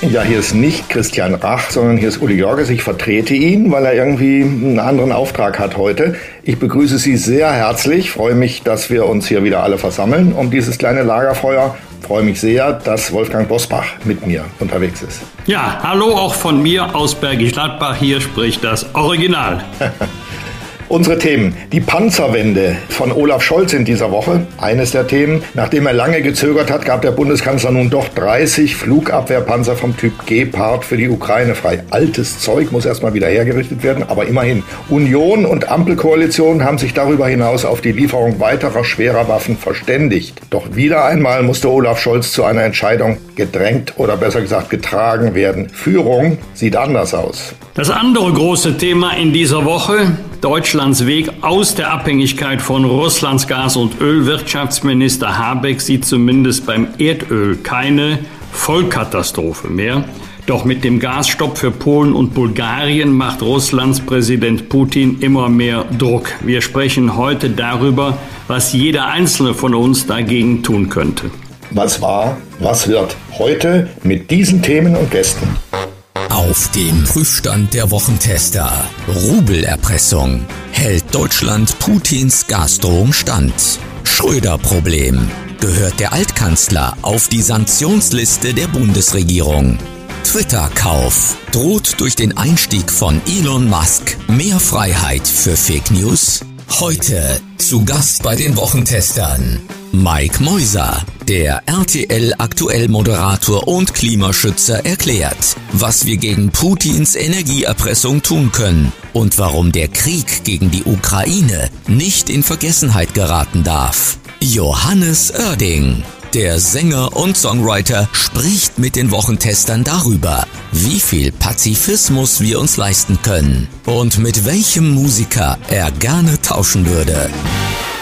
Ja, hier ist nicht Christian Rach, sondern hier ist Uli Jorges. Ich vertrete ihn, weil er irgendwie einen anderen Auftrag hat heute. Ich begrüße Sie sehr herzlich, freue mich, dass wir uns hier wieder alle versammeln um dieses kleine Lagerfeuer. Freue mich sehr, dass Wolfgang Bosbach mit mir unterwegs ist. Ja, hallo auch von mir aus Bergisch Gladbach. Hier spricht das Original. Unsere Themen. Die Panzerwende von Olaf Scholz in dieser Woche. Eines der Themen. Nachdem er lange gezögert hat, gab der Bundeskanzler nun doch 30 Flugabwehrpanzer vom Typ Gepard für die Ukraine frei. Altes Zeug muss erstmal wieder hergerichtet werden, aber immerhin. Union und Ampelkoalition haben sich darüber hinaus auf die Lieferung weiterer schwerer Waffen verständigt. Doch wieder einmal musste Olaf Scholz zu einer Entscheidung gedrängt oder besser gesagt getragen werden. Führung sieht anders aus. Das andere große Thema in dieser Woche, Deutschlands Weg aus der Abhängigkeit von Russlands Gas- und Ölwirtschaftsminister Habeck sieht zumindest beim Erdöl keine Vollkatastrophe mehr. Doch mit dem Gasstopp für Polen und Bulgarien macht Russlands Präsident Putin immer mehr Druck. Wir sprechen heute darüber, was jeder einzelne von uns dagegen tun könnte. Was war, was wird heute mit diesen Themen und Gästen? Auf dem Prüfstand der Wochentester. Rubelerpressung. Hält Deutschland Putins Gasdrohung stand? Schröder-Problem. Gehört der Altkanzler auf die Sanktionsliste der Bundesregierung? Twitter-Kauf. Droht durch den Einstieg von Elon Musk mehr Freiheit für Fake News? Heute zu Gast bei den Wochentestern. Mike Mäuser, der RTL aktuell Moderator und Klimaschützer erklärt, was wir gegen Putins Energieerpressung tun können und warum der Krieg gegen die Ukraine nicht in Vergessenheit geraten darf. Johannes Oerding, der Sänger und Songwriter spricht mit den Wochentestern darüber, wie viel Pazifismus wir uns leisten können und mit welchem Musiker er gerne tauschen würde.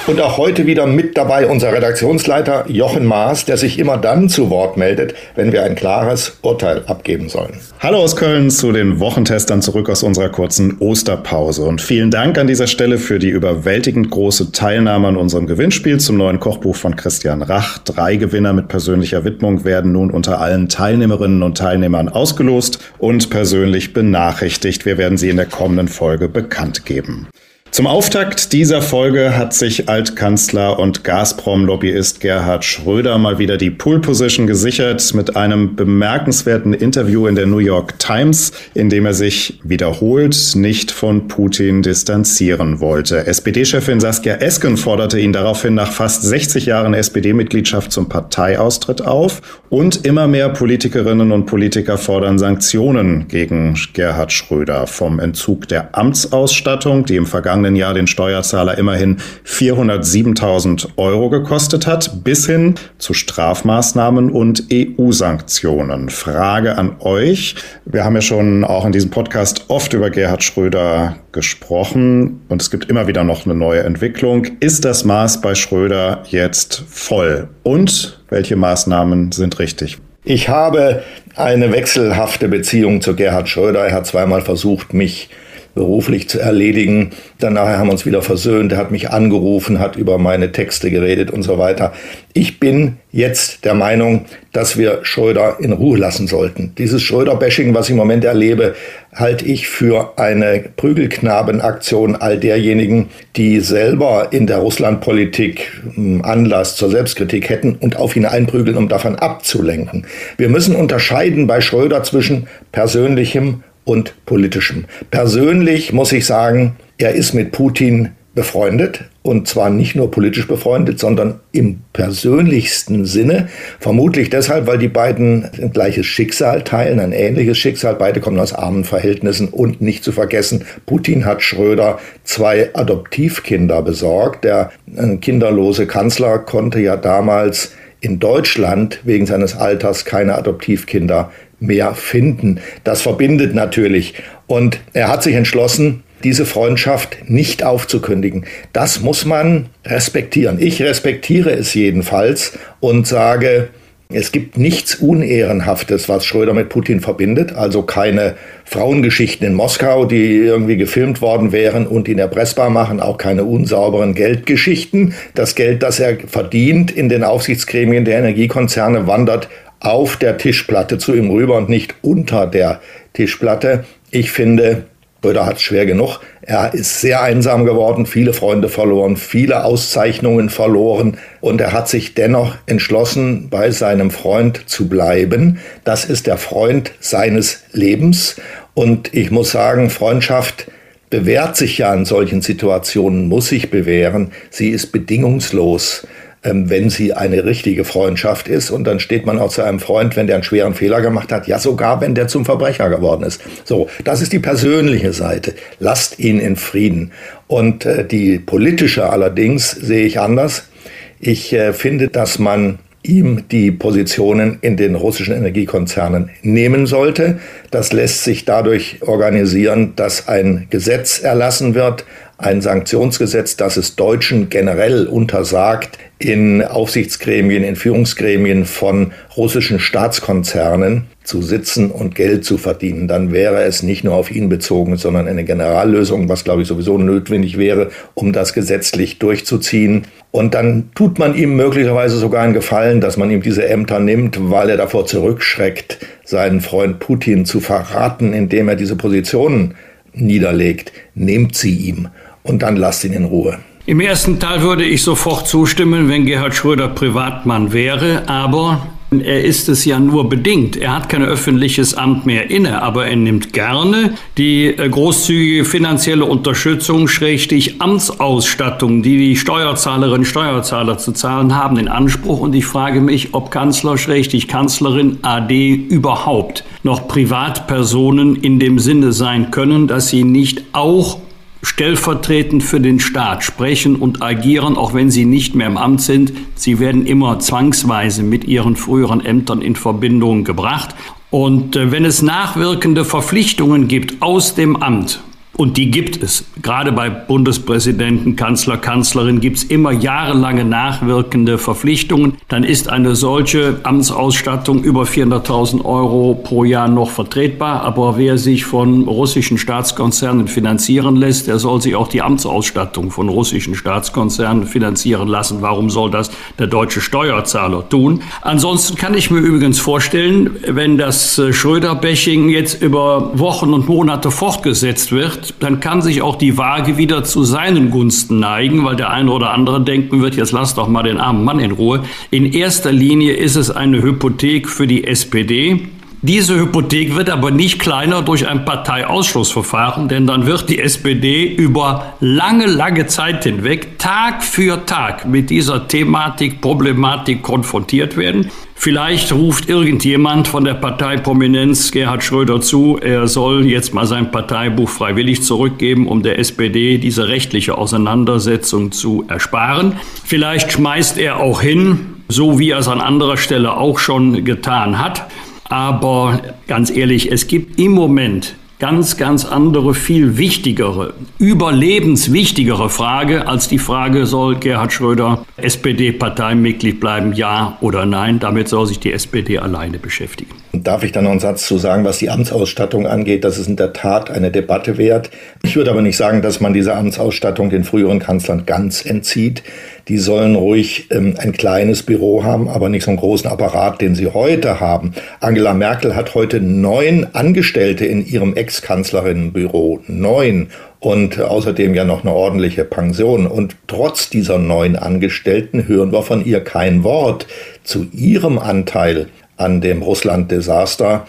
Und auch heute wieder mit dabei unser Redaktionsleiter Jochen Maas, der sich immer dann zu Wort meldet, wenn wir ein klares Urteil abgeben sollen. Hallo aus Köln zu den Wochentestern zurück aus unserer kurzen Osterpause. Und vielen Dank an dieser Stelle für die überwältigend große Teilnahme an unserem Gewinnspiel zum neuen Kochbuch von Christian Rach. Drei Gewinner mit persönlicher Widmung werden nun unter allen Teilnehmerinnen und Teilnehmern ausgelost und persönlich benachrichtigt. Wir werden sie in der kommenden Folge bekannt geben. Zum Auftakt dieser Folge hat sich Altkanzler und Gazprom-Lobbyist Gerhard Schröder mal wieder die Pool Position gesichert mit einem bemerkenswerten Interview in der New York Times, in dem er sich wiederholt nicht von Putin distanzieren wollte. SPD-Chefin Saskia Esken forderte ihn daraufhin nach fast 60 Jahren SPD-Mitgliedschaft zum Parteiaustritt auf und immer mehr Politikerinnen und Politiker fordern Sanktionen gegen Gerhard Schröder vom Entzug der Amtsausstattung, die im vergangenen vergangenen Jahr den Steuerzahler immerhin 407.000 Euro gekostet hat, bis hin zu Strafmaßnahmen und EU-Sanktionen. Frage an euch. Wir haben ja schon auch in diesem Podcast oft über Gerhard Schröder gesprochen und es gibt immer wieder noch eine neue Entwicklung. Ist das Maß bei Schröder jetzt voll? Und welche Maßnahmen sind richtig? Ich habe eine wechselhafte Beziehung zu Gerhard Schröder. Er hat zweimal versucht, mich beruflich zu erledigen. Danach haben wir uns wieder versöhnt. Er hat mich angerufen, hat über meine Texte geredet und so weiter. Ich bin jetzt der Meinung, dass wir Schröder in Ruhe lassen sollten. Dieses Schröder-Bashing, was ich im Moment erlebe, halte ich für eine Prügelknabenaktion all derjenigen, die selber in der Russlandpolitik hm, Anlass zur Selbstkritik hätten und auf ihn einprügeln, um davon abzulenken. Wir müssen unterscheiden bei Schröder zwischen persönlichem und politischem. Persönlich muss ich sagen, er ist mit Putin befreundet und zwar nicht nur politisch befreundet, sondern im persönlichsten Sinne. Vermutlich deshalb, weil die beiden ein gleiches Schicksal teilen, ein ähnliches Schicksal. Beide kommen aus armen Verhältnissen und nicht zu vergessen, Putin hat Schröder zwei Adoptivkinder besorgt. Der äh, kinderlose Kanzler konnte ja damals in Deutschland wegen seines Alters keine Adoptivkinder mehr finden. Das verbindet natürlich. Und er hat sich entschlossen, diese Freundschaft nicht aufzukündigen. Das muss man respektieren. Ich respektiere es jedenfalls und sage, es gibt nichts Unehrenhaftes, was Schröder mit Putin verbindet, also keine Frauengeschichten in Moskau, die irgendwie gefilmt worden wären und ihn erpressbar machen, auch keine unsauberen Geldgeschichten. Das Geld, das er verdient in den Aufsichtsgremien der Energiekonzerne, wandert auf der Tischplatte zu ihm rüber und nicht unter der Tischplatte. Ich finde, Schröder hat es schwer genug. Er ist sehr einsam geworden, viele Freunde verloren, viele Auszeichnungen verloren und er hat sich dennoch entschlossen, bei seinem Freund zu bleiben. Das ist der Freund seines Lebens und ich muss sagen, Freundschaft bewährt sich ja in solchen Situationen, muss sich bewähren. Sie ist bedingungslos. Ähm, wenn sie eine richtige Freundschaft ist. Und dann steht man auch zu einem Freund, wenn der einen schweren Fehler gemacht hat, ja sogar, wenn der zum Verbrecher geworden ist. So, das ist die persönliche Seite. Lasst ihn in Frieden. Und äh, die politische allerdings sehe ich anders. Ich äh, finde, dass man ihm die Positionen in den russischen Energiekonzernen nehmen sollte. Das lässt sich dadurch organisieren, dass ein Gesetz erlassen wird, ein Sanktionsgesetz, das es Deutschen generell untersagt, in Aufsichtsgremien, in Führungsgremien von russischen Staatskonzernen zu sitzen und Geld zu verdienen. Dann wäre es nicht nur auf ihn bezogen, sondern eine Generallösung, was glaube ich sowieso notwendig wäre, um das gesetzlich durchzuziehen. Und dann tut man ihm möglicherweise sogar einen Gefallen, dass man ihm diese Ämter nimmt, weil er davor zurückschreckt, seinen Freund Putin zu verraten, indem er diese Positionen niederlegt. Nehmt sie ihm und dann lasst ihn in Ruhe. Im ersten Teil würde ich sofort zustimmen, wenn Gerhard Schröder Privatmann wäre, aber er ist es ja nur bedingt. Er hat kein öffentliches Amt mehr inne, aber er nimmt gerne die äh, großzügige finanzielle Unterstützung, schrägstich Amtsausstattung, die die Steuerzahlerinnen und Steuerzahler zu zahlen haben, in Anspruch. Und ich frage mich, ob Kanzler, schrägstich Kanzlerin AD überhaupt noch Privatpersonen in dem Sinne sein können, dass sie nicht auch stellvertretend für den Staat sprechen und agieren, auch wenn sie nicht mehr im Amt sind. Sie werden immer zwangsweise mit ihren früheren Ämtern in Verbindung gebracht. Und äh, wenn es nachwirkende Verpflichtungen gibt aus dem Amt, und die gibt es. Gerade bei Bundespräsidenten, Kanzler, Kanzlerin gibt es immer jahrelange nachwirkende Verpflichtungen. Dann ist eine solche Amtsausstattung über 400.000 Euro pro Jahr noch vertretbar. Aber wer sich von russischen Staatskonzernen finanzieren lässt, der soll sich auch die Amtsausstattung von russischen Staatskonzernen finanzieren lassen. Warum soll das der deutsche Steuerzahler tun? Ansonsten kann ich mir übrigens vorstellen, wenn das Schröder-Bashing jetzt über Wochen und Monate fortgesetzt wird, dann kann sich auch die Waage wieder zu seinen Gunsten neigen, weil der eine oder andere denken wird, jetzt lass doch mal den armen Mann in Ruhe. In erster Linie ist es eine Hypothek für die SPD. Diese Hypothek wird aber nicht kleiner durch ein Parteiausschlussverfahren, denn dann wird die SPD über lange, lange Zeit hinweg Tag für Tag mit dieser Thematik, Problematik konfrontiert werden. Vielleicht ruft irgendjemand von der Parteiprominenz Gerhard Schröder zu, er soll jetzt mal sein Parteibuch freiwillig zurückgeben, um der SPD diese rechtliche Auseinandersetzung zu ersparen. Vielleicht schmeißt er auch hin, so wie er es an anderer Stelle auch schon getan hat. Aber ganz ehrlich, es gibt im Moment ganz, ganz andere, viel wichtigere, überlebenswichtigere Frage als die Frage, soll Gerhard Schröder SPD-Parteimitglied bleiben, ja oder nein. Damit soll sich die SPD alleine beschäftigen. Darf ich da noch einen Satz zu sagen, was die Amtsausstattung angeht? Das ist in der Tat eine Debatte wert. Ich würde aber nicht sagen, dass man diese Amtsausstattung den früheren Kanzlern ganz entzieht. Die sollen ruhig ähm, ein kleines Büro haben, aber nicht so einen großen Apparat, den sie heute haben. Angela Merkel hat heute neun Angestellte in ihrem Ex-Kanzlerinnenbüro. Neun und außerdem ja noch eine ordentliche Pension. Und trotz dieser neun Angestellten hören wir von ihr kein Wort zu ihrem Anteil an dem Russland-Desaster.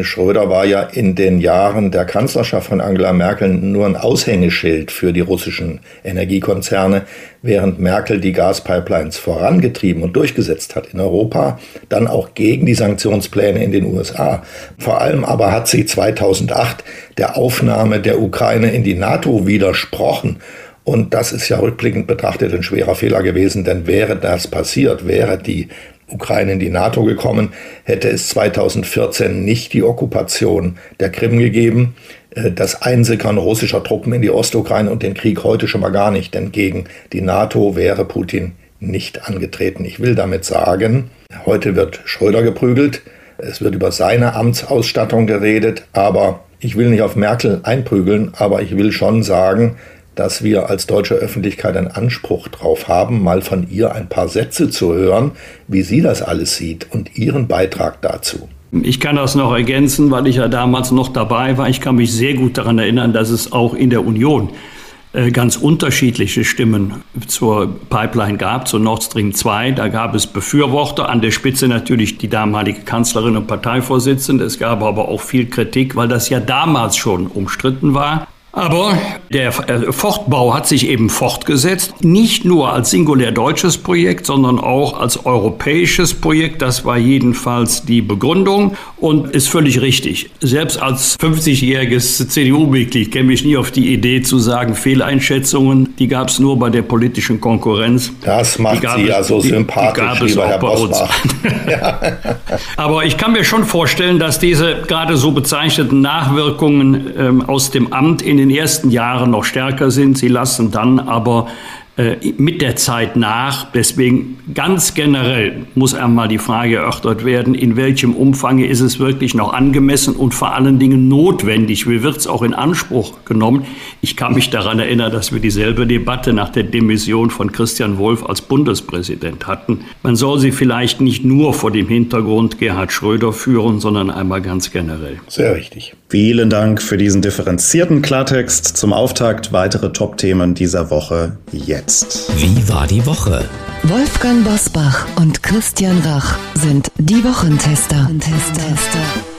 Schröder war ja in den Jahren der Kanzlerschaft von Angela Merkel nur ein Aushängeschild für die russischen Energiekonzerne, während Merkel die Gaspipelines vorangetrieben und durchgesetzt hat in Europa, dann auch gegen die Sanktionspläne in den USA. Vor allem aber hat sie 2008 der Aufnahme der Ukraine in die NATO widersprochen. Und das ist ja rückblickend betrachtet ein schwerer Fehler gewesen, denn wäre das passiert, wäre die Ukraine in die NATO gekommen, hätte es 2014 nicht die Okkupation der Krim gegeben. äh, das Einsickern russischer Truppen in die Ostukraine und den Krieg heute schon mal gar nicht, denn gegen die NATO wäre Putin nicht angetreten. Ich will damit sagen, heute wird Schröder geprügelt, es wird über seine Amtsausstattung geredet, aber ich will nicht auf Merkel einprügeln, aber ich will schon sagen, dass wir als deutsche Öffentlichkeit einen Anspruch darauf haben, mal von ihr ein paar Sätze zu hören, wie sie das alles sieht und ihren Beitrag dazu. Ich kann das noch ergänzen, weil ich ja damals noch dabei war. Ich kann mich sehr gut daran erinnern, dass es auch in der Union äh, ganz unterschiedliche Stimmen zur Pipeline gab, zu Nord Stream 2. Da gab es Befürworter, an der Spitze natürlich die damalige Kanzlerin und Parteivorsitzende. Es gab aber auch viel Kritik, weil das ja damals schon umstritten war. Aber der äh, Fortbau hat sich eben fortgesetzt, nicht nur als singulär deutsches Projekt, sondern auch als europäisches Projekt. Das war jedenfalls die Begründung und ist völlig richtig. Selbst als 50-jähriges CDU-Mitglied käme ich nie auf die Idee zu sagen, Fehleinschätzungen, die gab es nur bei der politischen Konkurrenz. Das macht Sie ja so sympathisch, die, die lieber Herr Bosbach. ja. Aber ich kann mir schon vorstellen, dass diese gerade so bezeichneten Nachwirkungen ähm, aus dem Amt in den den ersten Jahren noch stärker sind. Sie lassen dann aber mit der Zeit nach. Deswegen ganz generell muss einmal die Frage erörtert werden, in welchem Umfang ist es wirklich noch angemessen und vor allen Dingen notwendig? Wie wird es auch in Anspruch genommen? Ich kann mich daran erinnern, dass wir dieselbe Debatte nach der Demission von Christian Wolf als Bundespräsident hatten. Man soll sie vielleicht nicht nur vor dem Hintergrund Gerhard Schröder führen, sondern einmal ganz generell. Sehr richtig. Vielen Dank für diesen differenzierten Klartext. Zum Auftakt weitere Top-Themen dieser Woche jetzt jetzt. Wie war die Woche? Wolfgang Bosbach und Christian Rach sind die Wochentester. Tester.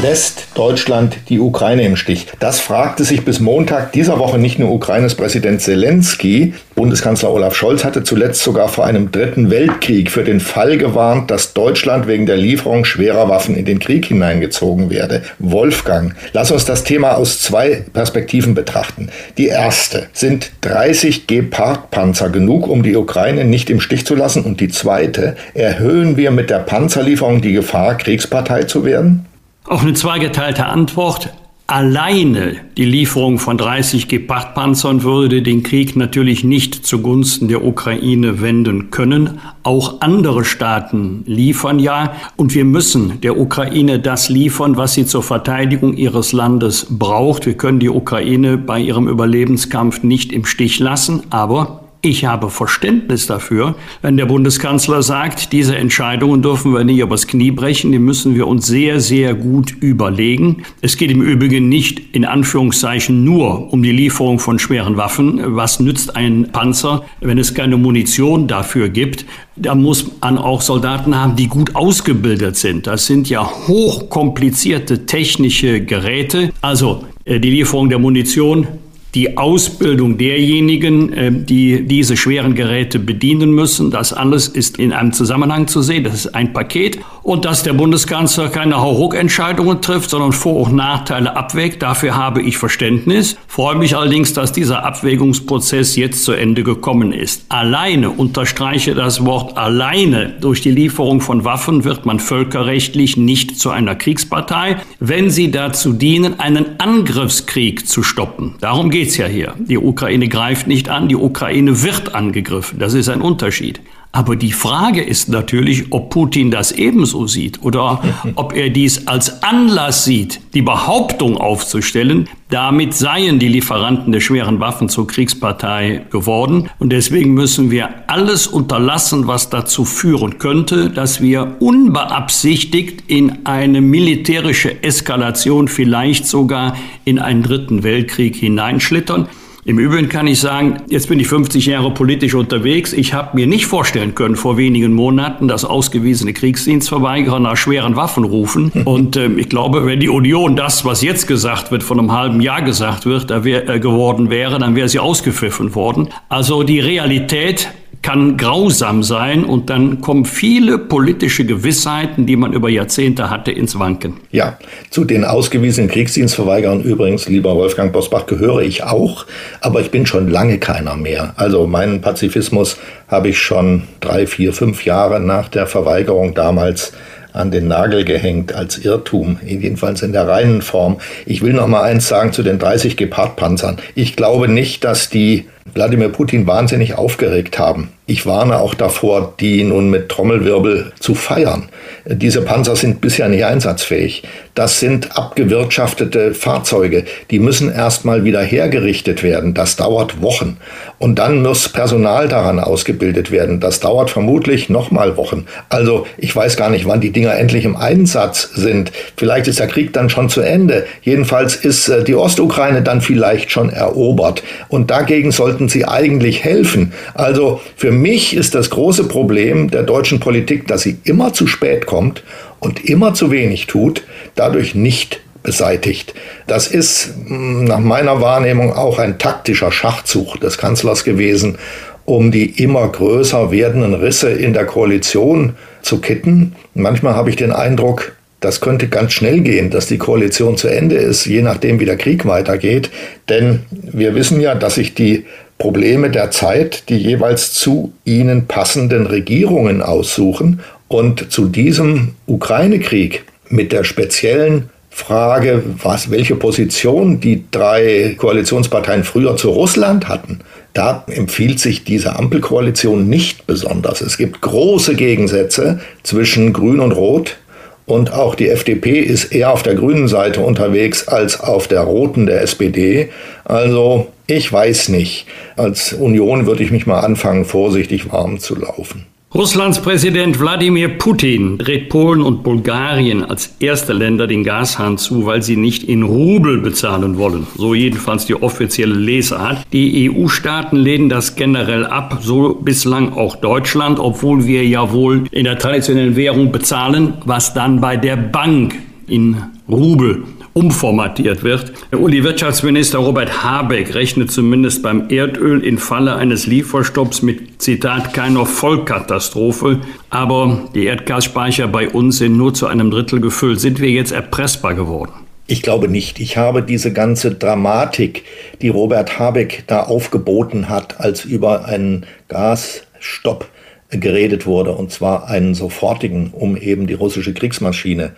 Lässt Deutschland die Ukraine im Stich? Das fragte sich bis Montag dieser Woche nicht nur Ukraines Präsident Zelensky. Bundeskanzler Olaf Scholz hatte zuletzt sogar vor einem dritten Weltkrieg für den Fall gewarnt, dass Deutschland wegen der Lieferung schwerer Waffen in den Krieg hineingezogen werde. Wolfgang, lass uns das Thema aus zwei Perspektiven betrachten. Die erste, sind 30 Gepard-Panzer genug, um die Ukraine nicht im Stich zu lassen? Und die zweite, erhöhen wir mit der Panzerlieferung die Gefahr, Kriegspartei zu werden? Auch eine zweigeteilte Antwort. Alleine die Lieferung von 30 Gepard-Panzern würde den Krieg natürlich nicht zugunsten der Ukraine wenden können. Auch andere Staaten liefern ja. Und wir müssen der Ukraine das liefern, was sie zur Verteidigung ihres Landes braucht. Wir können die Ukraine bei ihrem Überlebenskampf nicht im Stich lassen. Aber ich habe Verständnis dafür, wenn der Bundeskanzler sagt, diese Entscheidungen dürfen wir nicht übers Knie brechen, die müssen wir uns sehr, sehr gut überlegen. Es geht im Übrigen nicht in Anführungszeichen nur um die Lieferung von schweren Waffen. Was nützt ein Panzer, wenn es keine Munition dafür gibt? Da muss man auch Soldaten haben, die gut ausgebildet sind. Das sind ja hochkomplizierte technische Geräte. Also äh, die Lieferung der Munition die Ausbildung derjenigen, äh, die diese schweren Geräte bedienen müssen. Das alles ist in einem Zusammenhang zu sehen. Das ist ein Paket. Und dass der Bundeskanzler keine Hauruck-Entscheidungen trifft, sondern Vor- und Nachteile abwägt, dafür habe ich Verständnis. Freue mich allerdings, dass dieser Abwägungsprozess jetzt zu Ende gekommen ist. Alleine, unterstreiche das Wort alleine, durch die Lieferung von Waffen wird man völkerrechtlich nicht zu einer Kriegspartei, wenn sie dazu dienen, einen Angriffskrieg zu stoppen. Darum geht geht's ja hier. Die Ukraine greift nicht an, die Ukraine wird angegriffen. Das ist ein Unterschied. Aber die Frage ist natürlich, ob Putin das ebenso sieht oder ob er dies als Anlass sieht, die Behauptung aufzustellen, damit seien die Lieferanten der schweren Waffen zur Kriegspartei geworden. Und deswegen müssen wir alles unterlassen, was dazu führen könnte, dass wir unbeabsichtigt in eine militärische Eskalation, vielleicht sogar in einen dritten Weltkrieg hineinschlittern. Im Übrigen kann ich sagen, jetzt bin ich 50 Jahre politisch unterwegs. Ich habe mir nicht vorstellen können vor wenigen Monaten, dass ausgewiesene Kriegsdienstverweigerer nach schweren Waffen rufen. Und äh, ich glaube, wenn die Union das, was jetzt gesagt wird, von einem halben Jahr gesagt wird, wär, äh, geworden wäre, dann wäre sie ausgepfiffen worden. Also die Realität kann grausam sein und dann kommen viele politische Gewissheiten, die man über Jahrzehnte hatte, ins Wanken. Ja, zu den ausgewiesenen Kriegsdienstverweigerern übrigens, lieber Wolfgang Bosbach, gehöre ich auch, aber ich bin schon lange keiner mehr. Also meinen Pazifismus habe ich schon drei, vier, fünf Jahre nach der Verweigerung damals an den Nagel gehängt als Irrtum, jedenfalls in der reinen Form. Ich will noch mal eins sagen zu den 30 Gepard-Panzern. Ich glaube nicht, dass die Wladimir Putin wahnsinnig aufgeregt haben. Ich warne auch davor, die nun mit Trommelwirbel zu feiern. Diese Panzer sind bisher nicht einsatzfähig. Das sind abgewirtschaftete Fahrzeuge. Die müssen erstmal wieder hergerichtet werden. Das dauert Wochen. Und dann muss Personal daran ausgebildet werden. Das dauert vermutlich nochmal Wochen. Also ich weiß gar nicht, wann die Dinger endlich im Einsatz sind. Vielleicht ist der Krieg dann schon zu Ende. Jedenfalls ist äh, die Ostukraine dann vielleicht schon erobert. Und dagegen sollten sie eigentlich helfen. Also für mich ist das große Problem der deutschen Politik, dass sie immer zu spät kommt und immer zu wenig tut, dadurch nicht beseitigt. Das ist hm, nach meiner Wahrnehmung auch ein taktischer Schachzug des Kanzlers gewesen, um die immer größer werdenden Risse in der Koalition zu kitten. Manchmal habe ich den Eindruck, das könnte ganz schnell gehen, dass die Koalition zu Ende ist, je nachdem, wie der Krieg weitergeht. Denn wir wissen ja, dass sich die Probleme der Zeit die jeweils zu ihnen passenden Regierungen aussuchen. Und zu diesem Ukraine-Krieg mit der speziellen Frage, was, welche Position die drei Koalitionsparteien früher zu Russland hatten, da empfiehlt sich diese Ampelkoalition nicht besonders. Es gibt große Gegensätze zwischen Grün und Rot. Und auch die FDP ist eher auf der grünen Seite unterwegs als auf der roten der SPD. Also ich weiß nicht. Als Union würde ich mich mal anfangen, vorsichtig warm zu laufen. Russlands Präsident Wladimir Putin dreht Polen und Bulgarien als erste Länder den Gashahn zu, weil sie nicht in Rubel bezahlen wollen. So jedenfalls die offizielle Lesart. Die EU-Staaten lehnen das generell ab, so bislang auch Deutschland, obwohl wir ja wohl in der traditionellen Währung bezahlen, was dann bei der Bank in Rubel umformatiert wird. Uli Wirtschaftsminister Robert Habeck rechnet zumindest beim Erdöl in Falle eines Lieferstopps mit Zitat keiner Vollkatastrophe. Aber die Erdgasspeicher bei uns sind nur zu einem Drittel gefüllt. Sind wir jetzt erpressbar geworden? Ich glaube nicht. Ich habe diese ganze Dramatik, die Robert Habeck da aufgeboten hat, als über einen Gasstopp geredet wurde, und zwar einen sofortigen, um eben die russische Kriegsmaschine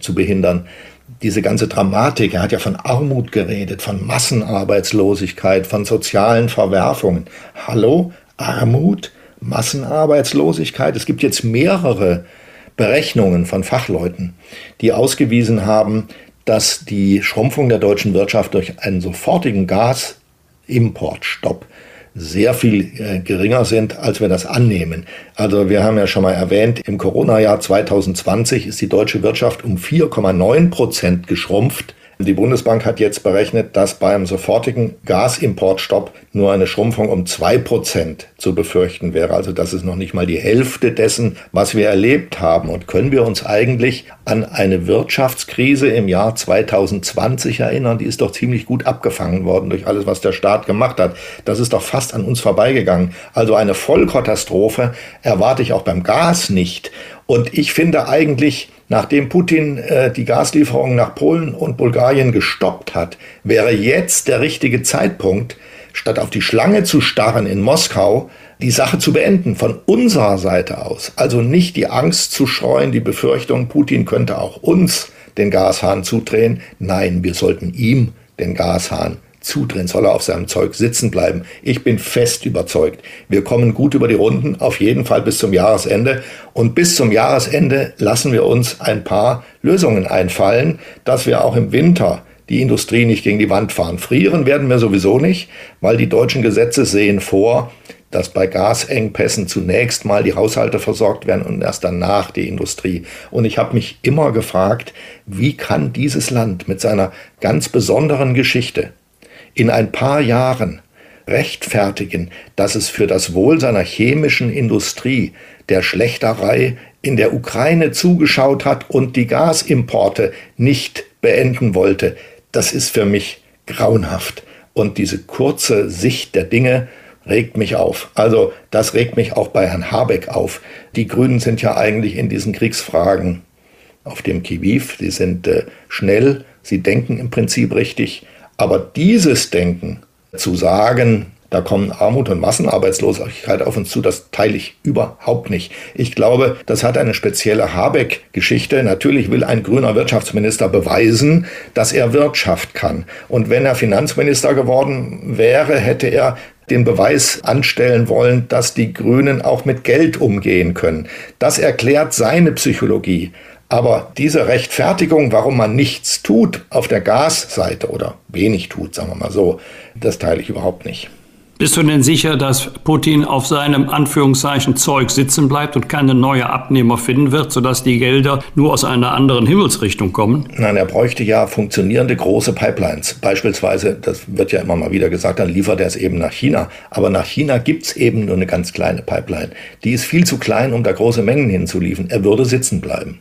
zu behindern diese ganze Dramatik, er hat ja von Armut geredet, von Massenarbeitslosigkeit, von sozialen Verwerfungen. Hallo, Armut, Massenarbeitslosigkeit. Es gibt jetzt mehrere Berechnungen von Fachleuten, die ausgewiesen haben, dass die Schrumpfung der deutschen Wirtschaft durch einen sofortigen Gasimportstopp sehr viel äh, geringer sind, als wir das annehmen. Also wir haben ja schon mal erwähnt, im Corona-Jahr 2020 ist die deutsche Wirtschaft um 4,9 Prozent geschrumpft. Die Bundesbank hat jetzt berechnet, dass beim sofortigen Gasimportstopp nur eine Schrumpfung um zwei Prozent zu befürchten wäre. Also das ist noch nicht mal die Hälfte dessen, was wir erlebt haben. Und können wir uns eigentlich an eine Wirtschaftskrise im Jahr 2020 erinnern? Die ist doch ziemlich gut abgefangen worden durch alles, was der Staat gemacht hat. Das ist doch fast an uns vorbeigegangen. Also eine Vollkatastrophe erwarte ich auch beim Gas nicht. Und ich finde eigentlich, nachdem Putin äh, die Gaslieferungen nach Polen und Bulgarien gestoppt hat, wäre jetzt der richtige Zeitpunkt, statt auf die Schlange zu starren in Moskau, die Sache zu beenden von unserer Seite aus. Also nicht die Angst zu scheuen, die Befürchtung, Putin könnte auch uns den Gashahn zudrehen. Nein, wir sollten ihm den Gashahn zudrehen, soll er auf seinem Zeug sitzen bleiben. Ich bin fest überzeugt, wir kommen gut über die Runden, auf jeden Fall bis zum Jahresende. Und bis zum Jahresende lassen wir uns ein paar Lösungen einfallen, dass wir auch im Winter die Industrie nicht gegen die Wand fahren. Frieren werden wir sowieso nicht, weil die deutschen Gesetze sehen vor, dass bei Gasengpässen zunächst mal die Haushalte versorgt werden und erst danach die Industrie. Und ich habe mich immer gefragt, wie kann dieses Land mit seiner ganz besonderen Geschichte in ein paar Jahren rechtfertigen, dass es für das Wohl seiner chemischen Industrie der Schlechterei in der Ukraine zugeschaut hat und die Gasimporte nicht beenden wollte, das ist für mich grauenhaft. Und diese kurze Sicht der Dinge regt mich auf. Also das regt mich auch bei Herrn Habeck auf. Die Grünen sind ja eigentlich in diesen Kriegsfragen auf dem Kiviv. Sie sind äh, schnell, sie denken im Prinzip richtig. Aber dieses Denken zu sagen, Da kommen Armut und Massenarbeitslosigkeit auf uns zu. Das teile ich überhaupt nicht. Ich glaube, das hat eine spezielle Habeck-Geschichte. Natürlich will ein grüner Wirtschaftsminister beweisen, dass er Wirtschaft kann. Und wenn er Finanzminister geworden wäre, hätte er den Beweis anstellen wollen, dass die Grünen auch mit Geld umgehen können. Das erklärt seine Psychologie. Aber diese Rechtfertigung, warum man nichts tut auf der Gasseite oder wenig tut, sagen wir mal so, das teile ich überhaupt nicht. Bist du denn sicher, dass Putin auf seinem Anführungszeichen Zeug sitzen bleibt und keine neue Abnehmer finden wird, sodass die Gelder nur aus einer anderen Himmelsrichtung kommen? Nein, er bräuchte ja funktionierende große Pipelines. Beispielsweise, das wird ja immer mal wieder gesagt, dann liefert er es eben nach China. Aber nach China gibt es eben nur eine ganz kleine Pipeline. Die ist viel zu klein, um da große Mengen hinzuliefern. Er würde sitzen bleiben.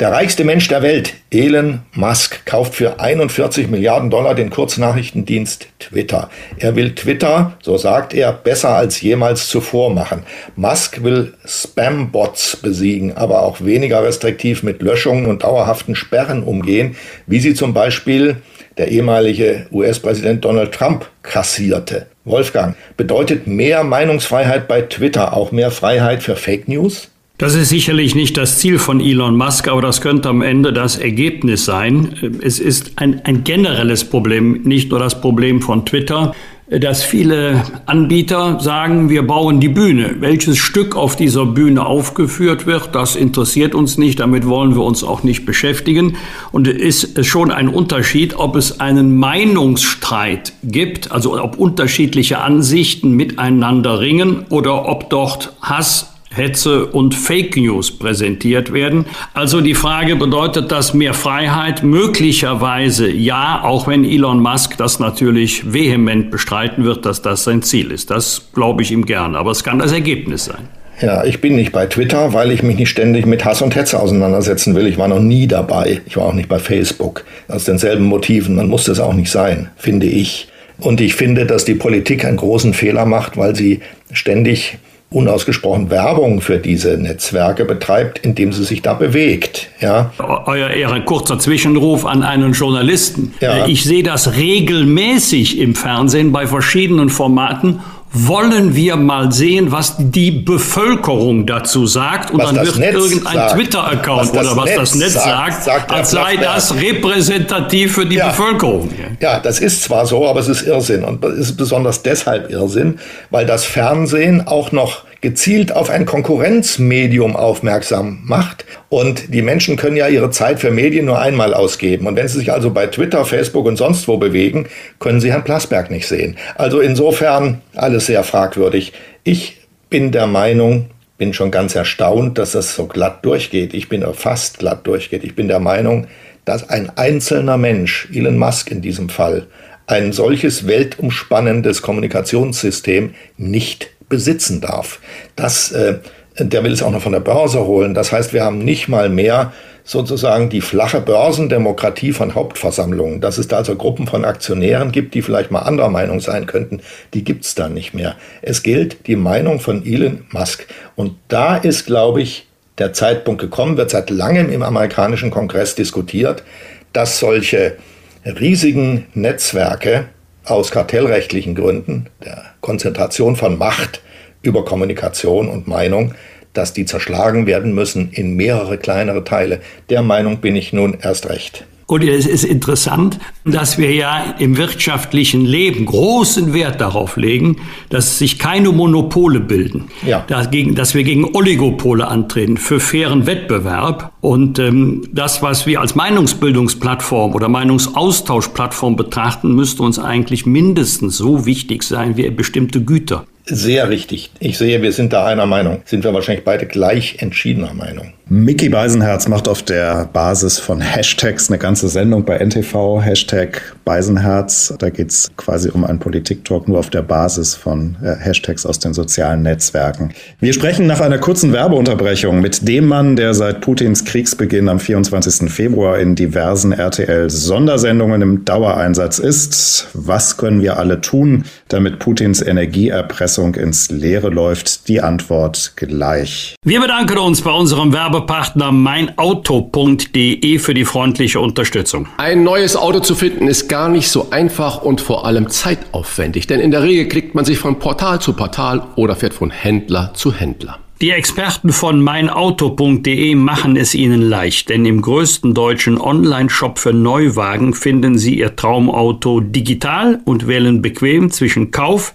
Der reichste Mensch der Welt, Elon Musk, kauft für 41 Milliarden Dollar den Kurznachrichtendienst Twitter. Er will Twitter, so sagt er, besser als jemals zuvor machen. Musk will Spam-Bots besiegen, aber auch weniger restriktiv mit Löschungen und dauerhaften Sperren umgehen, wie sie zum Beispiel der ehemalige US-Präsident Donald Trump kassierte. Wolfgang, bedeutet mehr Meinungsfreiheit bei Twitter auch mehr Freiheit für Fake News? Das ist sicherlich nicht das Ziel von Elon Musk, aber das könnte am Ende das Ergebnis sein. Es ist ein, ein generelles Problem, nicht nur das Problem von Twitter, dass viele Anbieter sagen, wir bauen die Bühne. Welches Stück auf dieser Bühne aufgeführt wird, das interessiert uns nicht, damit wollen wir uns auch nicht beschäftigen. Und es ist schon ein Unterschied, ob es einen Meinungsstreit gibt, also ob unterschiedliche Ansichten miteinander ringen oder ob dort Hass Hetze und Fake News präsentiert werden. Also die Frage, bedeutet das mehr Freiheit? Möglicherweise ja, auch wenn Elon Musk das natürlich vehement bestreiten wird, dass das sein Ziel ist. Das glaube ich ihm gern, aber es kann das Ergebnis sein. Ja, ich bin nicht bei Twitter, weil ich mich nicht ständig mit Hass und Hetze auseinandersetzen will. Ich war noch nie dabei. Ich war auch nicht bei Facebook. Aus denselben Motiven. Man muss das auch nicht sein, finde ich. Und ich finde, dass die Politik einen großen Fehler macht, weil sie ständig unausgesprochen Werbung für diese Netzwerke betreibt, indem sie sich da bewegt. Ja. Euer Ehre, kurzer Zwischenruf an einen Journalisten. Ja. Ich sehe das regelmäßig im Fernsehen bei verschiedenen Formaten wollen wir mal sehen, was die Bevölkerung dazu sagt. Und was dann wird Netz irgendein Twitter-Account oder was Netz das Netz sagt, sagt als sei das repräsentativ für die ja. Bevölkerung. Ja, das ist zwar so, aber es ist Irrsinn. Und es ist besonders deshalb Irrsinn, weil das Fernsehen auch noch gezielt auf ein Konkurrenzmedium aufmerksam macht. Und die Menschen können ja ihre Zeit für Medien nur einmal ausgeben. Und wenn sie sich also bei Twitter, Facebook und sonst wo bewegen, können sie Herrn Plasberg nicht sehen. Also insofern alles sehr fragwürdig. Ich bin der Meinung, bin schon ganz erstaunt, dass das so glatt durchgeht. Ich bin fast glatt durchgeht. Ich bin der Meinung, dass ein einzelner Mensch, Elon Musk in diesem Fall, ein solches weltumspannendes Kommunikationssystem nicht besitzen darf. Das, äh, der will es auch noch von der Börse holen. Das heißt, wir haben nicht mal mehr sozusagen die flache Börsendemokratie von Hauptversammlungen. Dass es da also Gruppen von Aktionären gibt, die vielleicht mal anderer Meinung sein könnten, die gibt's dann nicht mehr. Es gilt die Meinung von Elon Musk. Und da ist, glaube ich, der Zeitpunkt gekommen, wird seit langem im amerikanischen Kongress diskutiert, dass solche riesigen Netzwerke aus kartellrechtlichen Gründen, der Konzentration von Macht über Kommunikation und Meinung, dass die zerschlagen werden müssen in mehrere kleinere Teile. Der Meinung bin ich nun erst recht. Und es ist interessant, dass wir ja im wirtschaftlichen Leben großen Wert darauf legen, dass sich keine Monopole bilden. Ja. Dagegen, dass wir gegen Oligopole antreten, für fairen Wettbewerb. Und ähm, das, was wir als Meinungsbildungsplattform oder Meinungsaustauschplattform betrachten, müsste uns eigentlich mindestens so wichtig sein wie bestimmte Güter. Sehr richtig. Ich sehe, wir sind da einer Meinung. Sind wir wahrscheinlich beide gleich entschiedener Meinung. Mickey Beisenherz macht auf der Basis von Hashtags eine ganze Sendung bei NTV, Hashtag Beisenherz. Da geht es quasi um einen Politik-Talk nur auf der Basis von äh, Hashtags aus den sozialen Netzwerken. Wir sprechen nach einer kurzen Werbeunterbrechung mit dem Mann, der seit Putins Kriegsbeginn am 24. Februar in diversen RTL-Sondersendungen im Dauereinsatz ist. Was können wir alle tun, damit Putins Energieerpressung Ölerpressung ins Leere läuft? Die Antwort gleich. Wir bedanken uns bei unserem Werbepartner meinauto.de für die freundliche Unterstützung. Ein neues Auto zu finden ist gar nicht so einfach und vor allem zeitaufwendig, denn in der Regel klickt man sich von Portal zu Portal oder fährt von Händler zu Händler. Die Experten von meinauto.de machen es Ihnen leicht, denn im größten deutschen Online-Shop für Neuwagen finden Sie Ihr Traumauto digital und wählen bequem zwischen Kauf,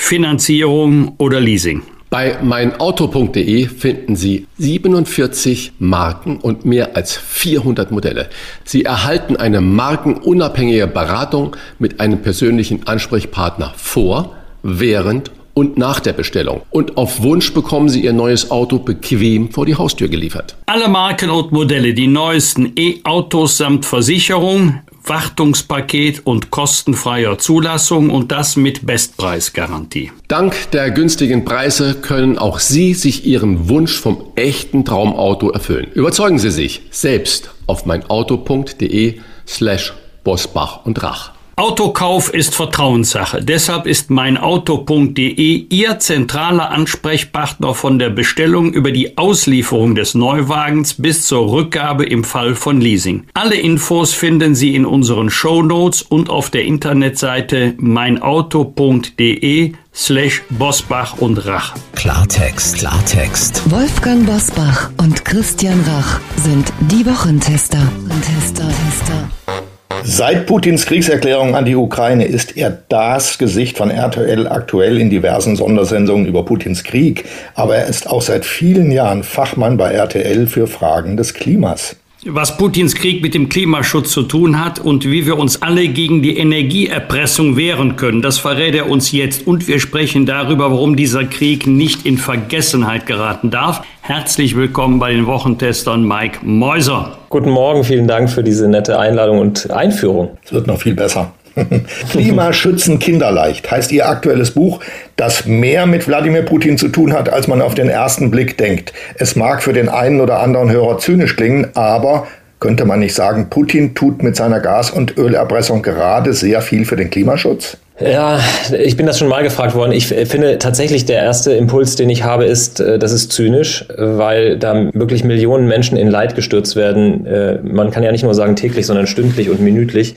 Finanzierung oder Leasing. Bei meinauto.de finden Sie 47 Marken und mehr als 400 Modelle. Sie erhalten eine markenunabhängige Beratung mit einem persönlichen Ansprechpartner vor, während und nach der Bestellung. Und auf Wunsch bekommen Sie Ihr neues Auto bequem vor die Haustür geliefert. Alle Marken und Modelle, die neuesten E-Autos samt Versicherung, Wartungspaket und kostenfreier Zulassung und das mit Bestpreisgarantie. Dank der günstigen Preise können auch Sie sich Ihren Wunsch vom echten Traumauto erfüllen. Überzeugen Sie sich selbst auf meinauto.de slash Bosbach und Rach. Autokauf ist Vertrauenssache. Deshalb ist meinauto.de Ihr zentraler Ansprechpartner von der Bestellung über die Auslieferung des Neuwagens bis zur Rückgabe im Fall von Leasing. Alle Infos finden Sie in unseren Show Notes und auf der Internetseite meinauto.de slash Bosbach und Rach. Klartext, Klartext. Wolfgang Bosbach und Christian Rach sind die Wochentester. Tester, Tester. Seit Putins Kriegserklärung an die Ukraine ist er das Gesicht von RTL aktuell in diversen Sondersendungen über Putins Krieg, aber er ist auch seit vielen Jahren Fachmann bei RTL für Fragen des Klimas was Putins Krieg mit dem Klimaschutz zu tun hat und wie wir uns alle gegen die Energieerpressung wehren können. Das verrät er uns jetzt und wir sprechen darüber, warum dieser Krieg nicht in Vergessenheit geraten darf. Herzlich willkommen bei den Wochentestern Mike Mäuser. Guten Morgen, vielen Dank für diese nette Einladung und Einführung. Es wird noch viel besser. Klimaschützen kinderleicht heißt Ihr aktuelles Buch, das mehr mit Wladimir Putin zu tun hat, als man auf den ersten Blick denkt. Es mag für den einen oder anderen Hörer zynisch klingen, aber könnte man nicht sagen, Putin tut mit seiner Gas- und Ölerpressung gerade sehr viel für den Klimaschutz? Ja, ich bin das schon mal gefragt worden. Ich finde tatsächlich der erste Impuls, den ich habe, ist, äh, das ist zynisch, weil da wirklich Millionen Menschen in Leid gestürzt werden. Äh, man kann ja nicht nur sagen täglich, sondern stündlich und minütlich.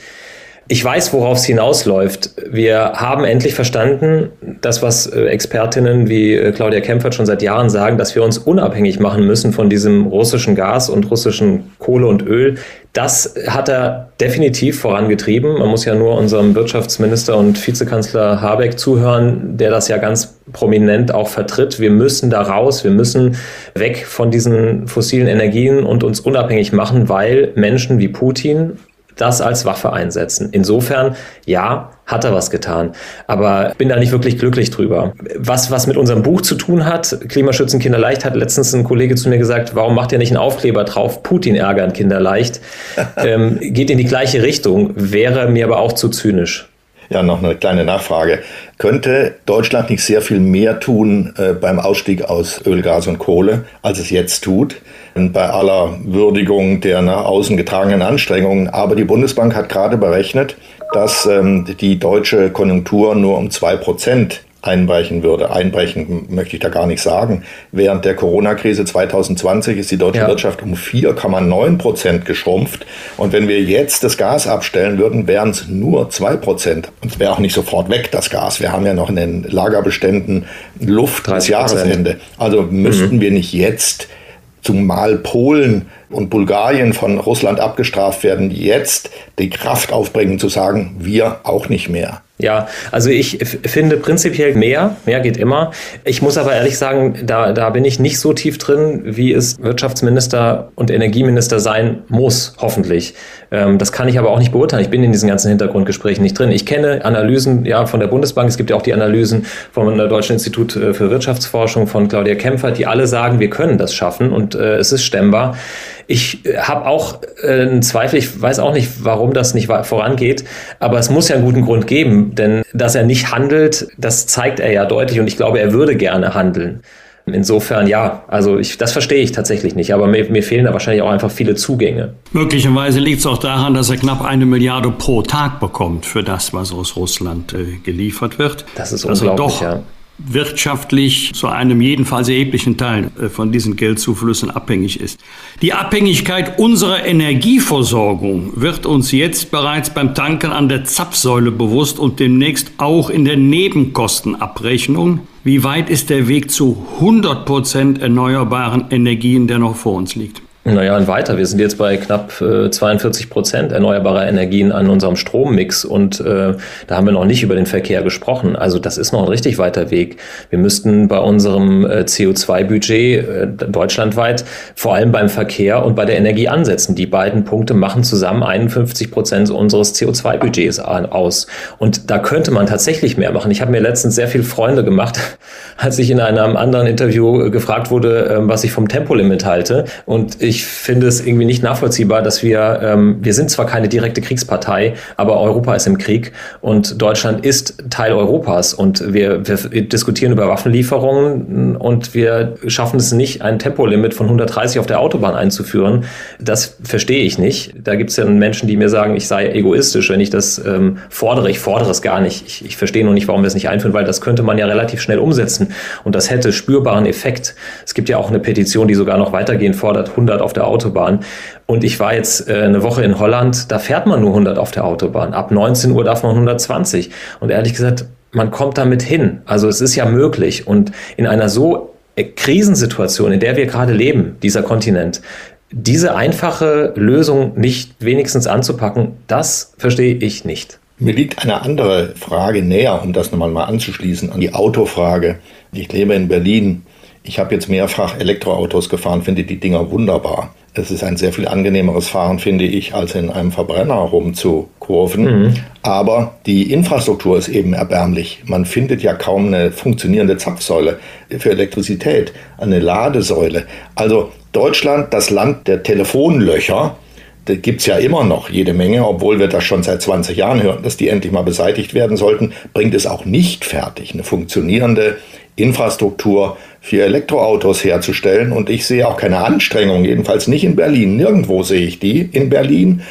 Ich weiß, worauf es hinausläuft. Wir haben endlich verstanden, das, was äh, Expertinnen wie äh, Claudia Kempfert schon seit Jahren sagen, dass wir uns unabhängig machen müssen von diesem russischen Gas und russischen Kohle und Öl. Das hat er definitiv vorangetrieben. Man muss ja nur unserem Wirtschaftsminister und Vizekanzler Habeck zuhören, der das ja ganz prominent auch vertritt. Wir müssen da raus, wir müssen weg von diesen fossilen Energien und uns unabhängig machen, weil Menschen wie Putin das als Waffe einsetzen. Insofern, ja, hat er was getan. Aber bin da nicht wirklich glücklich drüber. Was, was mit unserem Buch zu tun hat, Klimaschützen Kinderleicht, hat letztens ein Kollege zu mir gesagt, warum macht ihr nicht einen Aufkleber drauf, Putin ärgern Kinderleicht? ähm, geht in die gleiche Richtung, wäre mir aber auch zu zynisch. Ja, noch eine kleine Nachfrage. Könnte Deutschland nicht sehr viel mehr tun äh, beim Ausstieg aus Öl, Gas und Kohle, als es jetzt tut? Und bei aller Würdigung der nach außen getragenen Anstrengungen. Aber die Bundesbank hat gerade berechnet, dass ähm, die deutsche Konjunktur nur um zwei Prozent einbrechen würde. Einbrechen möchte ich da gar nicht sagen. Während der Corona-Krise 2020 ist die deutsche ja. Wirtschaft um 4,9 Prozent geschrumpft. Und wenn wir jetzt das Gas abstellen würden, wären es nur 2 Prozent. Und es wäre auch nicht sofort weg, das Gas. Wir haben ja noch in den Lagerbeständen Luft bis Jahresende. Also müssten mhm. wir nicht jetzt zumal Polen und Bulgarien von Russland abgestraft werden, jetzt die Kraft aufbringen zu sagen, wir auch nicht mehr. Ja, also ich finde prinzipiell mehr, mehr geht immer. Ich muss aber ehrlich sagen, da, da bin ich nicht so tief drin, wie es Wirtschaftsminister und Energieminister sein muss, hoffentlich. Ähm, das kann ich aber auch nicht beurteilen. Ich bin in diesen ganzen Hintergrundgesprächen nicht drin. Ich kenne Analysen ja von der Bundesbank, es gibt ja auch die Analysen vom Deutschen Institut äh, für Wirtschaftsforschung von Claudia Kempfert, die alle sagen, wir können das schaffen und äh, es ist stemmbar. Ich äh, habe auch äh, einen Zweifel, ich weiß auch nicht, warum das nicht vorangeht, aber es muss ja einen guten Grund geben, denn dass er nicht handelt, das zeigt er ja deutlich. Und ich glaube, er würde gerne handeln. Insofern ja, also ich, das verstehe ich tatsächlich nicht, aber mir, mir fehlen da wahrscheinlich auch einfach viele Zugänge. Möglicherweise liegt es auch daran, dass er knapp eine Milliarde pro Tag bekommt für das, was aus Russland äh, geliefert wird. Das ist dass unglaublich, er doch ja wirtschaftlich zu einem jedenfalls erheblichen Teil äh, von diesen Geldzuflüssen abhängig ist. Die Abhängigkeit unserer Energieversorgung wird uns jetzt bereits beim Tanken an der Zapfsäule bewusst und demnächst auch in der Nebenkostenabrechnung. Wie weit ist der Weg zu 100 Prozent erneuerbaren Energien, der noch vor uns liegt? Naja, und weiter. Wir sind jetzt bei knapp äh, 42 Prozent erneuerbarer Energien an unserem Strommix und äh, da haben wir noch nicht über den Verkehr gesprochen. Also das ist noch ein richtig weiter Weg. Wir müssten bei unserem äh, CO2-Budget äh, deutschlandweit vor allem beim Verkehr und bei der Energie ansetzen. Die beiden Punkte machen zusammen 51 Prozent unseres CO2-Budgets aus. Und da könnte man tatsächlich mehr machen. Ich habe mir letztens sehr viele Freunde gemacht, als ich in einem anderen Interview gefragt wurde, äh, was ich vom Tempolimit halte. Und finde es irgendwie nicht nachvollziehbar, dass wir, ähm, wir sind zwar keine direkte Kriegspartei, aber Europa ist im Krieg und Deutschland ist Teil Europas und wir, wir diskutieren über Waffenlieferungen und wir schaffen es nicht, ein Tempolimit von 130 auf der Autobahn einzuführen. Das verstehe ich nicht. Da gibt es ja Menschen, die mir sagen, ich sei egoistisch, wenn ich das ähm, fordere. Ich fordere es gar nicht. Ich, ich verstehe nur nicht, warum wir es nicht einführen, weil das könnte man ja relativ schnell umsetzen und das hätte spürbaren Effekt. Es gibt ja auch eine Petition, die sogar noch weitergehend fordert, 100 100 auf der Autobahn. Und ich war jetzt äh, eine Woche in Holland, da fährt man nur 100 auf der Autobahn. Ab 19 Uhr darf man 120. Und ehrlich gesagt, man kommt damit hin. Also es ist ja möglich. Und in einer so äh, Krisensituation, in der wir gerade leben, dieser Kontinent, diese einfache Lösung nicht wenigstens anzupacken, das verstehe ich nicht. Mir liegt eine andere Frage näher, um das nochmal mal anzuschließen, an die Autofrage. Ich lebe in Berlin. Ich habe jetzt mehrfach Elektroautos gefahren, finde die Dinger wunderbar. Es ist ein sehr viel angenehmeres Fahren, finde ich, als in einem Verbrenner rumzukurven. Mhm. Aber die Infrastruktur ist eben erbärmlich. Man findet ja kaum eine funktionierende Zapfsäule für Elektrizität, eine Ladesäule. Also Deutschland, das Land der Telefonlöcher, da gibt es ja immer noch jede Menge, obwohl wir das schon seit 20 Jahren hören, dass die endlich mal beseitigt werden sollten, bringt es auch nicht fertig, eine funktionierende Infrastruktur für Elektroautos herzustellen. Und ich sehe auch keine Anstrengung, jedenfalls nicht in Berlin. Nirgendwo sehe ich die in Berlin.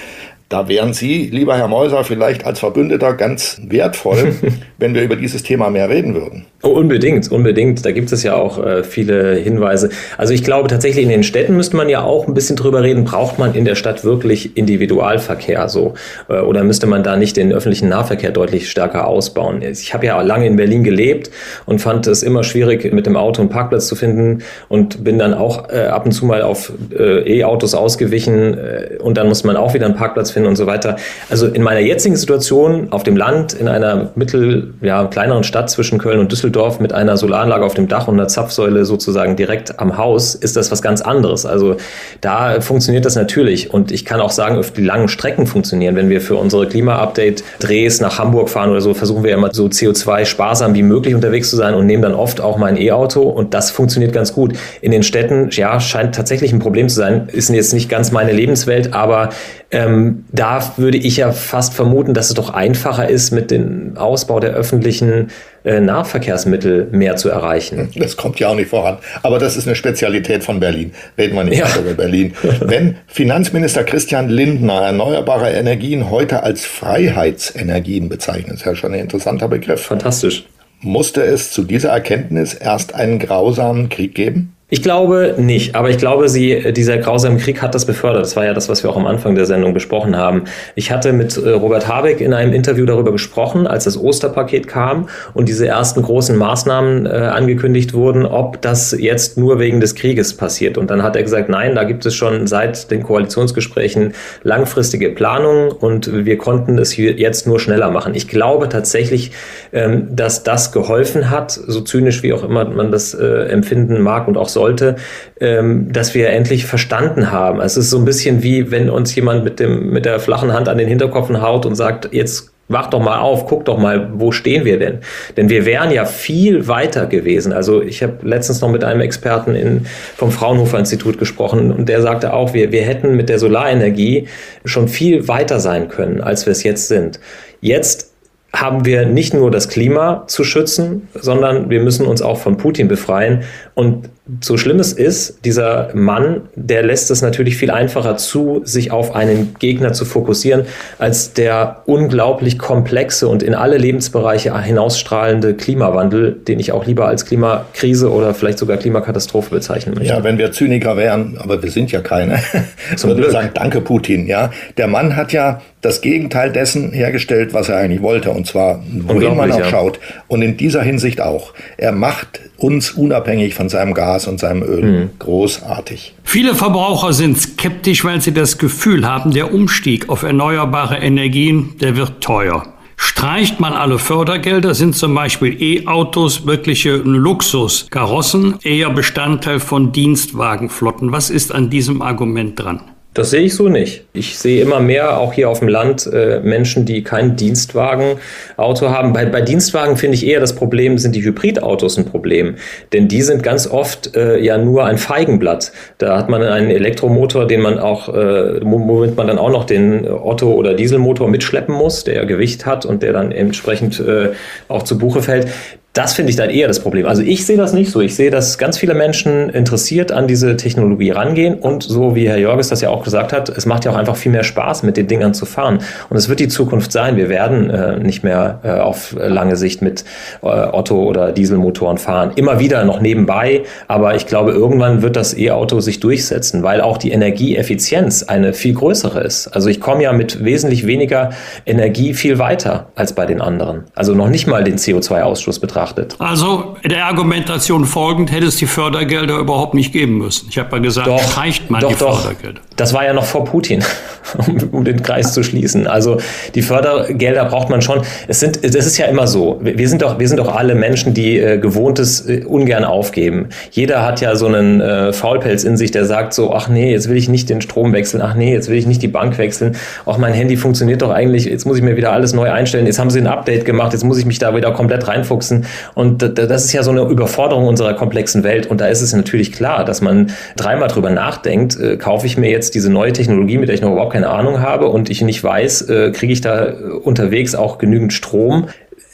Da wären Sie, lieber Herr Meuser, vielleicht als Verbündeter ganz wertvoll, wenn wir über dieses Thema mehr reden würden. Oh, unbedingt, unbedingt. Da gibt es ja auch äh, viele Hinweise. Also ich glaube tatsächlich, in den Städten müsste man ja auch ein bisschen drüber reden, braucht man in der Stadt wirklich Individualverkehr so? Äh, oder müsste man da nicht den öffentlichen Nahverkehr deutlich stärker ausbauen? Ich habe ja lange in Berlin gelebt und fand es immer schwierig, mit dem Auto einen Parkplatz zu finden und bin dann auch äh, ab und zu mal auf äh, E-Autos ausgewichen äh, und dann muss man auch wieder einen Parkplatz finden und so weiter. Also in meiner jetzigen Situation auf dem Land, in einer mittel, ja, kleineren Stadt zwischen Köln und Düsseldorf, Düsseldorf mit einer Solaranlage auf dem Dach und einer Zapfsäule sozusagen direkt am Haus, ist das was ganz anderes. Also da funktioniert das natürlich. Und ich kann auch sagen, auf die langen Strecken funktionieren. Wenn wir für unsere Klima-Update-Drehs nach Hamburg fahren oder so, versuchen wir immer so CO2-sparsam wie möglich unterwegs zu sein und nehmen dann oft auch mein E-Auto. Und das funktioniert ganz gut. In den Städten, ja, scheint tatsächlich ein Problem zu sein. Ist jetzt nicht ganz meine Lebenswelt, aber ähm, da würde ich ja fast vermuten, dass es doch einfacher ist, mit dem Ausbau der öffentlichen äh, Nahverkehrsmittel mehr zu erreichen. Das kommt ja auch nicht voran. Aber das ist eine Spezialität von Berlin. Reden wir nicht ja. über Berlin. Wenn Finanzminister Christian Lindner erneuerbare Energien heute als Freiheitsenergien bezeichnet, ist ja schon ein interessanter Begriff. Fantastisch. Musste es zu dieser Erkenntnis erst einen grausamen Krieg geben? Ich glaube nicht, aber ich glaube, sie, dieser grausame Krieg hat das befördert. Das war ja das, was wir auch am Anfang der Sendung besprochen haben. Ich hatte mit äh, Robert Habeck in einem Interview darüber gesprochen, als das Osterpaket kam und diese ersten großen Maßnahmen äh, angekündigt wurden, ob das jetzt nur wegen des Krieges passiert. Und dann hat er gesagt, nein, da gibt es schon seit den Koalitionsgesprächen langfristige Planungen und wir konnten es jetzt nur schneller machen. Ich glaube tatsächlich, ähm, dass das geholfen hat, so zynisch wie auch immer man das äh, empfinden mag und auch so sollte, ähm, dass wir endlich verstanden haben. Es ist so ein bisschen wie, wenn uns jemand mit, dem, mit der flachen Hand an den Hinterkopf haut und sagt, jetzt wach doch mal auf, guck doch mal, wo stehen wir denn? Denn wir wären ja viel weiter gewesen. Also ich habe letztens noch mit einem Experten in, vom Fraunhofer Institut gesprochen und der sagte auch, wir, wir hätten mit der Solarenergie schon viel weiter sein können, als wir es jetzt sind. Jetzt haben wir nicht nur das Klima zu schützen, sondern wir müssen uns auch von Putin befreien. Und so schlimm es ist, dieser Mann, der lässt es natürlich viel einfacher zu, sich auf einen Gegner zu fokussieren, als der unglaublich komplexe und in alle Lebensbereiche hinausstrahlende Klimawandel, den ich auch lieber als Klimakrise oder vielleicht sogar Klimakatastrophe bezeichnen möchte. Ja, wenn wir Zyniker wären, aber wir sind ja keine, würden wir sagen, danke Putin. Ja, der Mann hat ja das Gegenteil dessen hergestellt, was er eigentlich wollte, und zwar wohin man auch ja. schaut. Und in dieser Hinsicht auch. Er macht uns unabhängig von seinem Gas und seinem Öl. Mhm. Großartig. Viele Verbraucher sind skeptisch, weil sie das Gefühl haben, der Umstieg auf erneuerbare Energien, der wird teuer. Streicht man alle Fördergelder, sind zum Beispiel E-Autos wirkliche Luxus, Karossen eher Bestandteil von Dienstwagenflotten. Was ist an diesem Argument dran? Das sehe ich so nicht. Ich sehe immer mehr, auch hier auf dem Land, äh, Menschen, die kein Dienstwagenauto haben. Bei, bei Dienstwagen finde ich eher das Problem, sind die Hybridautos ein Problem. Denn die sind ganz oft äh, ja nur ein Feigenblatt. Da hat man einen Elektromotor, den man auch, äh, womit man dann auch noch den Otto- oder Dieselmotor mitschleppen muss, der Gewicht hat und der dann entsprechend äh, auch zu Buche fällt. Das finde ich dann eher das Problem. Also ich sehe das nicht so. Ich sehe, dass ganz viele Menschen interessiert an diese Technologie rangehen und so wie Herr Jorges das ja auch gesagt hat, es macht ja auch einfach viel mehr Spaß, mit den Dingern zu fahren. Und es wird die Zukunft sein. Wir werden äh, nicht mehr äh, auf lange Sicht mit äh, Otto- oder Dieselmotoren fahren. Immer wieder noch nebenbei, aber ich glaube, irgendwann wird das E-Auto sich durchsetzen, weil auch die Energieeffizienz eine viel größere ist. Also ich komme ja mit wesentlich weniger Energie viel weiter als bei den anderen. Also noch nicht mal den CO2-Ausstoß betrachten betrachtet. Also der Argumentation folgend hätte es die Fördergelder überhaupt nicht geben müssen. Ich habe ja gesagt, doch, streicht man doch, die doch. Fördergelder. Das war ja noch vor Putin, um den Kreis zu schließen. Also die Fördergelder braucht man schon. Es sind, das ist ja immer so. Wir sind doch, wir sind doch alle Menschen, die äh, Gewohntes äh, ungern aufgeben. Jeder hat ja so einen äh, Faulpelz in sich, der sagt so, ach nee, jetzt will ich nicht den Strom wechseln. Ach nee, jetzt will ich nicht die Bank wechseln. Auch mein Handy funktioniert doch eigentlich. Jetzt muss ich mir wieder alles neu einstellen. Jetzt haben sie ein Update gemacht. Jetzt muss ich mich da wieder komplett reinfuchsen. Und das ist ja so eine Überforderung unserer komplexen Welt. Und da ist es natürlich klar, dass man dreimal drüber nachdenkt, äh, kaufe ich mir jetzt diese neue Technologie, mit der ich noch überhaupt keine Ahnung habe und ich nicht weiß, äh, kriege ich da unterwegs auch genügend Strom.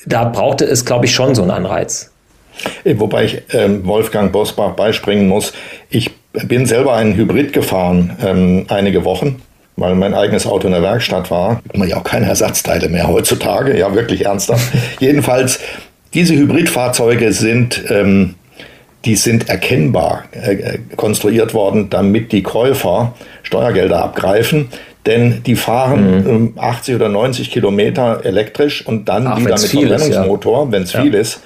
Da brauchte es, glaube ich, schon so einen Anreiz. Äh, wobei ich ähm, Wolfgang Bosbach beispringen muss. Ich bin selber einen Hybrid gefahren, ähm, einige Wochen weil mein eigenes Auto in der Werkstatt war. Man ja auch keine Ersatzteile mehr heutzutage, ja wirklich ernsthaft. Jedenfalls diese Hybridfahrzeuge sind, ähm, die sind erkennbar äh, äh, konstruiert worden, damit die Käufer Steuergelder abgreifen. Denn die fahren mhm. ähm, 80 oder 90 Kilometer elektrisch und dann Ach, wieder mit Verbrennungsmotor, ja. wenn es ja. viel ist.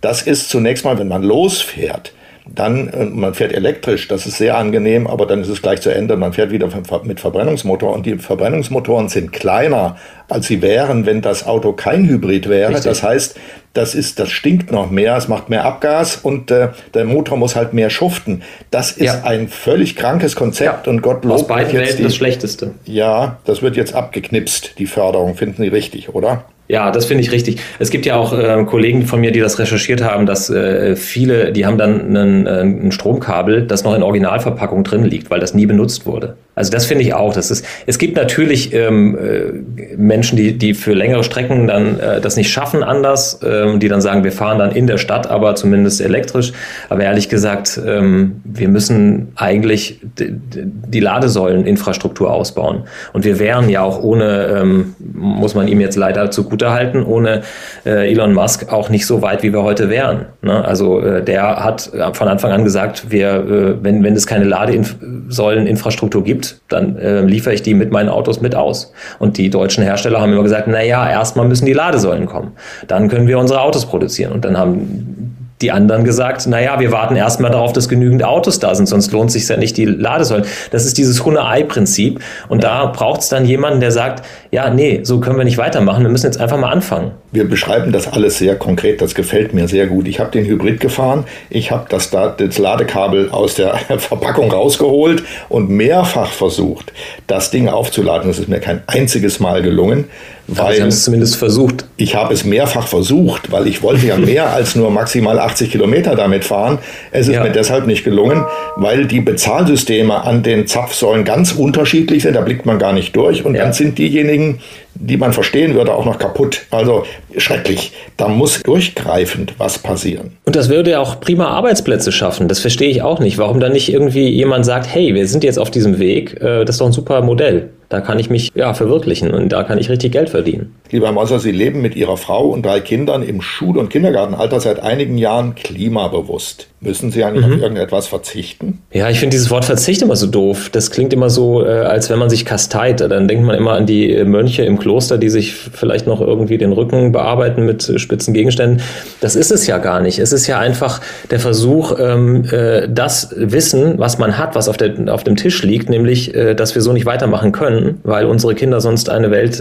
Das ist zunächst mal, wenn man losfährt, dann, äh, man fährt elektrisch, das ist sehr angenehm, aber dann ist es gleich zu Ende. Man fährt wieder mit Verbrennungsmotor und die Verbrennungsmotoren sind kleiner, als sie wären, wenn das Auto kein Hybrid wäre. Richtig. Das heißt, das ist, das stinkt noch mehr, es macht mehr Abgas und äh, der Motor muss halt mehr schuften. Das ist ja. ein völlig krankes Konzept ja. und Gott lobt Aus beiden jetzt Welten die, das Schlechteste. Ja, das wird jetzt abgeknipst, die Förderung, finden Sie richtig, oder? Ja, das finde ich richtig. Es gibt ja auch äh, Kollegen von mir, die das recherchiert haben, dass äh, viele, die haben dann einen, äh, ein Stromkabel, das noch in Originalverpackung drin liegt, weil das nie benutzt wurde. Also das finde ich auch. Das ist, es gibt natürlich ähm, äh, Menschen, die, die für längere Strecken dann äh, das nicht schaffen anders, ähm, die dann sagen, wir fahren dann in der Stadt, aber zumindest elektrisch. Aber ehrlich gesagt, ähm, wir müssen eigentlich die Ladesäuleninfrastruktur ausbauen. Und wir wären ja auch ohne, ähm, muss man ihm jetzt leider zugutehalten, ohne äh, Elon Musk auch nicht so weit, wie wir heute wären. Ne? Also äh, der hat von Anfang an gesagt, wir, äh, wenn, wenn es keine Ladesäuleninfrastruktur gibt, gibt, dann äh, liefere ich die mit meinen Autos mit aus. Und die deutschen Hersteller haben immer gesagt, na ja, erstmal müssen die Ladesäulen kommen. Dann können wir unsere Autos produzieren. Und dann haben die anderen gesagt, naja, wir warten erstmal darauf, dass genügend Autos da sind, sonst lohnt sich ja nicht die Ladesäulen. Das ist dieses Hunde-Ei-Prinzip. Und da braucht es dann jemanden, der sagt, ja, nee, so können wir nicht weitermachen, wir müssen jetzt einfach mal anfangen. Wir beschreiben das alles sehr konkret, das gefällt mir sehr gut. Ich habe den Hybrid gefahren, ich habe das, das Ladekabel aus der Verpackung rausgeholt und mehrfach versucht, das Ding aufzuladen. Das ist mir kein einziges Mal gelungen. Weil Sie haben es zumindest versucht. Ich habe es mehrfach versucht, weil ich wollte ja mehr als nur maximal 80 Kilometer damit fahren. Es ist ja. mir deshalb nicht gelungen, weil die Bezahlsysteme an den Zapfsäulen ganz unterschiedlich sind. Da blickt man gar nicht durch. Und ja. dann sind diejenigen, die man verstehen würde, auch noch kaputt. Also schrecklich. Da muss durchgreifend was passieren. Und das würde ja auch prima Arbeitsplätze schaffen. Das verstehe ich auch nicht. Warum dann nicht irgendwie jemand sagt, hey, wir sind jetzt auf diesem Weg, äh, das ist doch ein super Modell. Da kann ich mich ja verwirklichen und da kann ich richtig Geld verdienen. Lieber Herr Mosser, Sie leben mit Ihrer Frau und drei Kindern im Schul- und Kindergartenalter seit einigen Jahren klimabewusst. Müssen Sie eigentlich mhm. auf irgendetwas verzichten? Ja, ich finde dieses Wort Verzicht immer so doof. Das klingt immer so, äh, als wenn man sich kasteit. Dann denkt man immer an die Mönche im Kloster, die sich vielleicht noch irgendwie den Rücken bearbeiten mit spitzen Gegenständen. Das ist es ja gar nicht. Es ist ja einfach der Versuch, ähm, äh, das Wissen, was man hat, was auf, der, auf dem Tisch liegt, nämlich, äh, dass wir so nicht weitermachen können, weil unsere Kinder sonst eine Welt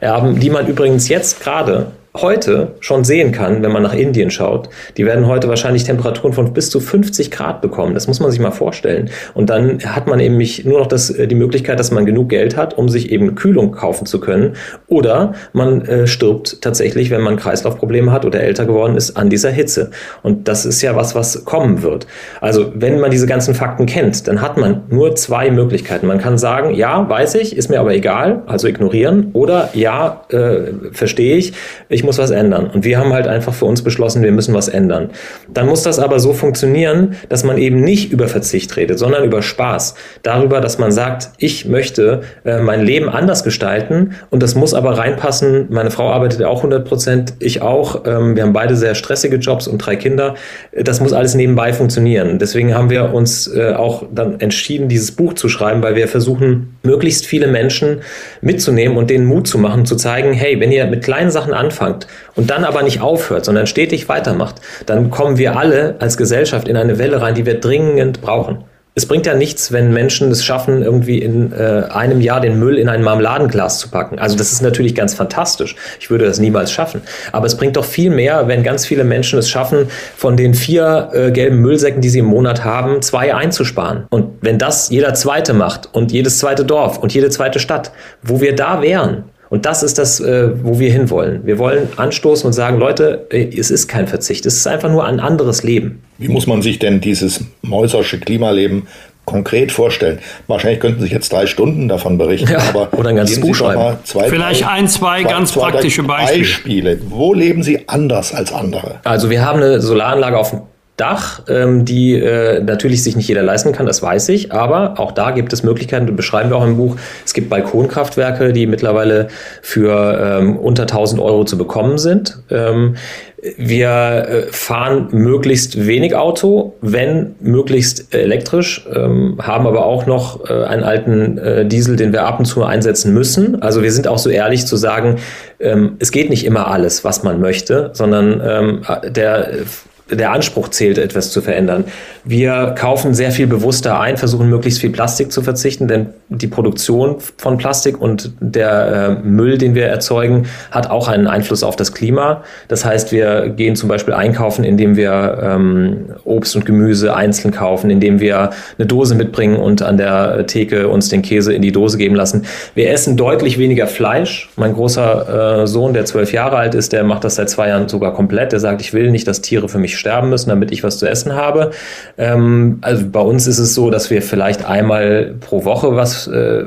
erben, die man übrigens jetzt gerade heute schon sehen kann, wenn man nach Indien schaut. Die werden heute wahrscheinlich Temperaturen von bis zu 50 Grad bekommen. Das muss man sich mal vorstellen. Und dann hat man eben nur noch das, äh, die Möglichkeit, dass man genug Geld hat, um sich eben Kühlung kaufen zu können. Oder man äh, stirbt tatsächlich, wenn man Kreislaufprobleme hat oder älter geworden ist, an dieser Hitze. Und das ist ja was, was kommen wird. Also wenn man diese ganzen Fakten kennt, dann hat man nur zwei Möglichkeiten. Man kann sagen, ja, weiß ich, ist mir aber egal, also ignorieren. Oder ja, äh, verstehe ich, ich muss was ändern. Und wir haben halt einfach für uns beschlossen, wir müssen was ändern. Dann muss das aber so funktionieren, dass man eben nicht über Verzicht redet, sondern über Spaß. Darüber, dass man sagt, ich möchte äh, mein Leben anders gestalten und das muss aber reinpassen. Meine Frau arbeitet ja auch 100 Prozent, ich auch. Ähm, wir haben beide sehr stressige Jobs und drei Kinder. Das muss alles nebenbei funktionieren. Deswegen haben wir uns äh, auch dann entschieden, dieses Buch zu schreiben, weil wir versuchen, möglichst viele Menschen mitzunehmen und denen Mut zu machen, zu zeigen, hey, wenn ihr mit kleinen Sachen anfangt, und dann aber nicht aufhört, sondern stetig weitermacht, dann kommen wir alle als Gesellschaft in eine Welle rein, die wir dringend brauchen. Es bringt ja nichts, wenn Menschen es schaffen, irgendwie in äh, einem Jahr den Müll in ein Marmeladenglas zu packen. Also das ist natürlich ganz fantastisch. Ich würde das niemals schaffen. Aber es bringt doch viel mehr, wenn ganz viele Menschen es schaffen, von den vier äh, gelben Müllsäcken, die sie im Monat haben, zwei einzusparen. Und wenn das jeder Zweite macht und jedes zweite Dorf und jede zweite Stadt, wo wir da wären, und das ist das, äh, wo wir hinwollen. Wir wollen anstoßen und sagen, Leute, äh, es ist kein Verzicht, es ist einfach nur ein anderes Leben. Wie muss man sich denn dieses mäusersche Klimaleben konkret vorstellen? Wahrscheinlich könnten Sie jetzt drei Stunden davon berichten, ja, aber oder ein ganzes Buch schreiben. Zwei, Vielleicht drei, ein, zwei, zwei ganz zwei, praktische Beispiele. Beispiele. Wo leben Sie anders als andere? Also wir haben eine Solaranlage auf dem Dach, ähm, die äh, natürlich sich nicht jeder leisten kann, das weiß ich, aber auch da gibt es Möglichkeiten, das beschreiben wir auch im Buch. Es gibt Balkonkraftwerke, die mittlerweile für ähm, unter 1000 Euro zu bekommen sind. Ähm, wir äh, fahren möglichst wenig Auto, wenn möglichst elektrisch, ähm, haben aber auch noch äh, einen alten äh, Diesel, den wir ab und zu einsetzen müssen. Also wir sind auch so ehrlich zu sagen, ähm, es geht nicht immer alles, was man möchte, sondern ähm, der der Anspruch zählt, etwas zu verändern. Wir kaufen sehr viel bewusster ein, versuchen möglichst viel Plastik zu verzichten, denn die Produktion von Plastik und der äh, Müll, den wir erzeugen, hat auch einen Einfluss auf das Klima. Das heißt, wir gehen zum Beispiel einkaufen, indem wir ähm, Obst und Gemüse einzeln kaufen, indem wir eine Dose mitbringen und an der Theke uns den Käse in die Dose geben lassen. Wir essen deutlich weniger Fleisch. Mein großer äh, Sohn, der zwölf Jahre alt ist, der macht das seit zwei Jahren sogar komplett. Der sagt, ich will nicht, dass Tiere für mich sterben müssen, damit ich was zu essen habe. Ähm, also bei uns ist es so, dass wir vielleicht einmal pro Woche was äh,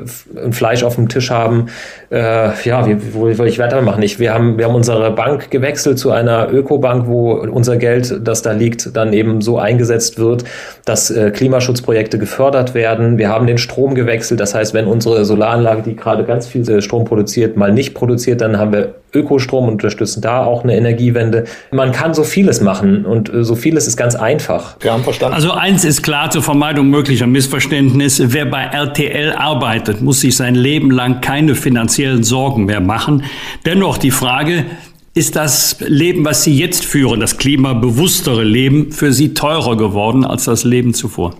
Fleisch auf dem Tisch haben. Äh, ja, wie, wo will ich weitermachen? Ich, wir, haben, wir haben unsere Bank gewechselt zu einer Ökobank, wo unser Geld, das da liegt, dann eben so eingesetzt wird, dass äh, Klimaschutzprojekte gefördert werden. Wir haben den Strom gewechselt. Das heißt, wenn unsere Solaranlage, die gerade ganz viel äh, Strom produziert, mal nicht produziert, dann haben wir Ökostrom und unterstützen da auch eine Energiewende. Man kann so vieles machen und äh, so vieles ist ganz einfach. Wir haben verstanden. Also eins ist klar zur Vermeidung möglicher Missverständnisse. Wer bei RTL arbeitet, muss sich sein Leben lang keine finanziellen Sorgen mehr machen. Dennoch die Frage, ist das Leben, was Sie jetzt führen, das klimabewusstere Leben, für Sie teurer geworden als das Leben zuvor?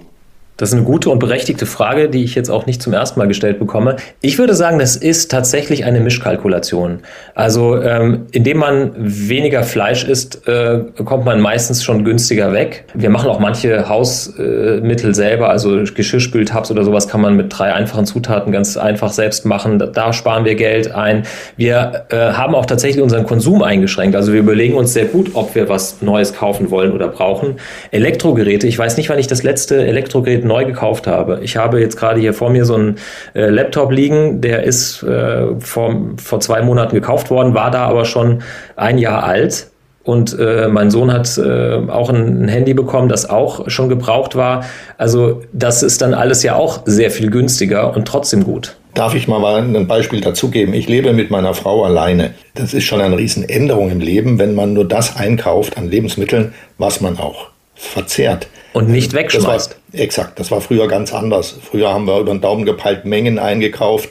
Das ist eine gute und berechtigte Frage, die ich jetzt auch nicht zum ersten Mal gestellt bekomme. Ich würde sagen, das ist tatsächlich eine Mischkalkulation. Also ähm, indem man weniger Fleisch isst, äh, kommt man meistens schon günstiger weg. Wir machen auch manche Hausmittel äh, selber, also Geschirrspültabs oder sowas kann man mit drei einfachen Zutaten ganz einfach selbst machen. Da, da sparen wir Geld ein. Wir äh, haben auch tatsächlich unseren Konsum eingeschränkt. Also wir überlegen uns sehr gut, ob wir was Neues kaufen wollen oder brauchen. Elektrogeräte, ich weiß nicht, wann ich das letzte Elektrogerät neu gekauft habe. Ich habe jetzt gerade hier vor mir so einen äh, Laptop liegen, der ist äh, vor, vor zwei Monaten gekauft worden, war da aber schon ein Jahr alt. Und äh, mein Sohn hat äh, auch ein, ein, Handy bekommen, das auch schon gebraucht war. Also das ist dann alles ja auch sehr viel günstiger und trotzdem gut. Darf ich mal ein Beispiel dazugeben? Ich lebe mit meiner Frau alleine. Das ist schon eine Riesenänderung im Leben, wenn man nur das einkauft an Lebensmitteln, was man auch verzehrt. Und nicht wegschmeißt. Exakt, das war früher ganz anders. Früher haben wir über den Daumen gepeilt Mengen eingekauft,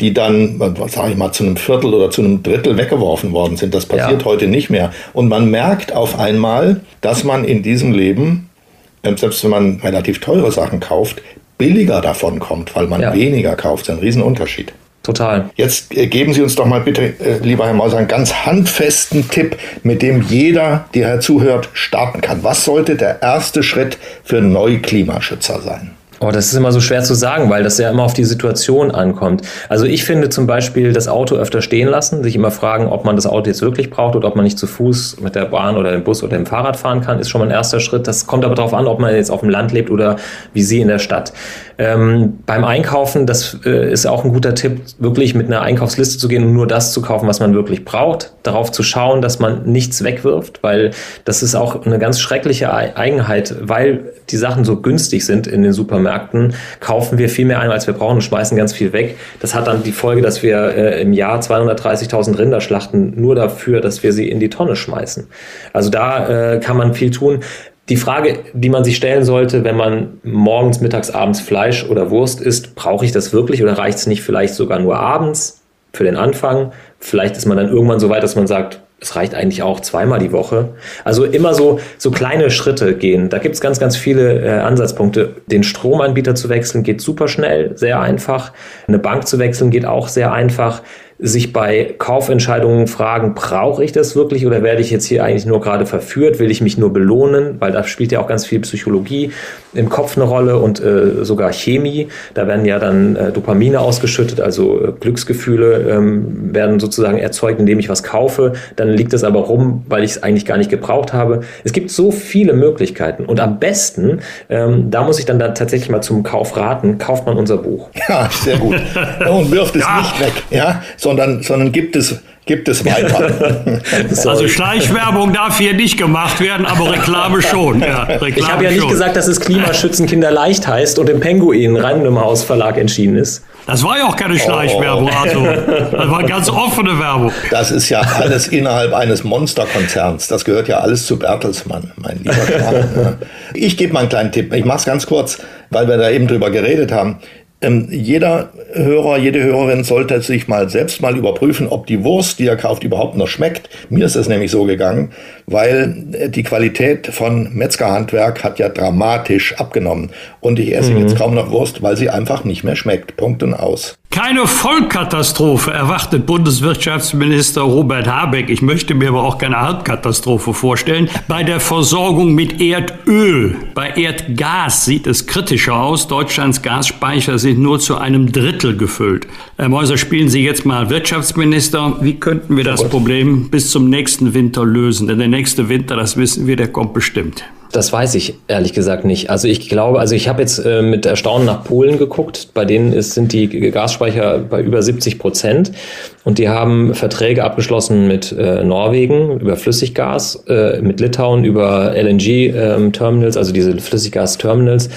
die dann, was sage ich mal, zu einem Viertel oder zu einem Drittel weggeworfen worden sind. Das passiert ja. heute nicht mehr. Und man merkt auf einmal, dass man in diesem Leben, ähm, selbst wenn man relativ teure Sachen kauft, billiger davon kommt, weil man ja. weniger kauft. Das ist ein Riesenunterschied. Total. Jetzt äh, geben Sie uns doch mal bitte, äh, lieber Herr Mauser, einen ganz handfesten Tipp, mit dem jeder, der zuhört, starten kann. Was sollte der erste Schritt für Neuklimaschützer sein? Oh, das ist immer so schwer zu sagen, weil das ja immer auf die Situation ankommt. Also ich finde zum Beispiel das Auto öfter stehen lassen, sich immer fragen, ob man das Auto jetzt wirklich braucht oder ob man nicht zu Fuß mit der Bahn oder dem Bus oder dem Fahrrad fahren kann, ist schon mal ein erster Schritt. Das kommt aber darauf an, ob man jetzt auf dem Land lebt oder wie Sie in der Stadt. Ähm, beim Einkaufen, das äh, ist auch ein guter Tipp, wirklich mit einer Einkaufsliste zu gehen und nur das zu kaufen, was man wirklich braucht. Darauf zu schauen, dass man nichts wegwirft, weil das ist auch eine ganz schreckliche Eigenheit, weil die Sachen so günstig sind in den Supermärkten, kaufen wir viel mehr ein, als wir brauchen und schmeißen ganz viel weg. Das hat dann die Folge, dass wir äh, im Jahr 230.000 Rinder schlachten, nur dafür, dass wir sie in die Tonne schmeißen. Also da äh, kann man viel tun. Die Frage, die man sich stellen sollte, wenn man morgens, mittags, abends Fleisch oder Wurst isst, brauche ich das wirklich oder reicht es nicht vielleicht sogar nur abends für den Anfang? Vielleicht ist man dann irgendwann so weit, dass man sagt, es reicht eigentlich auch zweimal die Woche. Also immer so, so kleine Schritte gehen. Da gibt es ganz, ganz viele äh, Ansatzpunkte. Den Stromanbieter zu wechseln geht super schnell, sehr einfach. Eine Bank zu wechseln geht auch sehr einfach sich bei Kaufentscheidungen fragen, brauche ich das wirklich oder werde ich jetzt hier eigentlich nur gerade verführt? Will ich mich nur belohnen? Weil da spielt ja auch ganz viel Psychologie im Kopf eine Rolle und äh, sogar Chemie. Da werden ja dann äh, Dopamine ausgeschüttet, also äh, Glücksgefühle ähm, werden sozusagen erzeugt, indem ich was kaufe. Dann liegt es aber rum, weil ich es eigentlich gar nicht gebraucht habe. Es gibt so viele Möglichkeiten und am besten, ähm, da muss ich dann, dann tatsächlich mal zum Kauf raten, kauft man unser Buch. Ja, sehr gut. Und wirft es ja. nicht weg, ja, sondern, sondern gibt es gibt es weiter. also Schleichwerbung darf hier nicht gemacht werden, aber Reklame schon. Ja, Reklame ich habe ja nicht schon. gesagt, dass es Klimaschützen Kinder leicht heißt und im Penguin Random House Verlag entschieden ist. Das war ja auch keine Schleichwerbung, oh. also das war ganz offene Werbung. Das ist ja alles innerhalb eines Monsterkonzerns. Das gehört ja alles zu Bertelsmann, mein lieber Schwan. Ich gebe mal einen kleinen Tipp. Ich mache es ganz kurz, weil wir da eben drüber geredet haben. Ähm, jeder Hörer, jede Hörerin sollte sich mal selbst mal überprüfen, ob die Wurst, die er kauft, überhaupt noch schmeckt. Mir ist es nämlich so gegangen, weil äh, die Qualität von Metzgerhandwerk hat ja dramatisch abgenommen. Und ich esse mhm. jetzt kaum noch Wurst, weil sie einfach nicht mehr schmeckt. Punkt und aus. Keine Vollkatastrophe erwartet Bundeswirtschaftsminister Robert Habeck. Ich möchte mir aber auch keine Halbkatastrophe vorstellen. Bei der Versorgung mit Erdöl. Bei Erdgas sieht es kritischer aus. Deutschlands Gasspeicher sind nur zu einem Drittel gefüllt. Herr Meuser, spielen Sie jetzt mal Wirtschaftsminister. Wie könnten wir das Problem bis zum nächsten Winter lösen? Denn der nächste Winter, das wissen wir, der kommt bestimmt. Das weiß ich ehrlich gesagt nicht. Also ich glaube, also ich habe jetzt äh, mit Erstaunen nach Polen geguckt. Bei denen ist, sind die Gasspeicher bei über 70 Prozent und die haben Verträge abgeschlossen mit äh, Norwegen über Flüssiggas, äh, mit Litauen über LNG-Terminals, ähm, also diese Flüssiggas-Terminals.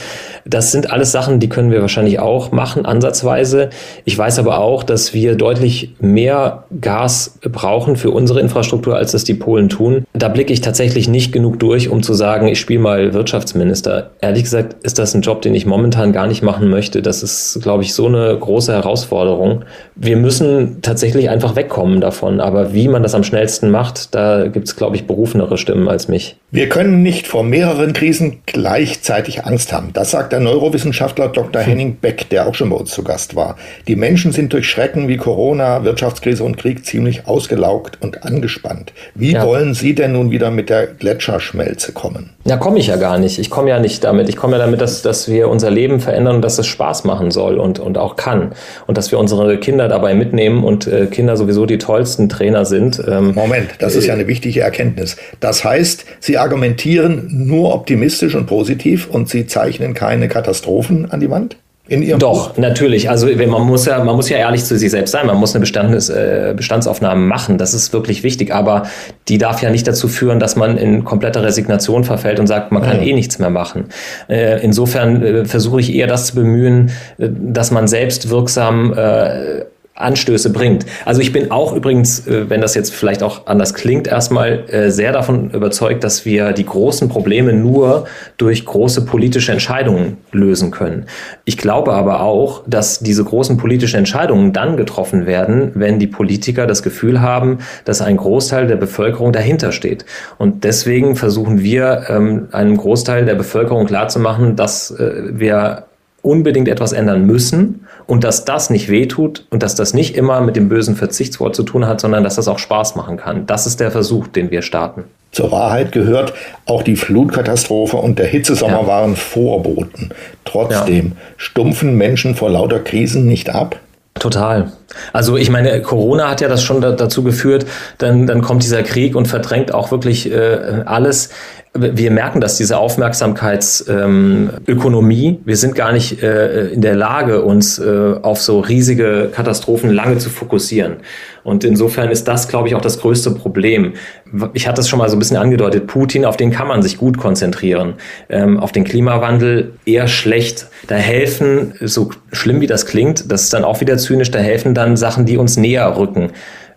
Das sind alles Sachen, die können wir wahrscheinlich auch machen, ansatzweise. Ich weiß aber auch, dass wir deutlich mehr Gas brauchen für unsere Infrastruktur, als das die Polen tun. Da blicke ich tatsächlich nicht genug durch, um zu sagen, ich spiele mal Wirtschaftsminister. Ehrlich gesagt ist das ein Job, den ich momentan gar nicht machen möchte. Das ist, glaube ich, so eine große Herausforderung. Wir müssen tatsächlich einfach wegkommen davon. Aber wie man das am schnellsten macht, da gibt es, glaube ich, berufenere Stimmen als mich. Wir können nicht vor mehreren Krisen gleichzeitig Angst haben. Das sagt der Neurowissenschaftler Dr. Henning Beck, der auch schon bei uns zu Gast war. Die Menschen sind durch Schrecken wie Corona, Wirtschaftskrise und Krieg ziemlich ausgelaugt und angespannt. Wie ja. wollen Sie denn nun wieder mit der Gletscherschmelze kommen? Ja, komme ich ja gar nicht. Ich komme ja nicht damit. Ich komme ja damit, dass, dass wir unser Leben verändern und dass es Spaß machen soll und, und auch kann. Und dass wir unsere Kinder dabei mitnehmen und äh, Kinder sowieso die tollsten Trainer sind. Ähm, Moment, das ist ja eine wichtige Erkenntnis. Das heißt, Sie argumentieren nur optimistisch und positiv und Sie zeichnen keine Katastrophen an die Wand? In Ihrem Doch, Buch? natürlich. Also man muss ja, man muss ja ehrlich zu sich selbst sein. Man muss eine Bestandes, äh, Bestandsaufnahme machen. Das ist wirklich wichtig. Aber die darf ja nicht dazu führen, dass man in kompletter Resignation verfällt und sagt, man kann mhm. eh nichts mehr machen. Äh, insofern äh, versuche ich eher das zu bemühen, dass man selbst wirksam äh, Anstöße bringt. Also ich bin auch übrigens, äh, wenn das jetzt vielleicht auch anders klingt, erstmal äh, sehr davon überzeugt, dass wir die großen Probleme nur durch große politische Entscheidungen lösen können. Ich glaube aber auch, dass diese großen politischen Entscheidungen dann getroffen werden, wenn die Politiker das Gefühl haben, dass ein Großteil der Bevölkerung dahinter steht. Und deswegen versuchen wir ähm, einem Großteil der Bevölkerung klarzumachen, dass äh, wir unbedingt etwas ändern müssen und dass das nicht wehtut und dass das nicht immer mit dem bösen Verzichtswort zu tun hat, sondern dass das auch Spaß machen kann. Das ist der Versuch, den wir starten. Zur Wahrheit gehört, auch die Flutkatastrophe und der Hitzesommer ja. waren Vorboten. Trotzdem ja. stumpfen Menschen vor lauter Krisen nicht ab? Total. Also ich meine, Corona hat ja das schon da, dazu geführt, dann, dann kommt dieser Krieg und verdrängt auch wirklich äh, alles wir merken, dass diese Aufmerksamkeitsökonomie, ähm, wir sind gar nicht äh, in der Lage, uns äh, auf so riesige Katastrophen lange zu fokussieren. Und insofern ist das, glaube ich, auch das größte Problem. Ich hatte es schon mal so ein bisschen angedeutet. Putin, auf den kann man sich gut konzentrieren. Ähm, auf den Klimawandel eher schlecht. Da helfen, so schlimm wie das klingt, das ist dann auch wieder zynisch, da helfen dann Sachen, die uns näher rücken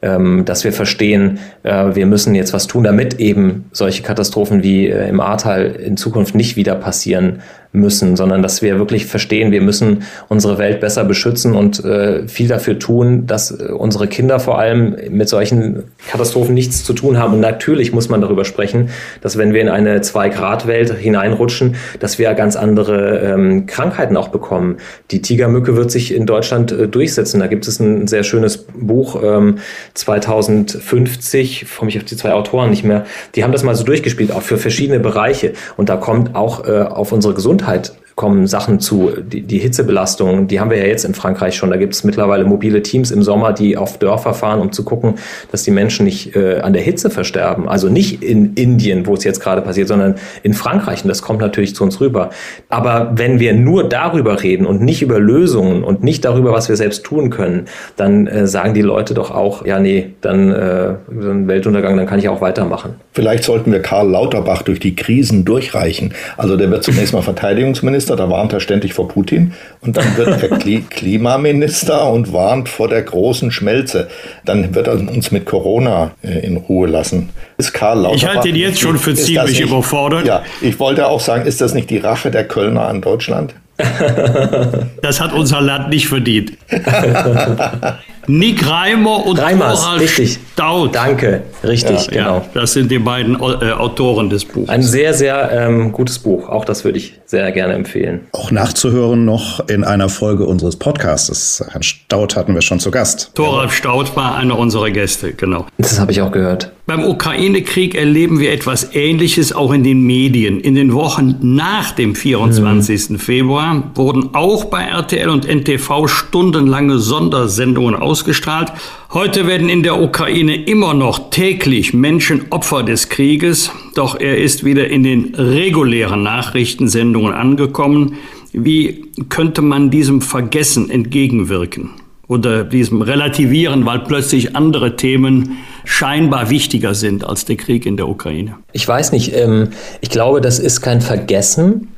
ähm, dass wir verstehen, äh, wir müssen jetzt was tun, damit eben solche Katastrophen wie äh, im Ahrtal in Zukunft nicht wieder passieren müssen, sondern dass wir wirklich verstehen, wir müssen unsere Welt besser beschützen und äh, viel dafür tun, dass äh, unsere Kinder vor allem mit solchen Katastrophen nichts zu tun haben. Und natürlich muss man darüber sprechen, dass wenn wir in eine Zwei-Grad-Welt hineinrutschen, dass wir ganz andere ähm, Krankheiten auch bekommen. Die Tigermücke wird sich in Deutschland äh, durchsetzen. Da gibt es ein sehr schönes Buch, ähm, 2050, komme ich auf die zwei Autoren nicht mehr, die haben das mal so durchgespielt, auch für verschiedene Bereiche. Und da kommt auch äh, auf unsere Gesundheit Gesundheit kommen Sachen zu. Die, die Hitzebelastung, die haben wir ja jetzt in Frankreich schon. Da gibt es mittlerweile mobile Teams im Sommer, die auf Dörfer fahren, um zu gucken, dass die Menschen nicht äh, an der Hitze versterben. Also nicht in Indien, wo es jetzt gerade passiert, sondern in Frankreich. Und das kommt natürlich zu uns rüber. Aber wenn wir nur darüber reden und nicht über Lösungen und nicht darüber, was wir selbst tun können, dann äh, sagen die Leute doch auch, ja, nee, dann äh, Weltuntergang, dann kann ich auch weitermachen. Vielleicht sollten wir Karl Lauterbach durch die Krisen durchreichen. Also der wird zunächst mal Verteidigungsminister Außenminister, da warnt er ständig vor Putin. Und dann wird er Klimaminister und warnt vor der großen Schmelze. Dann wird er uns mit Corona äh, in Ruhe lassen. Ist Karl Lauterbach, ich halte ihn jetzt schon für ziemlich nicht, überfordert. Ja, ich wollte auch sagen, ist das nicht die Rache der Kölner an Deutschland? das hat unser Land nicht verdient. Nick Reimer und Reimers, Thorald richtig. Staud. Danke, richtig, ja, genau. Ja, das sind die beiden äh, Autoren des Buches. Ein sehr, sehr ähm, gutes Buch. Auch das würde ich sehr gerne empfehlen. Auch nachzuhören noch in einer Folge unseres Podcasts. Herrn Staud hatten wir schon zu Gast. Thoralf Staud war einer unserer Gäste, genau. Das habe ich auch gehört. Beim Ukraine-Krieg erleben wir etwas Ähnliches auch in den Medien. In den Wochen nach dem 24. Mhm. Februar wurden auch bei RTL und NTV stundenlange Sondersendungen ausgestrahlt. Heute werden in der Ukraine immer noch täglich Menschen Opfer des Krieges, doch er ist wieder in den regulären Nachrichtensendungen angekommen. Wie könnte man diesem Vergessen entgegenwirken? oder diesem Relativieren, weil plötzlich andere Themen scheinbar wichtiger sind als der Krieg in der Ukraine? Ich weiß nicht. Ähm, ich glaube, das ist kein Vergessen,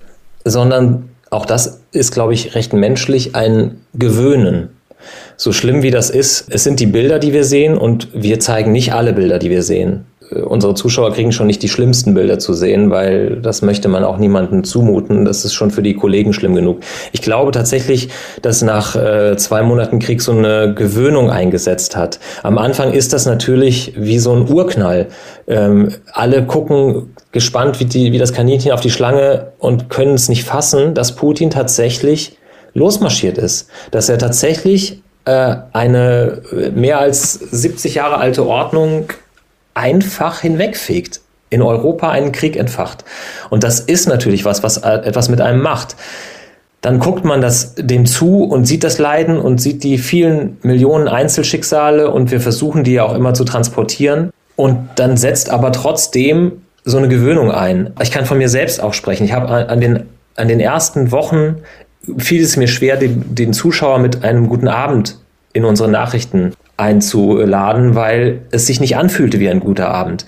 sondern auch das ist, glaube ich, recht menschlich ein Gewöhnen. So schlimm wie das ist, es sind die Bilder, die wir sehen und wir zeigen nicht alle Bilder, die wir sehen. Äh, unsere Zuschauer kriegen schon nicht die schlimmsten Bilder zu sehen, weil das möchte man auch niemandem zumuten. Das ist schon für die Kollegen schlimm genug. Ich glaube tatsächlich, dass nach äh, zwei Monaten Krieg so eine Gewöhnung eingesetzt hat. Am Anfang ist das natürlich wie so ein Urknall. Ähm, alle gucken gespannt wie, die, wie das Kaninchen auf die Schlange und können es nicht fassen, dass Putin tatsächlich losmarschiert ist. Dass er tatsächlich äh, eine mehr als 70 Jahre alte Ordnung einfach hinwegfegt, in Europa einen Krieg entfacht. Und das ist natürlich was, was etwas mit einem macht. Dann guckt man das dem zu und sieht das Leiden und sieht die vielen Millionen Einzelschicksale und wir versuchen die ja auch immer zu transportieren. Und dann setzt aber trotzdem so eine Gewöhnung ein. Ich kann von mir selbst auch sprechen. Ich habe an den, an den ersten Wochen fiel es mir schwer, den, den Zuschauer mit einem guten Abend in unsere Nachrichten einzuladen, weil es sich nicht anfühlte wie ein guter Abend.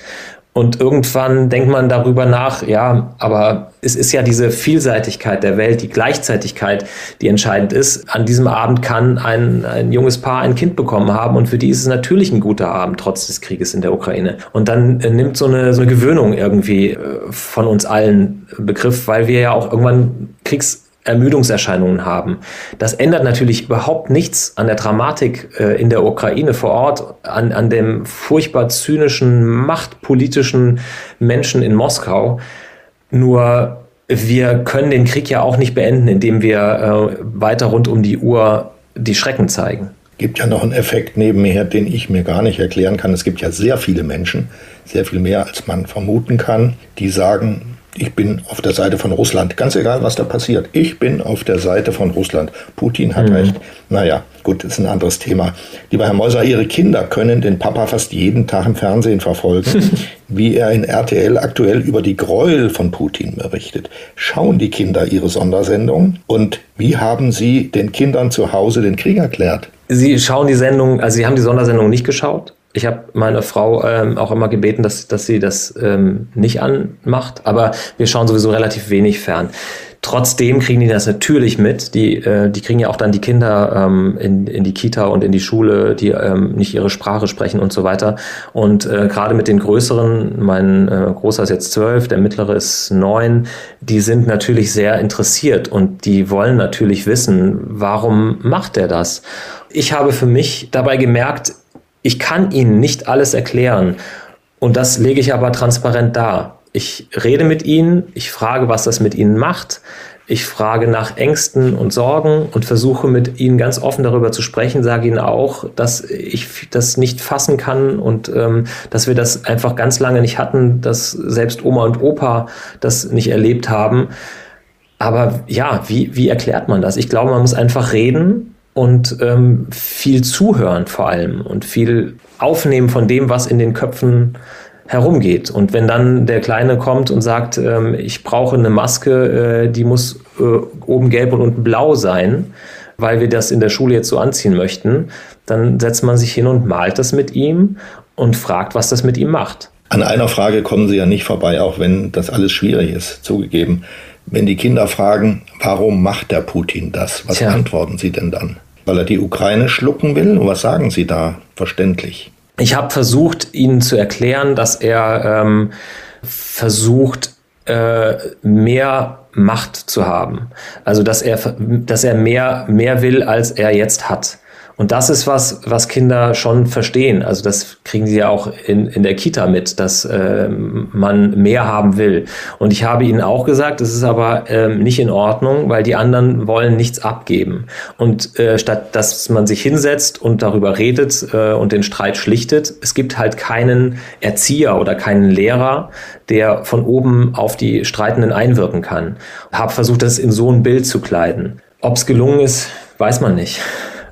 Und irgendwann denkt man darüber nach, ja, aber es ist ja diese Vielseitigkeit der Welt, die Gleichzeitigkeit, die entscheidend ist. An diesem Abend kann ein, ein junges Paar ein Kind bekommen haben und für die ist es natürlich ein guter Abend, trotz des Krieges in der Ukraine. Und dann äh, nimmt so eine, so eine Gewöhnung irgendwie äh, von uns allen Begriff, weil wir ja auch irgendwann Kriegs Ermüdungserscheinungen haben. Das ändert natürlich überhaupt nichts an der Dramatik äh, in der Ukraine vor Ort, an, an dem furchtbar zynischen, machtpolitischen Menschen in Moskau. Nur wir können den Krieg ja auch nicht beenden, indem wir äh, weiter rund um die Uhr die Schrecken zeigen. Es gibt ja noch einen Effekt nebenher, den ich mir gar nicht erklären kann. Es gibt ja sehr viele Menschen, sehr viel mehr als man vermuten kann, die sagen, ich bin auf der Seite von Russland. Ganz egal, was da passiert. Ich bin auf der Seite von Russland. Putin hat mhm. recht. Naja, gut, das ist ein anderes Thema. Lieber Herr Meuser, Ihre Kinder können den Papa fast jeden Tag im Fernsehen verfolgen, wie er in RTL aktuell über die Gräuel von Putin berichtet. Schauen die Kinder Ihre Sondersendung? Und wie haben Sie den Kindern zu Hause den Krieg erklärt? Sie schauen die Sendung, also Sie haben die Sondersendung nicht geschaut? Ich habe meine Frau ähm, auch immer gebeten, dass, dass sie das ähm, nicht anmacht, aber wir schauen sowieso relativ wenig fern. Trotzdem kriegen die das natürlich mit. Die, äh, die kriegen ja auch dann die Kinder ähm, in, in die Kita und in die Schule, die ähm, nicht ihre Sprache sprechen und so weiter. Und äh, gerade mit den Größeren, mein äh, Großer ist jetzt zwölf, der Mittlere ist neun, die sind natürlich sehr interessiert und die wollen natürlich wissen, warum macht er das? Ich habe für mich dabei gemerkt, ich kann Ihnen nicht alles erklären und das lege ich aber transparent dar. Ich rede mit Ihnen, ich frage, was das mit Ihnen macht. Ich frage nach Ängsten und Sorgen und versuche mit Ihnen ganz offen darüber zu sprechen, sage Ihnen auch, dass ich das nicht fassen kann und ähm, dass wir das einfach ganz lange nicht hatten, dass selbst Oma und Opa das nicht erlebt haben. Aber ja, wie, wie erklärt man das? Ich glaube, man muss einfach reden und ähm, viel zuhören vor allem und viel aufnehmen von dem, was in den Köpfen herumgeht. Und wenn dann der Kleine kommt und sagt, ähm, ich brauche eine Maske, äh, die muss äh, oben gelb und unten blau sein, weil wir das in der Schule jetzt so anziehen möchten, dann setzt man sich hin und malt das mit ihm und fragt, was das mit ihm macht. An einer Frage kommen Sie ja nicht vorbei, auch wenn das alles schwierig ist, zugegeben. Wenn die Kinder fragen, warum macht der Putin das? Was Tja. antworten Sie denn dann? Weil er die Ukraine schlucken will? Und was sagen Sie da verständlich? Ich habe versucht, Ihnen zu erklären, dass er ähm, versucht, äh, mehr Macht zu haben. Also dass er, dass er mehr, mehr will, als er jetzt hat. Und das ist was, was Kinder schon verstehen. Also das kriegen sie ja auch in, in der Kita mit, dass äh, man mehr haben will. Und ich habe ihnen auch gesagt, es ist aber ähm, nicht in Ordnung, weil die anderen wollen nichts abgeben. Und äh, statt dass man sich hinsetzt und darüber redet äh, und den Streit schlichtet, es gibt halt keinen Erzieher oder keinen Lehrer, der von oben auf die Streitenden einwirken kann. Habe versucht, das in so ein Bild zu kleiden. Ob es gelungen ist, weiß man nicht.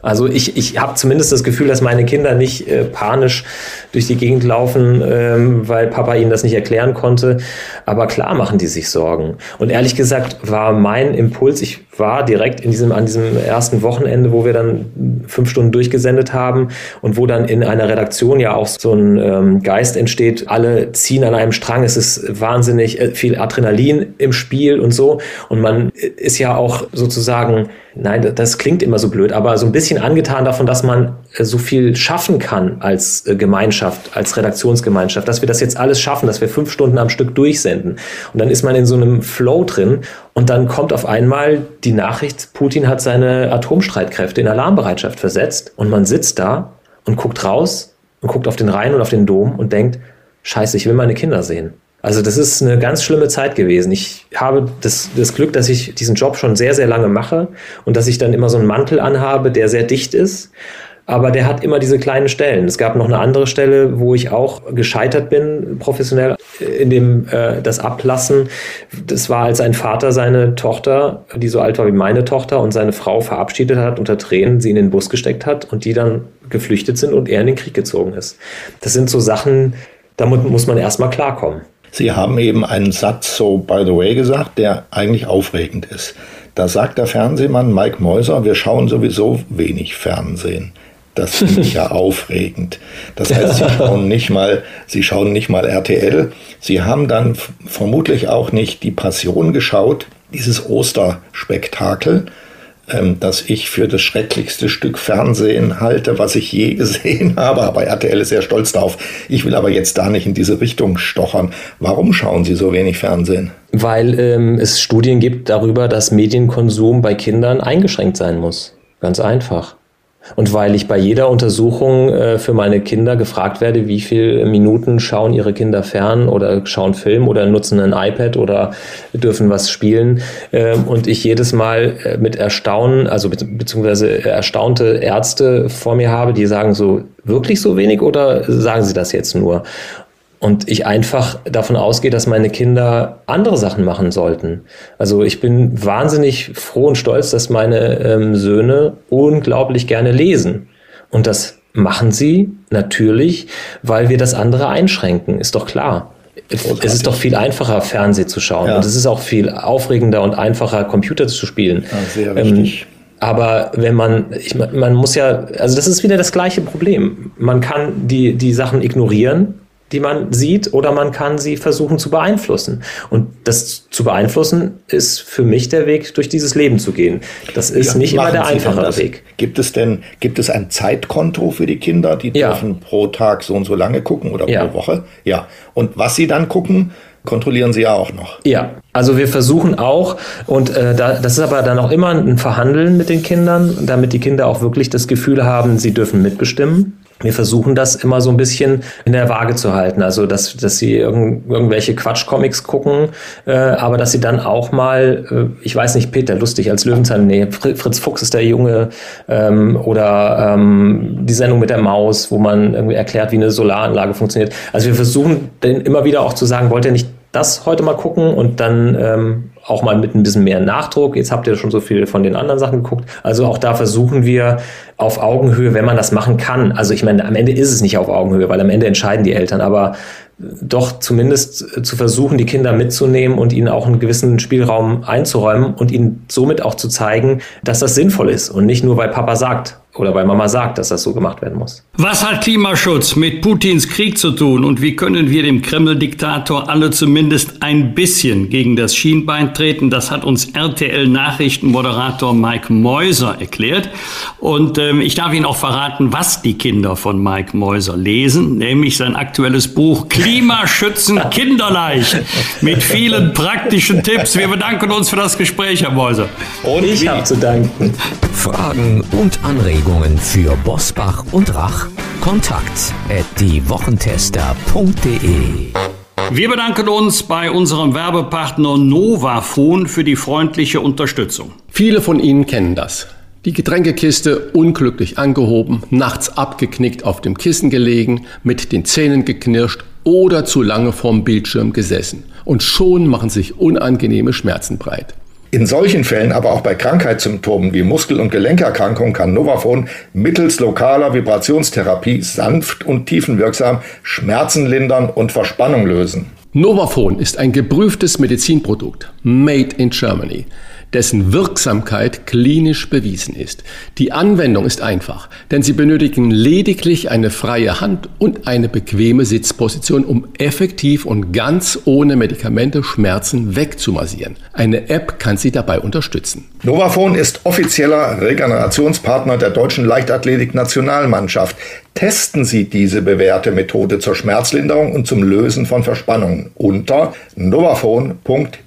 Also ich, ich habe zumindest das Gefühl, dass meine Kinder nicht äh, panisch durch die Gegend laufen, ähm, weil Papa ihnen das nicht erklären konnte. Aber klar machen die sich Sorgen. Und ehrlich gesagt war mein Impuls, ich war direkt in diesem, an diesem ersten Wochenende, wo wir dann fünf Stunden durchgesendet haben und wo dann in einer Redaktion ja auch so ein ähm, Geist entsteht, alle ziehen an einem Strang, es ist wahnsinnig äh, viel Adrenalin im Spiel und so. Und man ist ja auch sozusagen, nein, das klingt immer so blöd, aber so ein bisschen angetan davon, dass man äh, so viel schaffen kann als äh, Gemeinschaft, als Redaktionsgemeinschaft, dass wir das jetzt alles schaffen, dass wir fünf Stunden am Stück durchsenden. Und dann ist man in so einem Flow drin und dann kommt auf einmal die Nachricht, Putin hat seine Atomstreitkräfte in Alarmbereitschaft versetzt und man sitzt da und guckt raus und guckt auf den Rhein und auf den Dom und denkt, scheiße, ich will meine Kinder sehen. Also das ist eine ganz schlimme Zeit gewesen. Ich habe das, das Glück, dass ich diesen Job schon sehr, sehr lange mache und dass ich dann immer so einen Mantel anhabe, der sehr dicht ist aber der hat immer diese kleinen Stellen. Es gab noch eine andere Stelle, wo ich auch gescheitert bin, professionell, in dem äh, das Ablassen. Das war, als ein Vater seine Tochter, die so alt war wie meine Tochter, und seine Frau verabschiedet hat, unter Tränen sie in den Bus gesteckt hat und die dann geflüchtet sind und er in den Krieg gezogen ist. Das sind so Sachen, damit muss man erstmal klarkommen. Sie haben eben einen Satz so by the way gesagt, der eigentlich aufregend ist. Da sagt der Fernsehmann Mike Mäuser, wir schauen sowieso wenig Fernsehen. Das finde ich ja aufregend. Das heißt, sie schauen nicht mal, sie schauen nicht mal RTL. Sie haben dann vermutlich auch nicht die Passion geschaut, dieses Osterspektakel, ähm, das ich für das schrecklichste Stück Fernsehen halte, was ich je gesehen habe. Aber RTL ist sehr stolz darauf. Ich will aber jetzt da nicht in diese Richtung stochern. Warum schauen Sie so wenig Fernsehen? Weil ähm, es Studien gibt darüber, dass Medienkonsum bei Kindern eingeschränkt sein muss. Ganz einfach. Und weil ich bei jeder Untersuchung äh, für meine Kinder gefragt werde, wie viele Minuten schauen ihre Kinder fern oder schauen Film oder nutzen ein iPad oder dürfen was spielen. Äh, und ich jedes Mal äh, mit Erstaunen, also be beziehungsweise erstaunte Ärzte vor mir habe, die sagen so, wirklich so wenig oder sagen sie das jetzt nur? Und ich einfach davon ausgehe, dass meine Kinder andere Sachen machen sollten. Also ich bin wahnsinnig froh und stolz, dass meine ähm, Söhne unglaublich gerne lesen. Und das machen sie natürlich, weil wir das andere einschränken, ist doch klar. Es ist doch viel einfacher, Fernsehen zu schauen. Ja. Und es ist auch viel aufregender und einfacher, Computer zu spielen. Ja, sehr wichtig. Ähm, aber wenn man, ich, man muss ja, also das ist wieder das gleiche Problem. Man kann die, die Sachen ignorieren die man sieht, oder man kann sie versuchen zu beeinflussen. Und das zu beeinflussen ist für mich der Weg, durch dieses Leben zu gehen. Das ist ja, nicht immer der einfache Weg. Gibt es denn, gibt es ein Zeitkonto für die Kinder? Die ja. dürfen pro Tag so und so lange gucken oder ja. pro Woche? Ja. Und was sie dann gucken, kontrollieren Sie ja auch noch. Ja, also wir versuchen auch, und äh, da, das ist aber dann auch immer ein Verhandeln mit den Kindern, damit die Kinder auch wirklich das Gefühl haben, sie dürfen mitbestimmen wir versuchen das immer so ein bisschen in der Waage zu halten. Also, dass, dass sie irgend, irgendwelche Quatsch-Comics gucken, äh, aber dass sie dann auch mal, äh, ich weiß nicht, Peter Lustig als Löwenzahn, nee, Fritz Fuchs ist der Junge, ähm, oder ähm, die Sendung mit der Maus, wo man irgendwie erklärt, wie eine Solaranlage funktioniert. Also wir versuchen dann immer wieder auch zu sagen, wollt ihr nicht das heute mal gucken und dann ähm, auch mal mit ein bisschen mehr Nachdruck. Jetzt habt ihr schon so viel von den anderen Sachen geguckt. Also auch da versuchen wir auf Augenhöhe, wenn man das machen kann. Also ich meine, am Ende ist es nicht auf Augenhöhe, weil am Ende entscheiden die Eltern, aber doch zumindest zu versuchen, die Kinder mitzunehmen und ihnen auch einen gewissen Spielraum einzuräumen und ihnen somit auch zu zeigen, dass das sinnvoll ist und nicht nur, weil Papa sagt oder weil Mama sagt, dass das so gemacht werden muss. Was hat Klimaschutz mit Putins Krieg zu tun und wie können wir dem Kreml-Diktator alle zumindest ein bisschen gegen das Schienbein treten? Das hat uns RTL-Nachrichtenmoderator Mike Mäuser erklärt. Und ähm, ich darf Ihnen auch verraten, was die Kinder von Mike Mäuser lesen, nämlich sein aktuelles Buch Klimaschützen kinderleicht mit vielen praktischen Tipps. Wir bedanken uns für das Gespräch, Herr Mäuser. Und ich habe zu danken. Fragen und Anregungen Anregungen für Bosbach und Rach? Kontakt at diewochentester.de wir bedanken uns bei unserem Werbepartner Novafon für die freundliche Unterstützung. Viele von Ihnen kennen das. Die Getränkekiste unglücklich angehoben, nachts abgeknickt auf dem Kissen gelegen, mit den Zähnen geknirscht oder zu lange vorm Bildschirm gesessen. Und schon machen sich unangenehme Schmerzen breit. In solchen Fällen, aber auch bei Krankheitssymptomen wie Muskel- und Gelenkerkrankungen kann Novafon mittels lokaler Vibrationstherapie sanft und tiefenwirksam Schmerzen lindern und Verspannung lösen. Novafon ist ein geprüftes Medizinprodukt, made in Germany dessen Wirksamkeit klinisch bewiesen ist. Die Anwendung ist einfach, denn Sie benötigen lediglich eine freie Hand und eine bequeme Sitzposition, um effektiv und ganz ohne Medikamente Schmerzen wegzumassieren. Eine App kann Sie dabei unterstützen. Novafon ist offizieller Regenerationspartner der deutschen Leichtathletik-Nationalmannschaft. Testen Sie diese bewährte Methode zur Schmerzlinderung und zum Lösen von Verspannungen unter novafon.de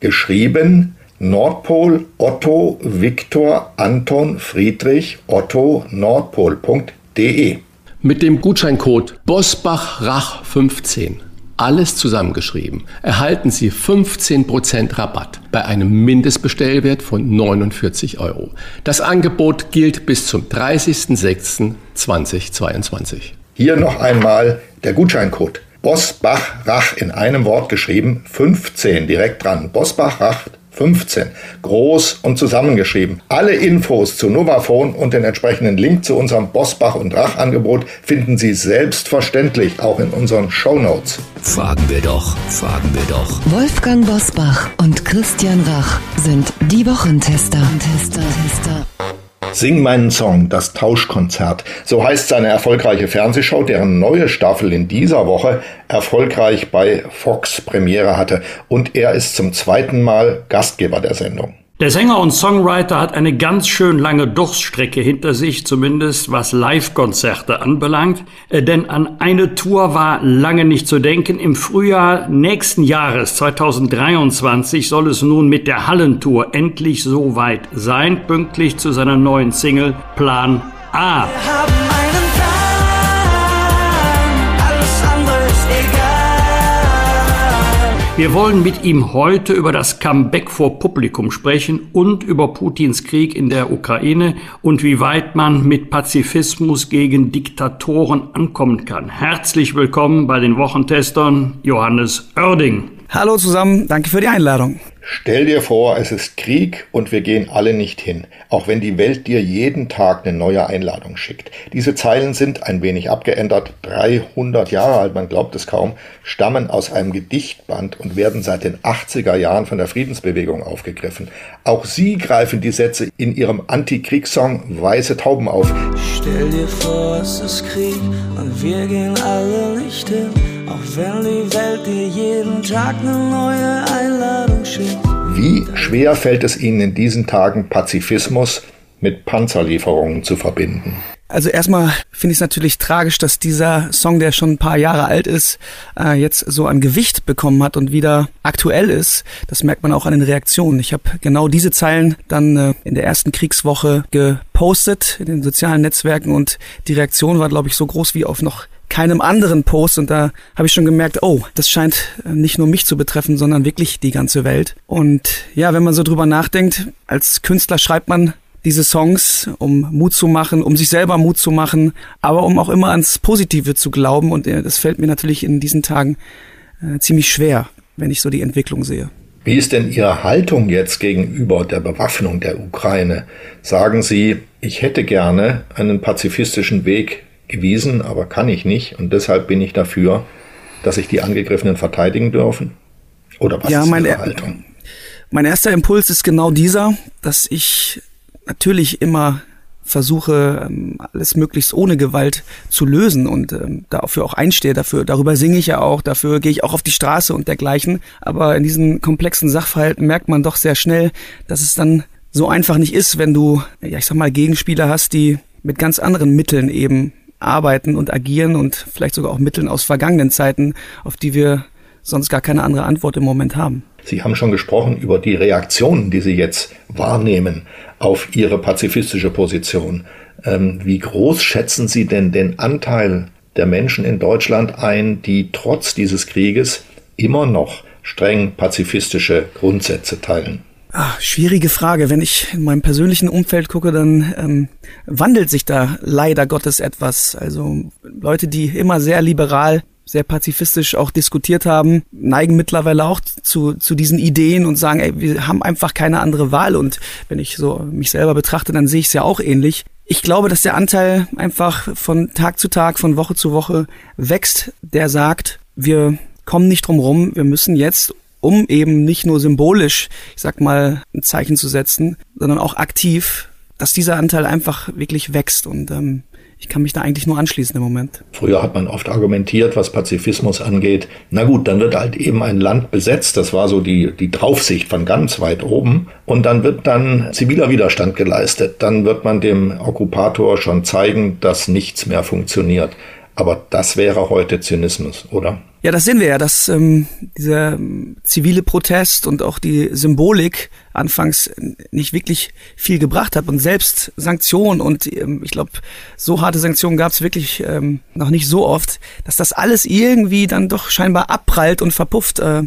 geschrieben Nordpol Otto Viktor Anton Friedrich Otto Nordpol.de. Mit dem Gutscheincode BOSBACHRACH15, alles zusammengeschrieben, erhalten Sie 15% Rabatt bei einem Mindestbestellwert von 49 Euro. Das Angebot gilt bis zum 30.06.2022. Hier noch einmal der Gutscheincode. Bosbach Rach in einem Wort geschrieben, 15 direkt dran. Bosbach Rach 15. Groß und zusammengeschrieben. Alle Infos zu Novafone und den entsprechenden Link zu unserem Bosbach und Rach Angebot finden Sie selbstverständlich auch in unseren Show Notes. Fragen wir doch, fragen wir doch. Wolfgang Bosbach und Christian Rach sind die Wochentester. Tester, Tester. Sing meinen Song, das Tauschkonzert. So heißt seine erfolgreiche Fernsehshow, deren neue Staffel in dieser Woche erfolgreich bei Fox Premiere hatte. Und er ist zum zweiten Mal Gastgeber der Sendung. Der Sänger und Songwriter hat eine ganz schön lange Durststrecke hinter sich, zumindest was Live-Konzerte anbelangt. Äh, denn an eine Tour war lange nicht zu denken. Im Frühjahr nächsten Jahres, 2023, soll es nun mit der Hallentour endlich so weit sein, pünktlich zu seiner neuen Single Plan A. Wir wollen mit ihm heute über das Comeback vor Publikum sprechen und über Putins Krieg in der Ukraine und wie weit man mit Pazifismus gegen Diktatoren ankommen kann. Herzlich willkommen bei den Wochentestern Johannes Oerding. Hallo zusammen, danke für die Einladung. Stell dir vor, es ist Krieg und wir gehen alle nicht hin, auch wenn die Welt dir jeden Tag eine neue Einladung schickt. Diese Zeilen sind ein wenig abgeändert, 300 Jahre alt, man glaubt es kaum, stammen aus einem Gedichtband und werden seit den 80er Jahren von der Friedensbewegung aufgegriffen. Auch sie greifen die Sätze in ihrem Antikriegssong Weiße Tauben auf. Stell dir vor, es ist Krieg und wir gehen alle nicht hin. Auch wenn die Welt dir jeden Tag eine neue Einladung schickt. Wie schwer fällt es Ihnen in diesen Tagen, Pazifismus mit Panzerlieferungen zu verbinden? Also erstmal finde ich es natürlich tragisch, dass dieser Song, der schon ein paar Jahre alt ist, äh, jetzt so an Gewicht bekommen hat und wieder aktuell ist. Das merkt man auch an den Reaktionen. Ich habe genau diese Zeilen dann äh, in der ersten Kriegswoche gepostet in den sozialen Netzwerken und die Reaktion war, glaube ich, so groß wie auf noch keinem anderen Post und da habe ich schon gemerkt, oh, das scheint nicht nur mich zu betreffen, sondern wirklich die ganze Welt. Und ja, wenn man so drüber nachdenkt, als Künstler schreibt man diese Songs, um Mut zu machen, um sich selber Mut zu machen, aber um auch immer ans Positive zu glauben. Und äh, das fällt mir natürlich in diesen Tagen äh, ziemlich schwer, wenn ich so die Entwicklung sehe. Wie ist denn Ihre Haltung jetzt gegenüber der Bewaffnung der Ukraine? Sagen Sie, ich hätte gerne einen pazifistischen Weg gewiesen, aber kann ich nicht. Und deshalb bin ich dafür, dass sich die Angegriffenen verteidigen dürfen. Oder was ja, ist meine, Haltung? Mein erster Impuls ist genau dieser, dass ich natürlich immer versuche, ähm, alles möglichst ohne Gewalt zu lösen und ähm, dafür auch einstehe. Dafür, darüber singe ich ja auch, dafür gehe ich auch auf die Straße und dergleichen. Aber in diesen komplexen Sachverhalten merkt man doch sehr schnell, dass es dann so einfach nicht ist, wenn du, ja, ich sag mal, Gegenspieler hast, die mit ganz anderen Mitteln eben arbeiten und agieren und vielleicht sogar auch Mitteln aus vergangenen Zeiten, auf die wir sonst gar keine andere Antwort im Moment haben. Sie haben schon gesprochen über die Reaktionen, die Sie jetzt wahrnehmen auf Ihre pazifistische Position. Ähm, wie groß schätzen Sie denn den Anteil der Menschen in Deutschland ein, die trotz dieses Krieges immer noch streng pazifistische Grundsätze teilen? Ach, schwierige Frage. Wenn ich in meinem persönlichen Umfeld gucke, dann ähm, wandelt sich da leider Gottes etwas. Also Leute, die immer sehr liberal, sehr pazifistisch auch diskutiert haben, neigen mittlerweile auch zu, zu diesen Ideen und sagen, ey, wir haben einfach keine andere Wahl. Und wenn ich so mich selber betrachte, dann sehe ich es ja auch ähnlich. Ich glaube, dass der Anteil einfach von Tag zu Tag, von Woche zu Woche wächst, der sagt, wir kommen nicht drum rum, wir müssen jetzt um eben nicht nur symbolisch, ich sag mal, ein Zeichen zu setzen, sondern auch aktiv, dass dieser Anteil einfach wirklich wächst und ähm, ich kann mich da eigentlich nur anschließen im Moment. Früher hat man oft argumentiert, was Pazifismus angeht. Na gut, dann wird halt eben ein Land besetzt. Das war so die, die Draufsicht von ganz weit oben. Und dann wird dann ziviler Widerstand geleistet. Dann wird man dem Okkupator schon zeigen, dass nichts mehr funktioniert. Aber das wäre heute Zynismus, oder? Ja, das sehen wir ja, dass ähm, dieser ähm, zivile Protest und auch die Symbolik anfangs nicht wirklich viel gebracht hat und selbst Sanktionen und ähm, ich glaube, so harte Sanktionen gab es wirklich ähm, noch nicht so oft, dass das alles irgendwie dann doch scheinbar abprallt und verpufft äh,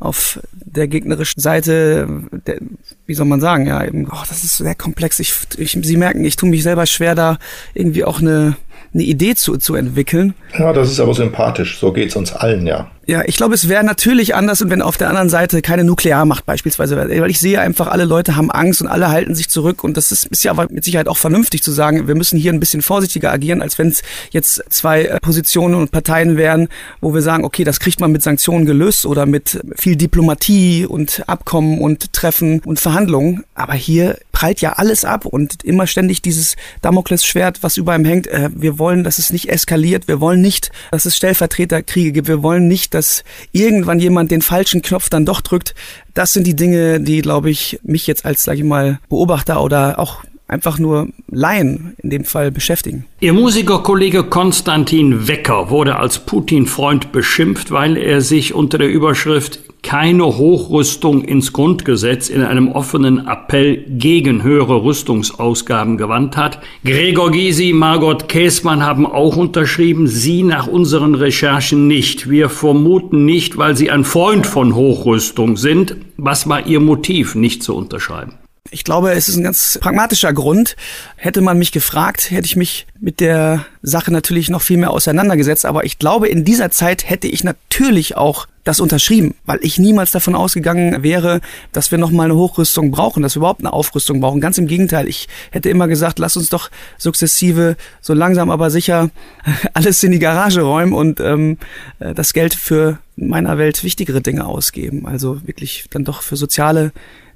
auf der gegnerischen Seite. Der, wie soll man sagen? Ja, eben, oh, das ist sehr komplex. Ich, ich, Sie merken, ich tue mich selber schwer, da irgendwie auch eine eine Idee zu, zu entwickeln. Ja, das ist aber sympathisch. So geht's uns allen, ja. Ja, ich glaube, es wäre natürlich anders, wenn auf der anderen Seite keine Nuklearmacht beispielsweise wäre. Weil ich sehe einfach, alle Leute haben Angst und alle halten sich zurück. Und das ist, ist ja aber mit Sicherheit auch vernünftig zu sagen, wir müssen hier ein bisschen vorsichtiger agieren, als wenn es jetzt zwei äh, Positionen und Parteien wären, wo wir sagen, okay, das kriegt man mit Sanktionen gelöst oder mit viel Diplomatie und Abkommen und Treffen und Verhandlungen. Aber hier prallt ja alles ab und immer ständig dieses Damoklesschwert, was über ihm hängt. Äh, wir wollen, dass es nicht eskaliert. Wir wollen nicht, dass es Stellvertreterkriege gibt. Wir wollen nicht, dass irgendwann jemand den falschen Knopf dann doch drückt. Das sind die Dinge, die, glaube ich, mich jetzt als, sage ich mal, Beobachter oder auch einfach nur Laien in dem Fall beschäftigen. Ihr Musikerkollege Konstantin Wecker wurde als Putin-Freund beschimpft, weil er sich unter der Überschrift keine Hochrüstung ins Grundgesetz in einem offenen Appell gegen höhere Rüstungsausgaben gewandt hat. Gregor Gysi, Margot Käßmann haben auch unterschrieben, sie nach unseren Recherchen nicht. Wir vermuten nicht, weil sie ein Freund von Hochrüstung sind. Was war ihr Motiv, nicht zu unterschreiben? Ich glaube, es ist ein ganz pragmatischer Grund. Hätte man mich gefragt, hätte ich mich mit der Sache natürlich noch viel mehr auseinandergesetzt. Aber ich glaube, in dieser Zeit hätte ich natürlich auch das unterschrieben, weil ich niemals davon ausgegangen wäre, dass wir nochmal eine Hochrüstung brauchen, dass wir überhaupt eine Aufrüstung brauchen. Ganz im Gegenteil, ich hätte immer gesagt, lass uns doch sukzessive, so langsam aber sicher alles in die Garage räumen und ähm, das Geld für meiner Welt wichtigere Dinge ausgeben. Also wirklich dann doch für soziale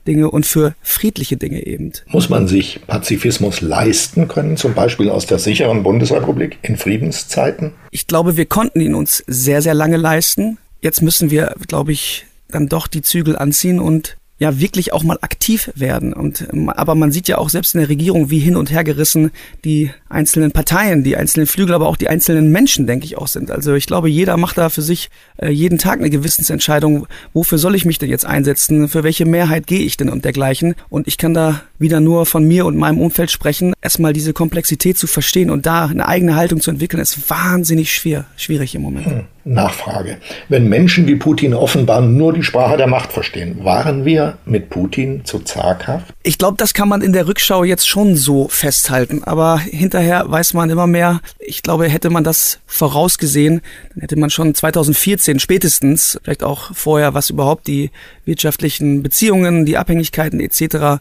Dinge und für friedliche Dinge eben. Muss man sich Pazifismus leisten können, zum Beispiel aus der sicheren Bundesrepublik in Friedenszeiten? Ich glaube, wir konnten ihn uns sehr, sehr lange leisten. Jetzt müssen wir, glaube ich, dann doch die Zügel anziehen und ja wirklich auch mal aktiv werden. Und ähm, aber man sieht ja auch selbst in der Regierung, wie hin und her gerissen die einzelnen Parteien, die einzelnen Flügel, aber auch die einzelnen Menschen, denke ich, auch sind. Also ich glaube, jeder macht da für sich äh, jeden Tag eine Gewissensentscheidung, wofür soll ich mich denn jetzt einsetzen, für welche Mehrheit gehe ich denn und dergleichen. Und ich kann da wieder nur von mir und meinem Umfeld sprechen. Erstmal diese Komplexität zu verstehen und da eine eigene Haltung zu entwickeln, ist wahnsinnig schwer, schwierig im Moment. Hm. Nachfrage. Wenn Menschen wie Putin offenbar nur die Sprache der Macht verstehen, waren wir mit Putin zu zaghaft? Ich glaube, das kann man in der Rückschau jetzt schon so festhalten. Aber hinterher weiß man immer mehr. Ich glaube, hätte man das vorausgesehen, dann hätte man schon 2014 spätestens, vielleicht auch vorher, was überhaupt die wirtschaftlichen Beziehungen, die Abhängigkeiten etc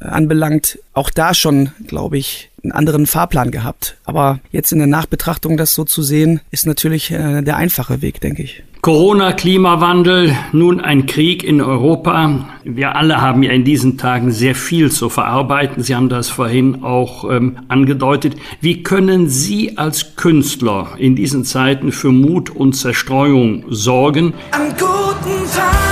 anbelangt, auch da schon, glaube ich, einen anderen Fahrplan gehabt. Aber jetzt in der Nachbetrachtung das so zu sehen, ist natürlich äh, der einfache Weg, denke ich. Corona, Klimawandel, nun ein Krieg in Europa. Wir alle haben ja in diesen Tagen sehr viel zu verarbeiten. Sie haben das vorhin auch ähm, angedeutet. Wie können Sie als Künstler in diesen Zeiten für Mut und Zerstreuung sorgen? An guten Tagen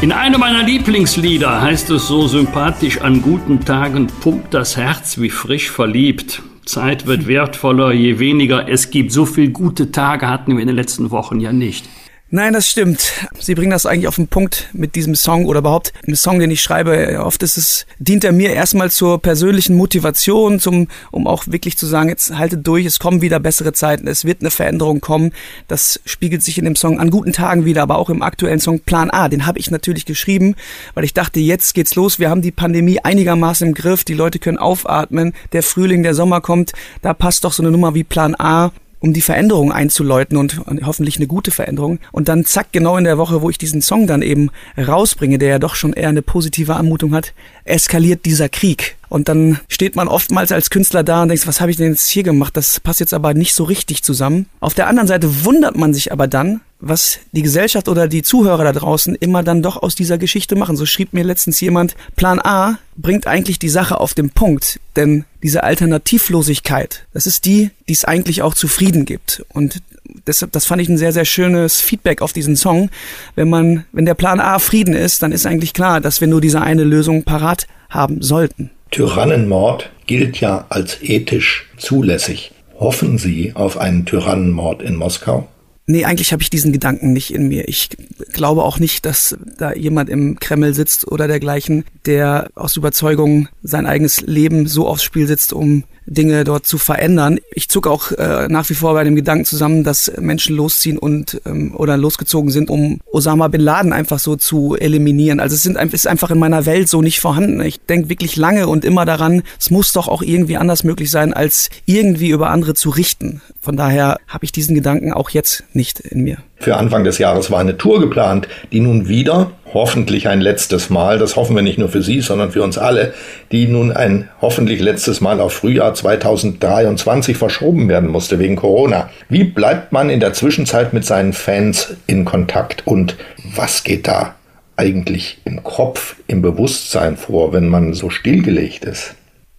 in einem meiner Lieblingslieder heißt es so sympathisch, an guten Tagen pumpt das Herz wie frisch verliebt. Zeit wird wertvoller, je weniger es gibt. So viele gute Tage hatten wir in den letzten Wochen ja nicht. Nein, das stimmt. Sie bringen das eigentlich auf den Punkt mit diesem Song oder überhaupt einem Song, den ich schreibe. Oft ist es, dient er mir erstmal zur persönlichen Motivation, zum, um auch wirklich zu sagen, jetzt haltet durch, es kommen wieder bessere Zeiten, es wird eine Veränderung kommen. Das spiegelt sich in dem Song an guten Tagen wieder, aber auch im aktuellen Song Plan A. Den habe ich natürlich geschrieben, weil ich dachte, jetzt geht's los. Wir haben die Pandemie einigermaßen im Griff. Die Leute können aufatmen. Der Frühling, der Sommer kommt. Da passt doch so eine Nummer wie Plan A um die Veränderung einzuläuten und hoffentlich eine gute Veränderung. Und dann zack, genau in der Woche, wo ich diesen Song dann eben rausbringe, der ja doch schon eher eine positive Anmutung hat, eskaliert dieser Krieg. Und dann steht man oftmals als Künstler da und denkt, was habe ich denn jetzt hier gemacht? Das passt jetzt aber nicht so richtig zusammen. Auf der anderen Seite wundert man sich aber dann, was die Gesellschaft oder die Zuhörer da draußen immer dann doch aus dieser Geschichte machen. So schrieb mir letztens jemand, Plan A bringt eigentlich die Sache auf den Punkt, denn diese Alternativlosigkeit, das ist die, die es eigentlich auch zufrieden gibt. Und deshalb, das fand ich ein sehr, sehr schönes Feedback auf diesen Song. Wenn man, wenn der Plan A Frieden ist, dann ist eigentlich klar, dass wir nur diese eine Lösung parat haben sollten. Tyrannenmord gilt ja als ethisch zulässig. Hoffen Sie auf einen Tyrannenmord in Moskau? Nee, eigentlich habe ich diesen Gedanken nicht in mir. Ich glaube auch nicht, dass da jemand im Kreml sitzt oder dergleichen, der aus Überzeugung sein eigenes Leben so aufs Spiel setzt, um Dinge dort zu verändern. Ich zucke auch äh, nach wie vor bei dem Gedanken zusammen, dass Menschen losziehen und ähm, oder losgezogen sind, um Osama bin Laden einfach so zu eliminieren. Also es sind, ist einfach in meiner Welt so nicht vorhanden. Ich denke wirklich lange und immer daran, es muss doch auch irgendwie anders möglich sein, als irgendwie über andere zu richten. Von daher habe ich diesen Gedanken auch jetzt nicht in mir. Für Anfang des Jahres war eine Tour geplant, die nun wieder, hoffentlich ein letztes Mal, das hoffen wir nicht nur für Sie, sondern für uns alle, die nun ein hoffentlich letztes Mal auf Frühjahr 2023 verschoben werden musste wegen Corona. Wie bleibt man in der Zwischenzeit mit seinen Fans in Kontakt und was geht da eigentlich im Kopf, im Bewusstsein vor, wenn man so stillgelegt ist?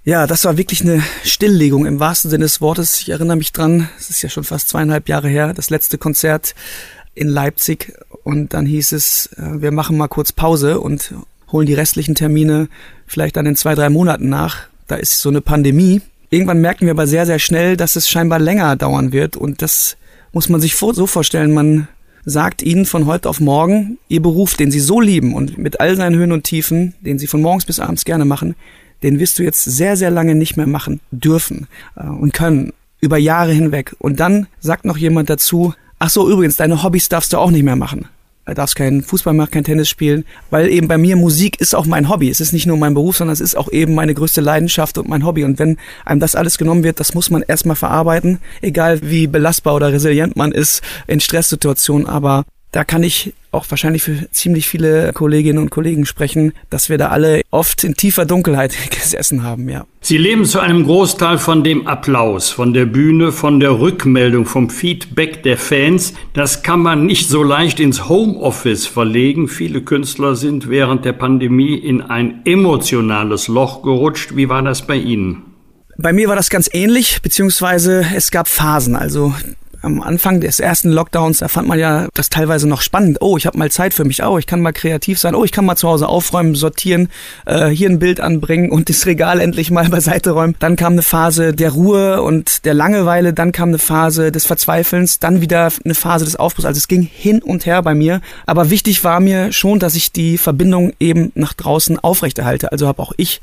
Ja, das war wirklich eine Stilllegung im wahrsten Sinne des Wortes. Ich erinnere mich dran, es ist ja schon fast zweieinhalb Jahre her, das letzte Konzert in Leipzig. Und dann hieß es, äh, wir machen mal kurz Pause und holen die restlichen Termine vielleicht dann in zwei, drei Monaten nach. Da ist so eine Pandemie. Irgendwann merken wir aber sehr, sehr schnell, dass es scheinbar länger dauern wird. Und das muss man sich so vorstellen. Man sagt ihnen von heute auf morgen, ihr Beruf, den sie so lieben und mit all seinen Höhen und Tiefen, den sie von morgens bis abends gerne machen, den wirst du jetzt sehr, sehr lange nicht mehr machen dürfen äh, und können, über Jahre hinweg. Und dann sagt noch jemand dazu, ach so, übrigens, deine Hobbys darfst du auch nicht mehr machen. Darfst keinen Fußball machen, kein Tennis spielen, weil eben bei mir Musik ist auch mein Hobby. Es ist nicht nur mein Beruf, sondern es ist auch eben meine größte Leidenschaft und mein Hobby. Und wenn einem das alles genommen wird, das muss man erstmal verarbeiten, egal wie belastbar oder resilient man ist in Stresssituationen. Aber da kann ich auch wahrscheinlich für ziemlich viele Kolleginnen und Kollegen sprechen, dass wir da alle oft in tiefer Dunkelheit gesessen haben, ja. Sie leben zu einem Großteil von dem Applaus, von der Bühne, von der Rückmeldung, vom Feedback der Fans. Das kann man nicht so leicht ins Homeoffice verlegen. Viele Künstler sind während der Pandemie in ein emotionales Loch gerutscht. Wie war das bei Ihnen? Bei mir war das ganz ähnlich, beziehungsweise es gab Phasen. Also am Anfang des ersten Lockdowns, da fand man ja das teilweise noch spannend. Oh, ich habe mal Zeit für mich. Oh, ich kann mal kreativ sein. Oh, ich kann mal zu Hause aufräumen, sortieren, äh, hier ein Bild anbringen und das Regal endlich mal beiseite räumen. Dann kam eine Phase der Ruhe und der Langeweile. Dann kam eine Phase des Verzweifelns. Dann wieder eine Phase des Aufbruchs. Also es ging hin und her bei mir. Aber wichtig war mir schon, dass ich die Verbindung eben nach draußen aufrechterhalte. Also habe auch ich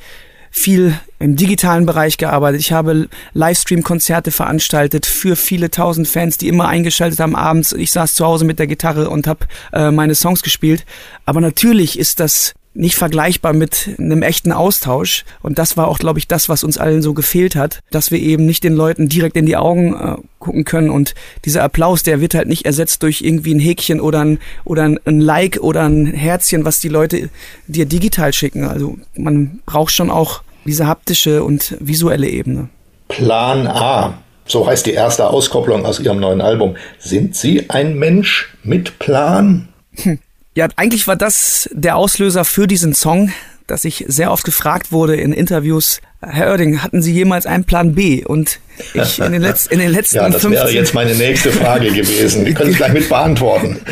viel im digitalen Bereich gearbeitet. Ich habe Livestream-Konzerte veranstaltet für viele tausend Fans, die immer eingeschaltet haben abends. Ich saß zu Hause mit der Gitarre und habe äh, meine Songs gespielt. Aber natürlich ist das nicht vergleichbar mit einem echten Austausch. Und das war auch, glaube ich, das, was uns allen so gefehlt hat, dass wir eben nicht den Leuten direkt in die Augen äh, gucken können. Und dieser Applaus, der wird halt nicht ersetzt durch irgendwie ein Häkchen oder ein, oder ein, ein Like oder ein Herzchen, was die Leute dir digital schicken. Also man braucht schon auch diese haptische und visuelle Ebene. Plan A. So heißt die erste Auskopplung aus Ihrem neuen Album. Sind Sie ein Mensch mit Plan? Hm. Ja, eigentlich war das der Auslöser für diesen Song, dass ich sehr oft gefragt wurde in Interviews, Herr Oerding, hatten Sie jemals einen Plan B? Und ich in den, Letz-, in den letzten Ja, das 15 wäre jetzt meine nächste Frage gewesen. Die können Sie gleich mit beantworten.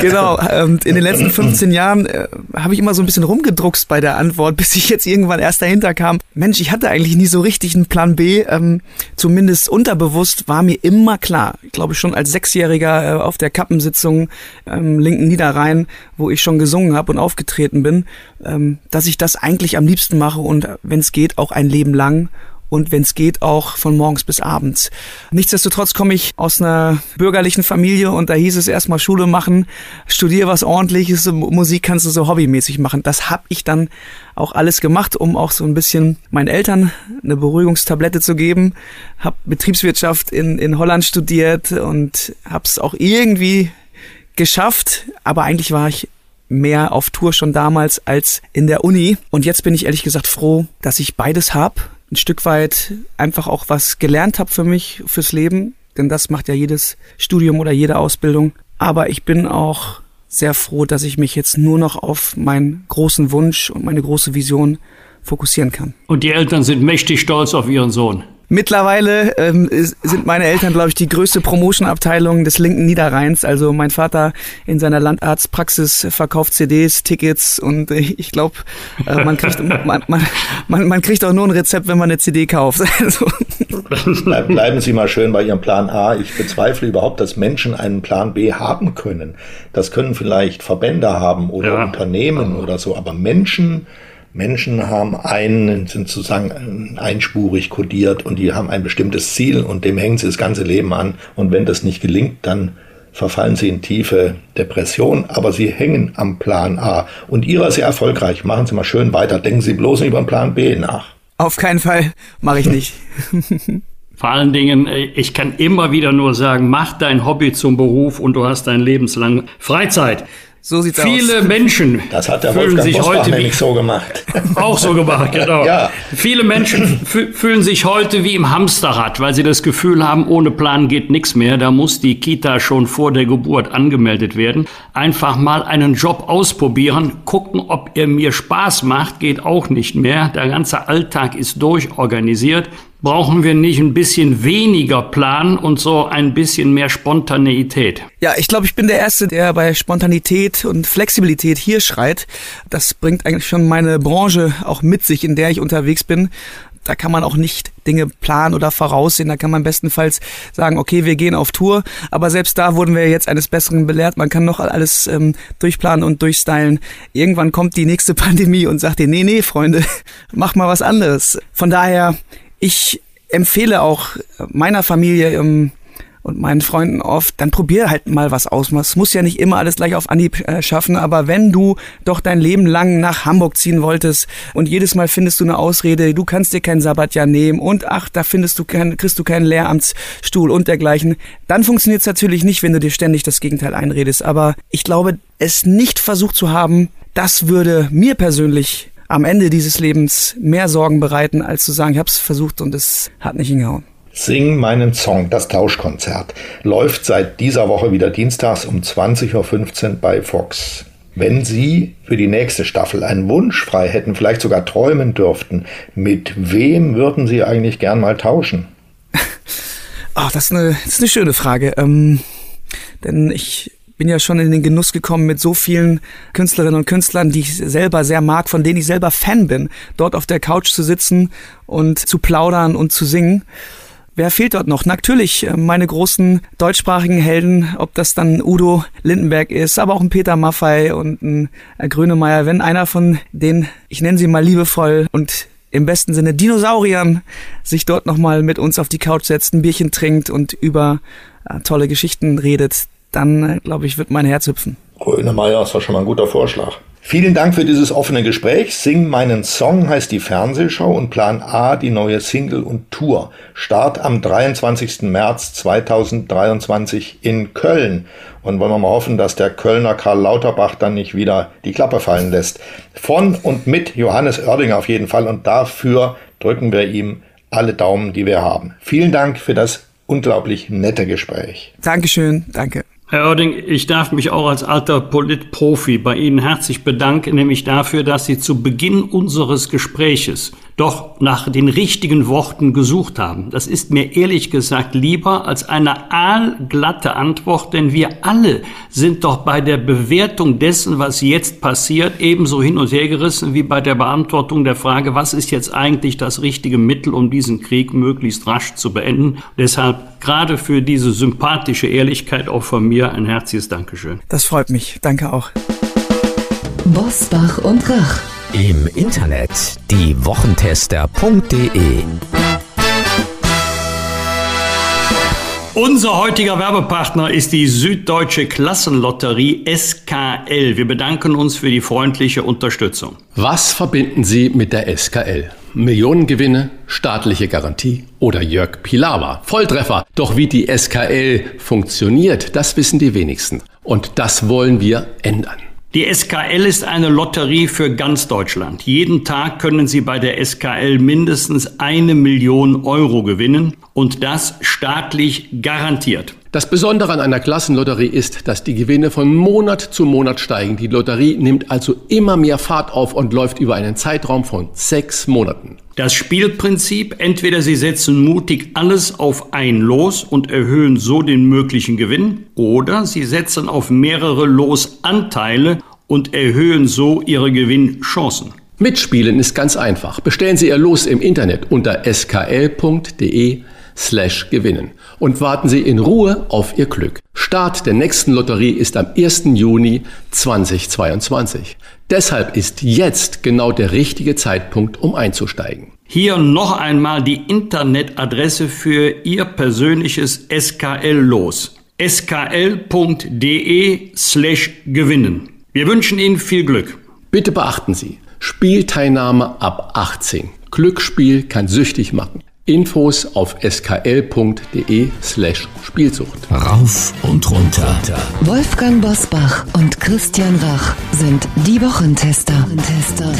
Genau, und in den letzten 15 Jahren äh, habe ich immer so ein bisschen rumgedruckst bei der Antwort, bis ich jetzt irgendwann erst dahinter kam. Mensch, ich hatte eigentlich nie so richtig einen Plan B. Ähm, zumindest unterbewusst war mir immer klar. Ich glaube schon als Sechsjähriger äh, auf der Kappensitzung ähm, linken Niederrhein, wo ich schon gesungen habe und aufgetreten bin, ähm, dass ich das eigentlich am liebsten mache und wenn es geht auch ein Leben lang und wenn es geht auch von morgens bis abends. Nichtsdestotrotz komme ich aus einer bürgerlichen Familie und da hieß es erstmal Schule machen, studiere was ordentliches, Musik kannst du so hobbymäßig machen. Das habe ich dann auch alles gemacht, um auch so ein bisschen meinen Eltern eine Beruhigungstablette zu geben. Hab Betriebswirtschaft in, in Holland studiert und habe es auch irgendwie geschafft, aber eigentlich war ich mehr auf Tour schon damals als in der Uni. Und jetzt bin ich ehrlich gesagt froh, dass ich beides hab. Ein Stück weit einfach auch was gelernt habe für mich, fürs Leben. Denn das macht ja jedes Studium oder jede Ausbildung. Aber ich bin auch sehr froh, dass ich mich jetzt nur noch auf meinen großen Wunsch und meine große Vision fokussieren kann. Und die Eltern sind mächtig stolz auf ihren Sohn. Mittlerweile ähm, sind meine Eltern, glaube ich, die größte Promotion-Abteilung des linken Niederrheins. Also mein Vater in seiner Landarztpraxis verkauft CDs, Tickets und ich glaube, äh, man, kriegt, man, man, man, kriegt auch nur ein Rezept, wenn man eine CD kauft. Also. Bleiben Sie mal schön bei Ihrem Plan A. Ich bezweifle überhaupt, dass Menschen einen Plan B haben können. Das können vielleicht Verbände haben oder ja. Unternehmen oder so, aber Menschen Menschen haben einen, sind sozusagen einspurig kodiert und die haben ein bestimmtes Ziel und dem hängen sie das ganze Leben an. Und wenn das nicht gelingt, dann verfallen sie in tiefe Depression, aber sie hängen am Plan A. Und ihrer ist sehr erfolgreich. Machen Sie mal schön weiter. Denken Sie bloß nicht über den Plan B nach. Auf keinen Fall mache ich nicht. Vor allen Dingen, äh, ich kann immer wieder nur sagen, mach dein Hobby zum Beruf und du hast dein lebenslang Freizeit. So sieht's Viele aus. Menschen Das hat der fühlen sich Bosbach heute wie, nämlich so gemacht. auch so gemacht, genau. Ja. Viele Menschen fü- fühlen sich heute wie im Hamsterrad, weil sie das Gefühl haben, ohne Plan geht nichts mehr. Da muss die Kita schon vor der Geburt angemeldet werden. Einfach mal einen Job ausprobieren, gucken, ob er mir Spaß macht, geht auch nicht mehr. Der ganze Alltag ist durchorganisiert. Brauchen wir nicht ein bisschen weniger Plan und so ein bisschen mehr Spontaneität? Ja, ich glaube, ich bin der Erste, der bei Spontanität und Flexibilität hier schreit. Das bringt eigentlich schon meine Branche auch mit sich, in der ich unterwegs bin. Da kann man auch nicht Dinge planen oder voraussehen. Da kann man bestenfalls sagen, okay, wir gehen auf Tour. Aber selbst da wurden wir jetzt eines Besseren belehrt. Man kann noch alles ähm, durchplanen und durchstylen. Irgendwann kommt die nächste Pandemie und sagt dir, nee, nee, Freunde, mach mal was anderes. Von daher, ich empfehle auch meiner Familie ähm, und meinen Freunden oft, dann probier halt mal was aus. Es muss ja nicht immer alles gleich auf Anhieb äh, schaffen, aber wenn du doch dein Leben lang nach Hamburg ziehen wolltest und jedes Mal findest du eine Ausrede, du kannst dir kein Sabbatjahr nehmen und ach, da findest du kein, kriegst du keinen Lehramtsstuhl und dergleichen, dann funktioniert es natürlich nicht, wenn du dir ständig das Gegenteil einredest. Aber ich glaube, es nicht versucht zu haben, das würde mir persönlich am Ende dieses Lebens mehr Sorgen bereiten, als zu sagen, ich habe es versucht und es hat nicht hingehauen. Sing meinen Song, das Tauschkonzert, läuft seit dieser Woche wieder dienstags um 20.15 Uhr bei Fox. Wenn Sie für die nächste Staffel einen Wunsch frei hätten, vielleicht sogar träumen dürften, mit wem würden Sie eigentlich gern mal tauschen? Ach, das ist eine, das ist eine schöne Frage. Ähm, denn ich bin ja schon in den Genuss gekommen mit so vielen Künstlerinnen und Künstlern, die ich selber sehr mag, von denen ich selber Fan bin, dort auf der Couch zu sitzen und zu plaudern und zu singen. Wer fehlt dort noch? Natürlich äh, meine großen deutschsprachigen Helden, ob das dann Udo Lindenberg ist, aber auch ein Peter Maffei und ein äh, Grönemeyer. Wenn einer von den, ich nenne sie mal liebevoll und im besten Sinne Dinosauriern sich dort nochmal mit uns auf die Couch setzt, ein Bierchen trinkt und über äh, tolle Geschichten redet, dann äh, glaube ich, wird mein Herz hüpfen. Grönemeyer ist doch schon mal ein guter Vorschlag. Vielen Dank für dieses offene Gespräch. Sing meinen Song heißt die Fernsehshow und Plan A die neue Single und Tour. Start am 23. März 2023 in Köln. Und wollen wir mal hoffen, dass der Kölner Karl Lauterbach dann nicht wieder die Klappe fallen lässt. Von und mit Johannes Oerdinger auf jeden Fall. Und dafür drücken wir ihm alle Daumen, die wir haben. Vielen Dank für das unglaublich nette Gespräch. Dankeschön, danke. Herr Oerding, ich darf mich auch als alter Politprofi bei Ihnen herzlich bedanken, nämlich dafür, dass Sie zu Beginn unseres Gespräches doch nach den richtigen Worten gesucht haben. Das ist mir ehrlich gesagt lieber als eine aalglatte Antwort, denn wir alle sind doch bei der Bewertung dessen, was jetzt passiert, ebenso hin und her gerissen wie bei der Beantwortung der Frage, was ist jetzt eigentlich das richtige Mittel, um diesen Krieg möglichst rasch zu beenden. Deshalb gerade für diese sympathische Ehrlichkeit auch von mir ein herzliches Dankeschön. Das freut mich. Danke auch. Bosbach und Rach. Im Internet diewochentester.de Unser heutiger Werbepartner ist die Süddeutsche Klassenlotterie SKL. Wir bedanken uns für die freundliche Unterstützung. Was verbinden Sie mit der SKL? Millionengewinne, staatliche Garantie oder Jörg Pilawa? Volltreffer. Doch wie die SKL funktioniert, das wissen die wenigsten. Und das wollen wir ändern. Die SKL ist eine Lotterie für ganz Deutschland. Jeden Tag können Sie bei der SKL mindestens eine Million Euro gewinnen und das staatlich garantiert. Das Besondere an einer Klassenlotterie ist, dass die Gewinne von Monat zu Monat steigen. Die Lotterie nimmt also immer mehr Fahrt auf und läuft über einen Zeitraum von sechs Monaten. Das Spielprinzip, entweder Sie setzen mutig alles auf ein Los und erhöhen so den möglichen Gewinn, oder Sie setzen auf mehrere Losanteile und erhöhen so Ihre Gewinnchancen. Mitspielen ist ganz einfach. Bestellen Sie Ihr Los im Internet unter skl.de slash gewinnen und warten Sie in Ruhe auf Ihr Glück. Start der nächsten Lotterie ist am 1. Juni 2022. Deshalb ist jetzt genau der richtige Zeitpunkt, um einzusteigen. Hier noch einmal die Internetadresse für Ihr persönliches SKL-Los. skl.de slash gewinnen. Wir wünschen Ihnen viel Glück. Bitte beachten Sie, Spielteilnahme ab 18. Glücksspiel kann süchtig machen. Infos auf skl.de slash Spielsucht. Rauf und runter. Wolfgang Bosbach und Christian Rach sind die Wochentester. Tester.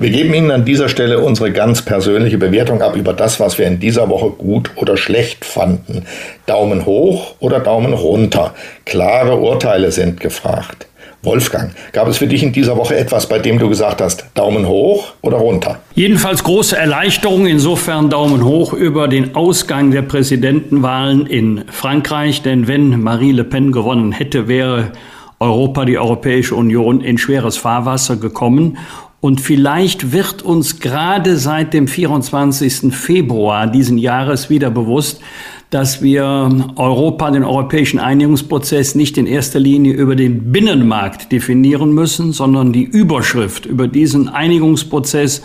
Wir geben Ihnen an dieser Stelle unsere ganz persönliche Bewertung ab über das, was wir in dieser Woche gut oder schlecht fanden. Daumen hoch oder Daumen runter. Klare Urteile sind gefragt. Wolfgang, gab es für dich in dieser Woche etwas, bei dem du gesagt hast, Daumen hoch oder runter? Jedenfalls große Erleichterung, insofern Daumen hoch über den Ausgang der Präsidentenwahlen in Frankreich, denn wenn Marie Le Pen gewonnen hätte, wäre Europa, die Europäische Union in schweres Fahrwasser gekommen. Und vielleicht wird uns gerade seit dem 24. Februar diesen Jahres wieder bewusst, dass wir Europa, den europäischen Einigungsprozess nicht in erster Linie über den Binnenmarkt definieren müssen, sondern die Überschrift über diesen Einigungsprozess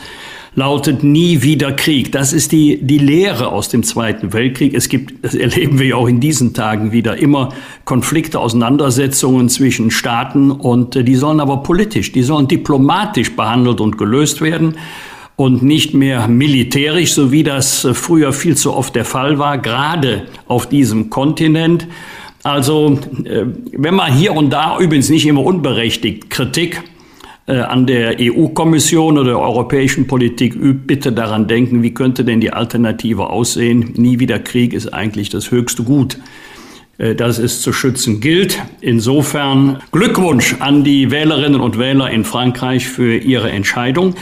lautet nie wieder Krieg. Das ist die, die Lehre aus dem Zweiten Weltkrieg. Es gibt, das erleben wir ja auch in diesen Tagen wieder, immer Konflikte, Auseinandersetzungen zwischen Staaten und äh, die sollen aber politisch, die sollen diplomatisch behandelt und gelöst werden und nicht mehr militärisch, so wie das äh, früher viel zu oft der Fall war, gerade auf diesem Kontinent. Also, äh, wenn man hier und da übrigens nicht immer unberechtigt Kritik äh, an der EU-Kommission oder der europäischen Politik übt, bitte daran denken, wie könnte denn die Alternative aussehen? Nie wieder Krieg ist eigentlich das höchste Gut das es zu schützen gilt. Insofern Glückwunsch an die Wählerinnen und Wähler in Frankreich für ihre Entscheidung.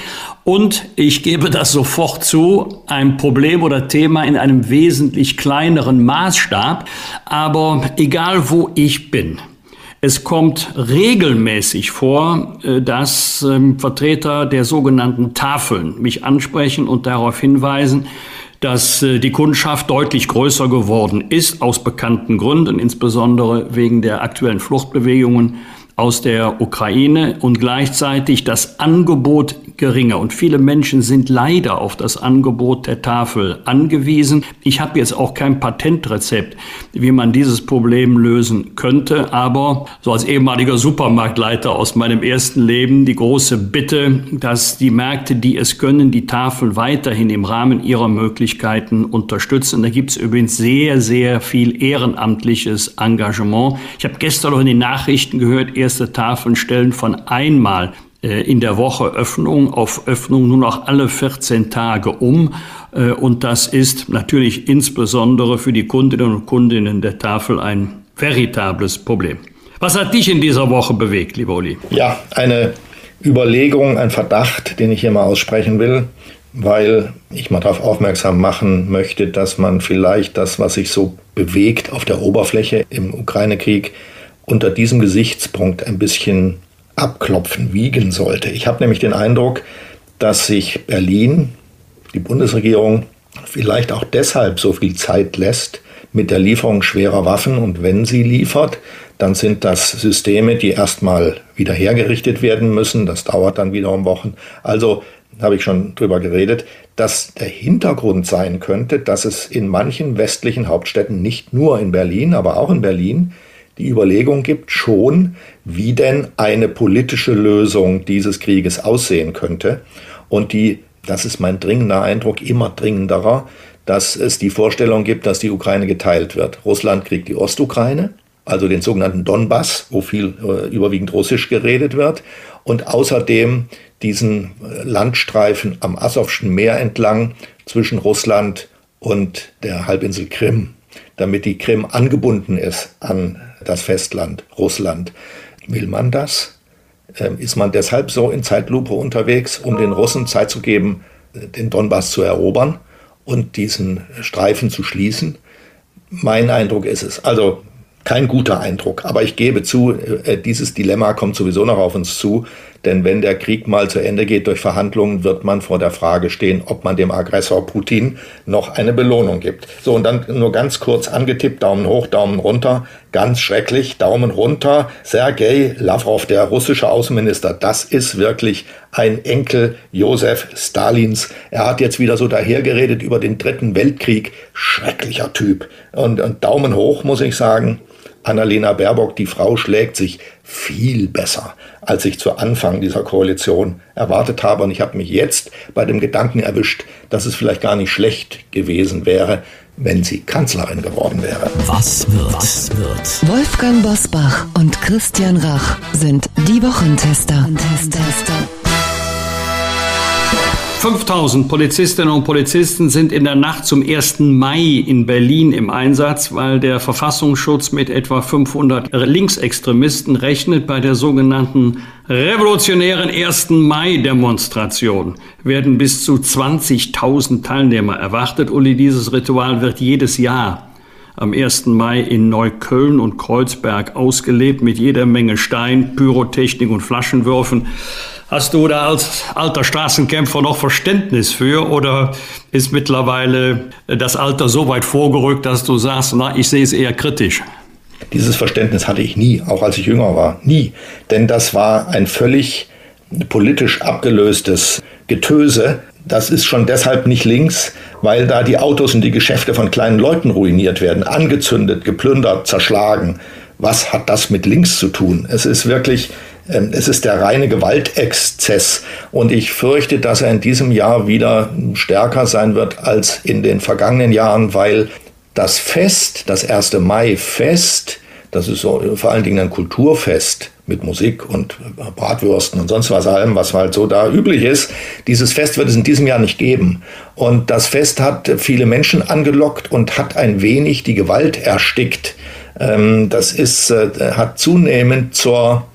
Und ich gebe das sofort zu, ein Problem oder Thema in einem wesentlich kleineren Maßstab. Aber egal wo ich bin, es kommt regelmäßig vor, äh, dass ähm, Vertreter der sogenannten Tafeln mich ansprechen und darauf hinweisen, dass äh, die Kundschaft deutlich größer geworden ist, aus bekannten Gründen, insbesondere wegen der aktuellen Fluchtbewegungen aus der Ukraine und gleichzeitig das Angebot geringer. Und viele Menschen sind leider auf das Angebot der Tafel angewiesen. Ich habe jetzt auch kein Patentrezept, wie man dieses Problem lösen könnte, aber so als ehemaliger Supermarktleiter aus meinem ersten Leben die große Bitte, dass die Märkte, die es können, die Tafel weiterhin im Rahmen ihrer Möglichkeiten unterstützen. Da gibt es übrigens sehr, sehr viel ehrenamtliches Engagement. Ich habe gestern noch in den Nachrichten gehört, erste Tafeln stellen von einmal in der Woche Öffnung auf Öffnung nur noch alle 14 Tage um. Äh, und das ist natürlich insbesondere für die Kundinnen und Kundinnen der Tafel ein veritables Problem. Was hat dich in dieser Woche bewegt, lieber Uli? Ja, eine Überlegung, ein Verdacht, den ich hier mal aussprechen will, weil ich mal darauf aufmerksam machen möchte, dass man vielleicht das, was sich so bewegt auf der Oberfläche im Ukraine-Krieg, unter diesem Gesichtspunkt ein bisschen abklopfen, wiegen sollte. Ich habe nämlich den Eindruck, dass sich Berlin, die Bundesregierung, vielleicht auch deshalb so viel Zeit lässt mit der Lieferung schwerer Waffen. Und wenn sie liefert, dann sind das Systeme, die erstmal wieder hergerichtet werden müssen. Das dauert dann wiederum Wochen. Also habe ich schon drüber geredet, dass der Hintergrund sein könnte, dass es in manchen westlichen Hauptstädten, nicht nur in Berlin, aber auch in Berlin, die Überlegung gibt schon, wie denn eine politische Lösung dieses Krieges aussehen könnte. Und die, das ist mein dringender Eindruck, immer dringenderer, dass es die Vorstellung gibt, dass die Ukraine geteilt wird. Russland kriegt die Ostukraine, also den sogenannten Donbass, wo viel äh, überwiegend Russisch geredet wird, und außerdem diesen äh, Landstreifen am Asowschen Meer entlang zwischen Russland und der Halbinsel Krim, damit die Krim angebunden ist an das Festland Russland. Will man das? Ähm, ist man deshalb so in Zeitlupe unterwegs, um den Russen Zeit zu geben, äh, den Donbass zu erobern und diesen Streifen zu schließen? Mein Eindruck ist es. Also kein guter Eindruck, aber ich gebe zu, äh, dieses Dilemma kommt sowieso noch auf uns zu, Denn wenn der Krieg mal zu Ende geht durch Verhandlungen, wird man vor der Frage stehen, ob man dem Aggressor Putin noch eine Belohnung gibt. So, und dann nur ganz kurz angetippt, Daumen hoch, Daumen runter. Ganz schrecklich, Daumen runter. Sergei Lavrov, der russische Außenminister, das ist wirklich ein Enkel Josef Stalins. Er hat jetzt wieder so dahergeredet über den Dritten Weltkrieg. Schrecklicher Typ. Und, und Daumen hoch, muss ich sagen. Annalena Baerbock, die Frau, schlägt sich viel besser, als ich zu Anfang dieser Koalition erwartet habe. Und ich habe mich jetzt bei dem Gedanken erwischt, dass es vielleicht gar nicht schlecht gewesen wäre, wenn sie Kanzlerin geworden wäre. Was wird? Was wird? Wolfgang Bosbach und Christian Rach sind die Wochentester. 5000 Polizistinnen und Polizisten sind in der Nacht zum 1. Mai in Berlin im Einsatz, weil der Verfassungsschutz mit etwa 500 Linksextremisten rechnet. Bei der sogenannten revolutionären 1. Mai-Demonstration werden bis zu 20.000 Teilnehmer erwartet. Uli, dieses Ritual wird jedes Jahr am 1. Mai in Neukölln und Kreuzberg ausgelebt mit jeder Menge Stein, Pyrotechnik und Flaschenwürfen. Hast du da als alter Straßenkämpfer noch Verständnis für oder ist mittlerweile das Alter so weit vorgerückt, dass du sagst, na, ich sehe es eher kritisch? Dieses Verständnis hatte ich nie, auch als ich jünger war, nie. Denn das war ein völlig politisch abgelöstes Getöse. Das ist schon deshalb nicht links, weil da die Autos und die Geschäfte von kleinen Leuten ruiniert werden, angezündet, geplündert, zerschlagen. Was hat das mit links zu tun? Es ist wirklich es ist der reine Gewaltexzess. Und ich fürchte, dass er in diesem Jahr wieder stärker sein wird als in den vergangenen Jahren, weil das Fest, das 1. Mai-Fest, das ist so, vor allen Dingen ein Kulturfest mit Musik und Bratwürsten und sonst was allem, was halt so da üblich ist. Dieses Fest wird es in diesem Jahr nicht geben. Und das Fest hat viele Menschen angelockt und hat ein wenig die Gewalt erstickt. Ähm, das ist, äh, hat zunehmend zur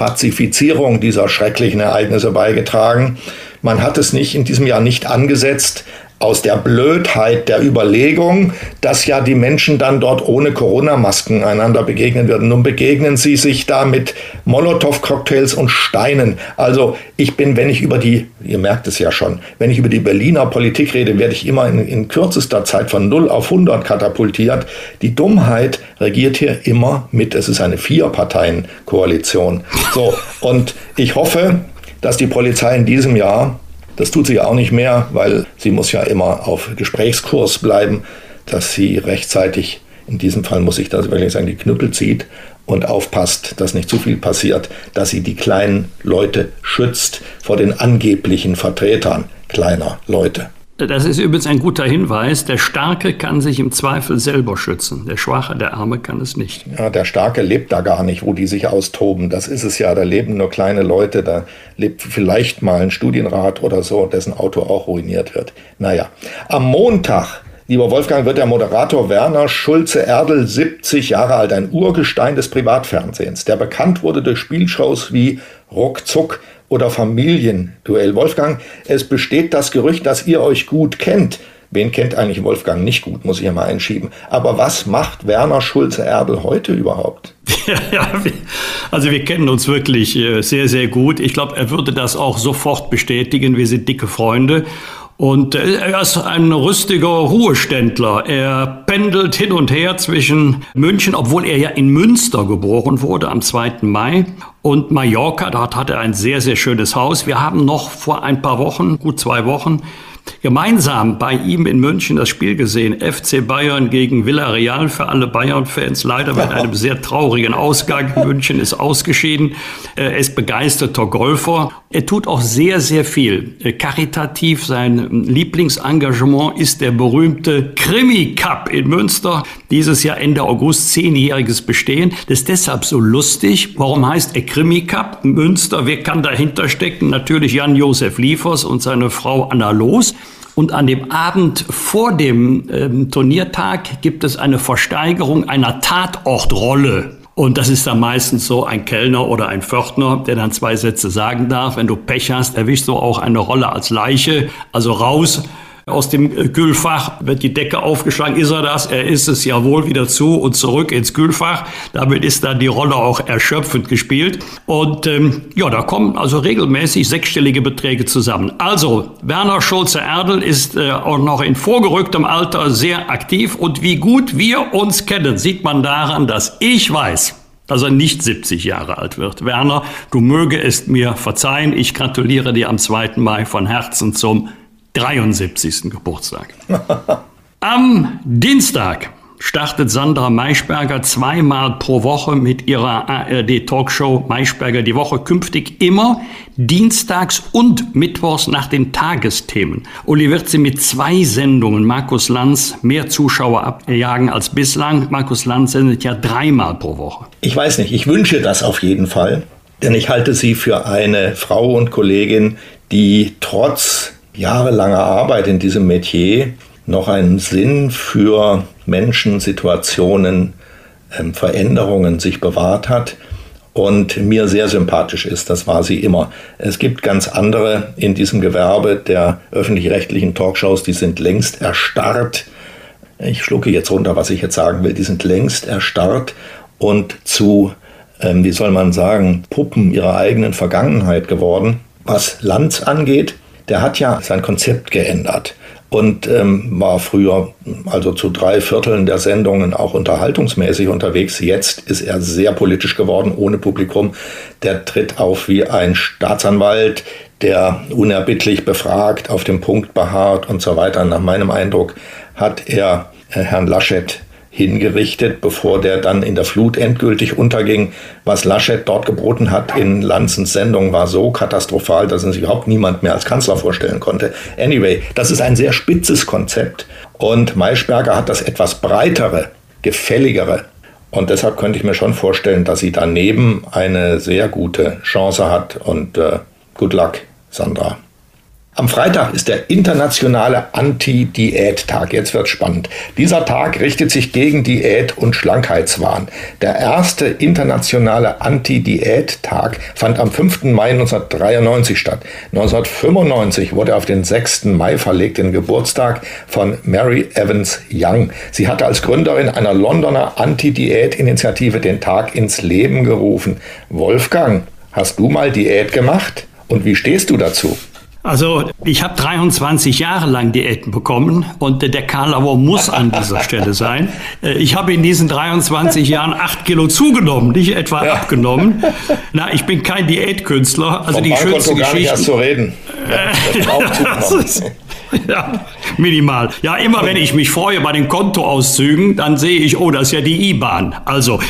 Pazifizierung dieser schrecklichen Ereignisse beigetragen. Man hat es nicht in diesem Jahr nicht angesetzt, aus der Blödheit der Überlegung, dass ja die Menschen dann dort ohne Corona-Masken einander begegnen würden. Nun begegnen sie sich da mit Molotow-Cocktails und Steinen. Also ich bin, wenn ich über die, ihr merkt es ja schon, wenn ich über die Berliner Politik rede, werde ich immer in, in kürzester Zeit von 0 auf 100 katapultiert. Die Dummheit regiert hier immer mit. Es ist eine Vier-Parteien-Koalition. So, und ich hoffe, dass die Polizei in diesem Jahr das tut sie auch nicht mehr, weil sie muss ja immer auf Gesprächskurs bleiben, dass sie rechtzeitig, in diesem Fall muss ich das wirklich sagen, die Knüppel zieht und aufpasst, dass nicht zu viel passiert, dass sie die kleinen Leute schützt vor den angeblichen Vertretern kleiner Leute. Das ist übrigens ein guter Hinweis. Der Starke kann sich im Zweifel selber schützen. Der Schwache, der Arme kann es nicht. Ja, der Starke lebt da gar nicht, wo die sich austoben. Das ist es ja. Da leben nur kleine Leute. Da lebt vielleicht mal ein Studienrat oder so, dessen Auto auch ruiniert wird. Naja. Am Montag Lieber Wolfgang, wird der Moderator Werner Schulze-Erdel 70 Jahre alt, ein Urgestein des Privatfernsehens, der bekannt wurde durch Spielshows wie Ruckzuck oder Familienduell. Wolfgang, es besteht das Gerücht, dass ihr euch gut kennt. Wen kennt eigentlich Wolfgang nicht gut, muss ich ja mal einschieben. Aber was macht Werner Schulze-Erdel heute überhaupt? Ja, also wir kennen uns wirklich äh, sehr, sehr gut. Ich glaube, er würde das auch sofort bestätigen. Wir sind dicke Freunde. Und äh, er ist ein rüstiger Ruheständler. Er pendelt hin und her zwischen München, obwohl er ja in Münster geboren wurde am 2. Mai, und Mallorca. Dort hat er ein sehr, sehr schönes Haus. Wir haben noch vor ein paar Wochen, gut zwei Wochen, gemeinsam bei ihm in München das Spiel gesehen. FC Bayern gegen Villarreal für alle Bayern-Fans. Leider mit einem sehr traurigen Ausgang. München ist ausgeschieden. Er ist begeisterter Golfer. Er tut auch sehr, sehr viel karitativ. Sein Lieblingsengagement ist der berühmte Krimi Cup in Münster. Dieses Jahr Ende August zehnjähriges Bestehen. Das ist deshalb so lustig. Warum heißt er Krimi Cup Münster? Wer kann dahinter stecken? Natürlich Jan-Josef Liefers und seine Frau Anna Loos. Und an dem Abend vor dem ähm, Turniertag gibt es eine Versteigerung einer Tatortrolle. Und das ist dann meistens so ein Kellner oder ein Pförtner, der dann zwei Sätze sagen darf. Wenn du Pech hast, erwischst du auch eine Rolle als Leiche. Also raus Aus dem äh, Kühlfach wird die Decke aufgeschlagen. Ist er das? Er ist es jawohl wieder zu und zurück ins Kühlfach. Damit ist dann die Rolle auch erschöpfend gespielt. Und ähm, ja, da kommen also regelmäßig sechsstellige Beträge zusammen. Also, Werner Schulze-Erdel ist äh, auch noch in vorgerücktem Alter sehr aktiv. Und wie gut wir uns kennen, sieht man daran, dass ich weiß, dass er nicht 70 Jahre alt wird. Werner, du möge es mir verzeihen. Ich gratuliere dir am 2. Mai von Herzen zum 73. Geburtstag. Am Dienstag startet Sandra Maischberger zweimal pro Woche mit ihrer ARD-Talkshow Maischberger die Woche künftig immer dienstags und mittwochs nach den Tagesthemen. Uli wird sie mit zwei Sendungen Markus Lanz mehr Zuschauer abjagen als bislang. Markus Lanz sendet ja dreimal pro Woche. Ich weiß nicht, ich wünsche das auf jeden Fall, denn ich halte sie für eine Frau und Kollegin, die trotz jahrelanger Arbeit in diesem Metier noch einen Sinn für Menschen, Situationen, ähm, Veränderungen sich bewahrt hat und mir sehr sympathisch ist. Das war sie immer. Es gibt ganz andere in diesem Gewerbe der öffentlich-rechtlichen Talkshows, die sind längst erstarrt. Ich schlucke jetzt runter, was ich jetzt sagen will. Die sind längst erstarrt und zu, ähm, wie soll man sagen, Puppen ihrer eigenen Vergangenheit geworden. Was Lanz angeht, der hat ja sein Konzept geändert und ähm, war früher also zu drei Vierteln der Sendungen auch unterhaltungsmäßig unterwegs. Jetzt ist er sehr politisch geworden, ohne Publikum. Der tritt auf wie ein Staatsanwalt, der unerbittlich befragt, auf dem Punkt beharrt und so weiter. Nach meinem Eindruck hat er äh, Herrn Laschet hingerichtet, bevor der dann in der Flut endgültig unterging. Was Laschet dort geboten hat in Lanzens Sendung war so katastrophal, dass sich überhaupt niemand mehr als Kanzler vorstellen konnte. Anyway, das ist ein sehr spitzes Konzept und Maischberger hat das etwas breitere, gefälligere und deshalb könnte ich mir schon vorstellen, dass sie daneben eine sehr gute Chance hat und äh, good luck, Sandra. Am Freitag ist der internationale Anti-Diät-Tag. Jetzt wird spannend. Dieser Tag richtet sich gegen Diät und Schlankheitswahn. Der erste internationale Anti-Diät-Tag fand am 5. Mai 1993 statt. 1995 wurde auf den 6. Mai verlegt, den Geburtstag von Mary Evans Young. Sie hatte als Gründerin einer Londoner Anti-Diät-Initiative den Tag ins Leben gerufen. Wolfgang, hast du mal Diät gemacht? Und wie stehst du dazu? Also ich habe 23 Jahre lang Diäten bekommen und der Karlauer muss an dieser Stelle sein. Äh, ich habe in diesen 23 Jahren acht Kilo zugenommen, nicht etwa ja. abgenommen. Na, ich bin kein Diätkünstler. Also Vom die schönste Geschichte. Gar nicht erst zu reden. Ja, ja, minimal. Ja, immer wenn ich mich freue bei den Kontoauszügen, dann sehe ich, oh, das ist ja die IBAN. Also,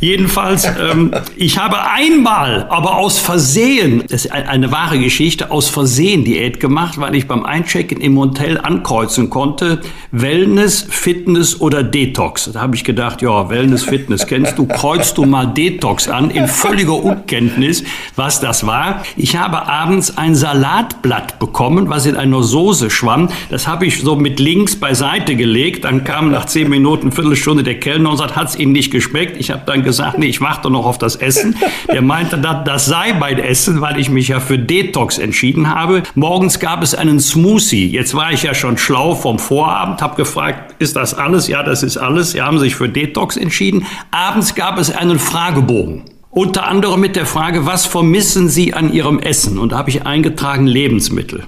jedenfalls, ähm, ich habe einmal, aber aus Versehen, das ist eine wahre Geschichte, aus Versehen Diät gemacht, weil ich beim Einchecken im Hotel ankreuzen konnte, Wellness, Fitness oder Detox. Da habe ich gedacht, ja, Wellness, Fitness kennst du, kreuzt du mal Detox an, in völliger Unkenntnis, was das war. Ich habe abends ein Salatblatt bekommen, was in einer Soße schwamm. Das habe ich so mit links beiseite gelegt. Dann kam nach zehn Minuten, Viertelstunde der Kellner und sagt, hat es Ihnen nicht geschmeckt? Ich habe dann gesagt, nee, ich warte noch auf das Essen. Der meinte, das sei mein Essen, weil ich mich ja für Detox entschieden habe. Morgens gab es einen Smoothie. Jetzt war ich ja schon schlau vom Vorabend, habe gefragt, ist das alles? Ja, das ist alles. Sie haben sich für Detox entschieden. Abends gab es einen Fragebogen. Unter anderem mit der Frage, was vermissen Sie an Ihrem Essen? Und da habe ich eingetragen Lebensmittel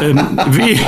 ähm, we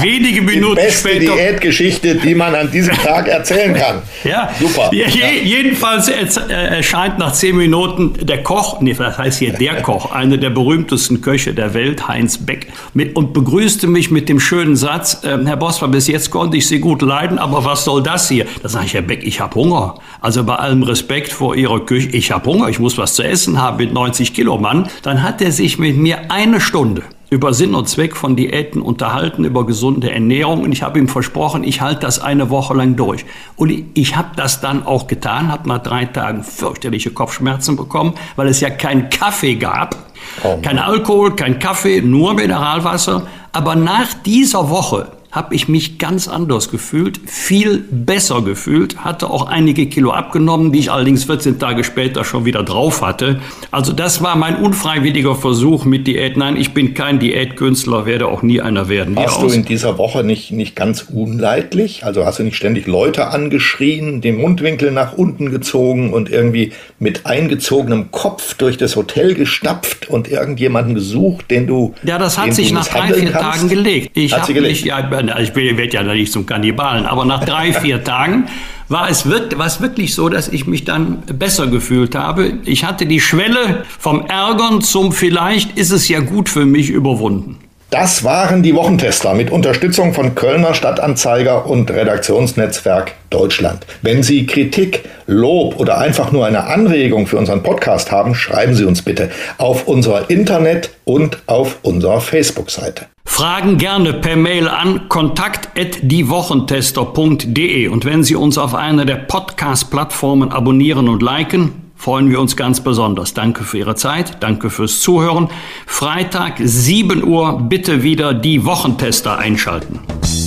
wenige Minuten die beste später. Diätgeschichte, die man an diesem Tag erzählen kann. Ja, super. Je, ja. Jedenfalls äh, erscheint nach zehn Minuten der Koch, nee, das heißt hier der Koch, einer der berühmtesten Köche der Welt, Heinz Beck, mit, und begrüßte mich mit dem schönen Satz: äh, Herr Bosma, bis jetzt konnte ich Sie gut leiden, aber was soll das hier? Da sage ich, Herr Beck, ich habe Hunger. Also bei allem Respekt vor Ihrer Küche, ich habe Hunger, ich muss was zu essen haben mit 90 Kilo Mann. Dann hat er sich mit mir eine Stunde über Sinn und Zweck von Diäten unterhalten, über gesunde Ernährung. Und ich habe ihm versprochen, ich halte das eine Woche lang durch. Und ich habe das dann auch getan, habe nach drei Tagen fürchterliche Kopfschmerzen bekommen, weil es ja keinen Kaffee gab. Oh kein Alkohol, kein Kaffee, nur Mineralwasser. Aber nach dieser Woche habe ich mich ganz anders gefühlt, viel besser gefühlt, hatte auch einige Kilo abgenommen, die ich allerdings 14 Tage später schon wieder drauf hatte. Also das war mein unfreiwilliger Versuch mit Diät. Nein, ich bin kein Diätkünstler, werde auch nie einer werden. Warst du in dieser Woche nicht, nicht ganz unleidlich? Also hast du nicht ständig Leute angeschrien, den Mundwinkel nach unten gezogen und irgendwie mit eingezogenem Kopf durch das Hotel gestapft und irgendjemanden gesucht, den du Ja, das hat sich nach drei, vier kannst? Tagen gelegt. Ich habe mich, ja, ich werde ja nicht zum Kannibalen, aber nach drei, vier Tagen war es war es wirklich so, dass ich mich dann besser gefühlt habe. Ich hatte die Schwelle vom Ärgern zum vielleicht ist es ja gut für mich überwunden. Das waren die Wochentester mit Unterstützung von Kölner Stadtanzeiger und Redaktionsnetzwerk Deutschland. Wenn Sie Kritik, Lob oder einfach nur eine Anregung für unseren Podcast haben, schreiben Sie uns bitte auf unserer Internet- und auf unserer Facebook-Seite. Fragen gerne per Mail an kontakt@diewochentester.de und wenn Sie uns auf einer der Podcast-Plattformen abonnieren und liken, freuen wir uns ganz besonders. Danke für Ihre Zeit, danke fürs Zuhören. Freitag 7 Uhr bitte wieder die Wochentester einschalten.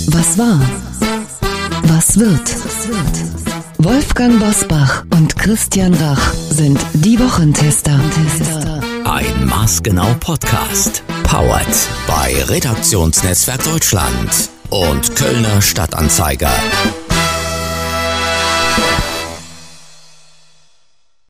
Was war? Was wird? Wolfgang Bosbach und Christian Rach sind die Wochentester. Ein maßgenau Podcast. Powered bei Redaktionsnetzwerk Deutschland und Kölner Stadtanzeiger.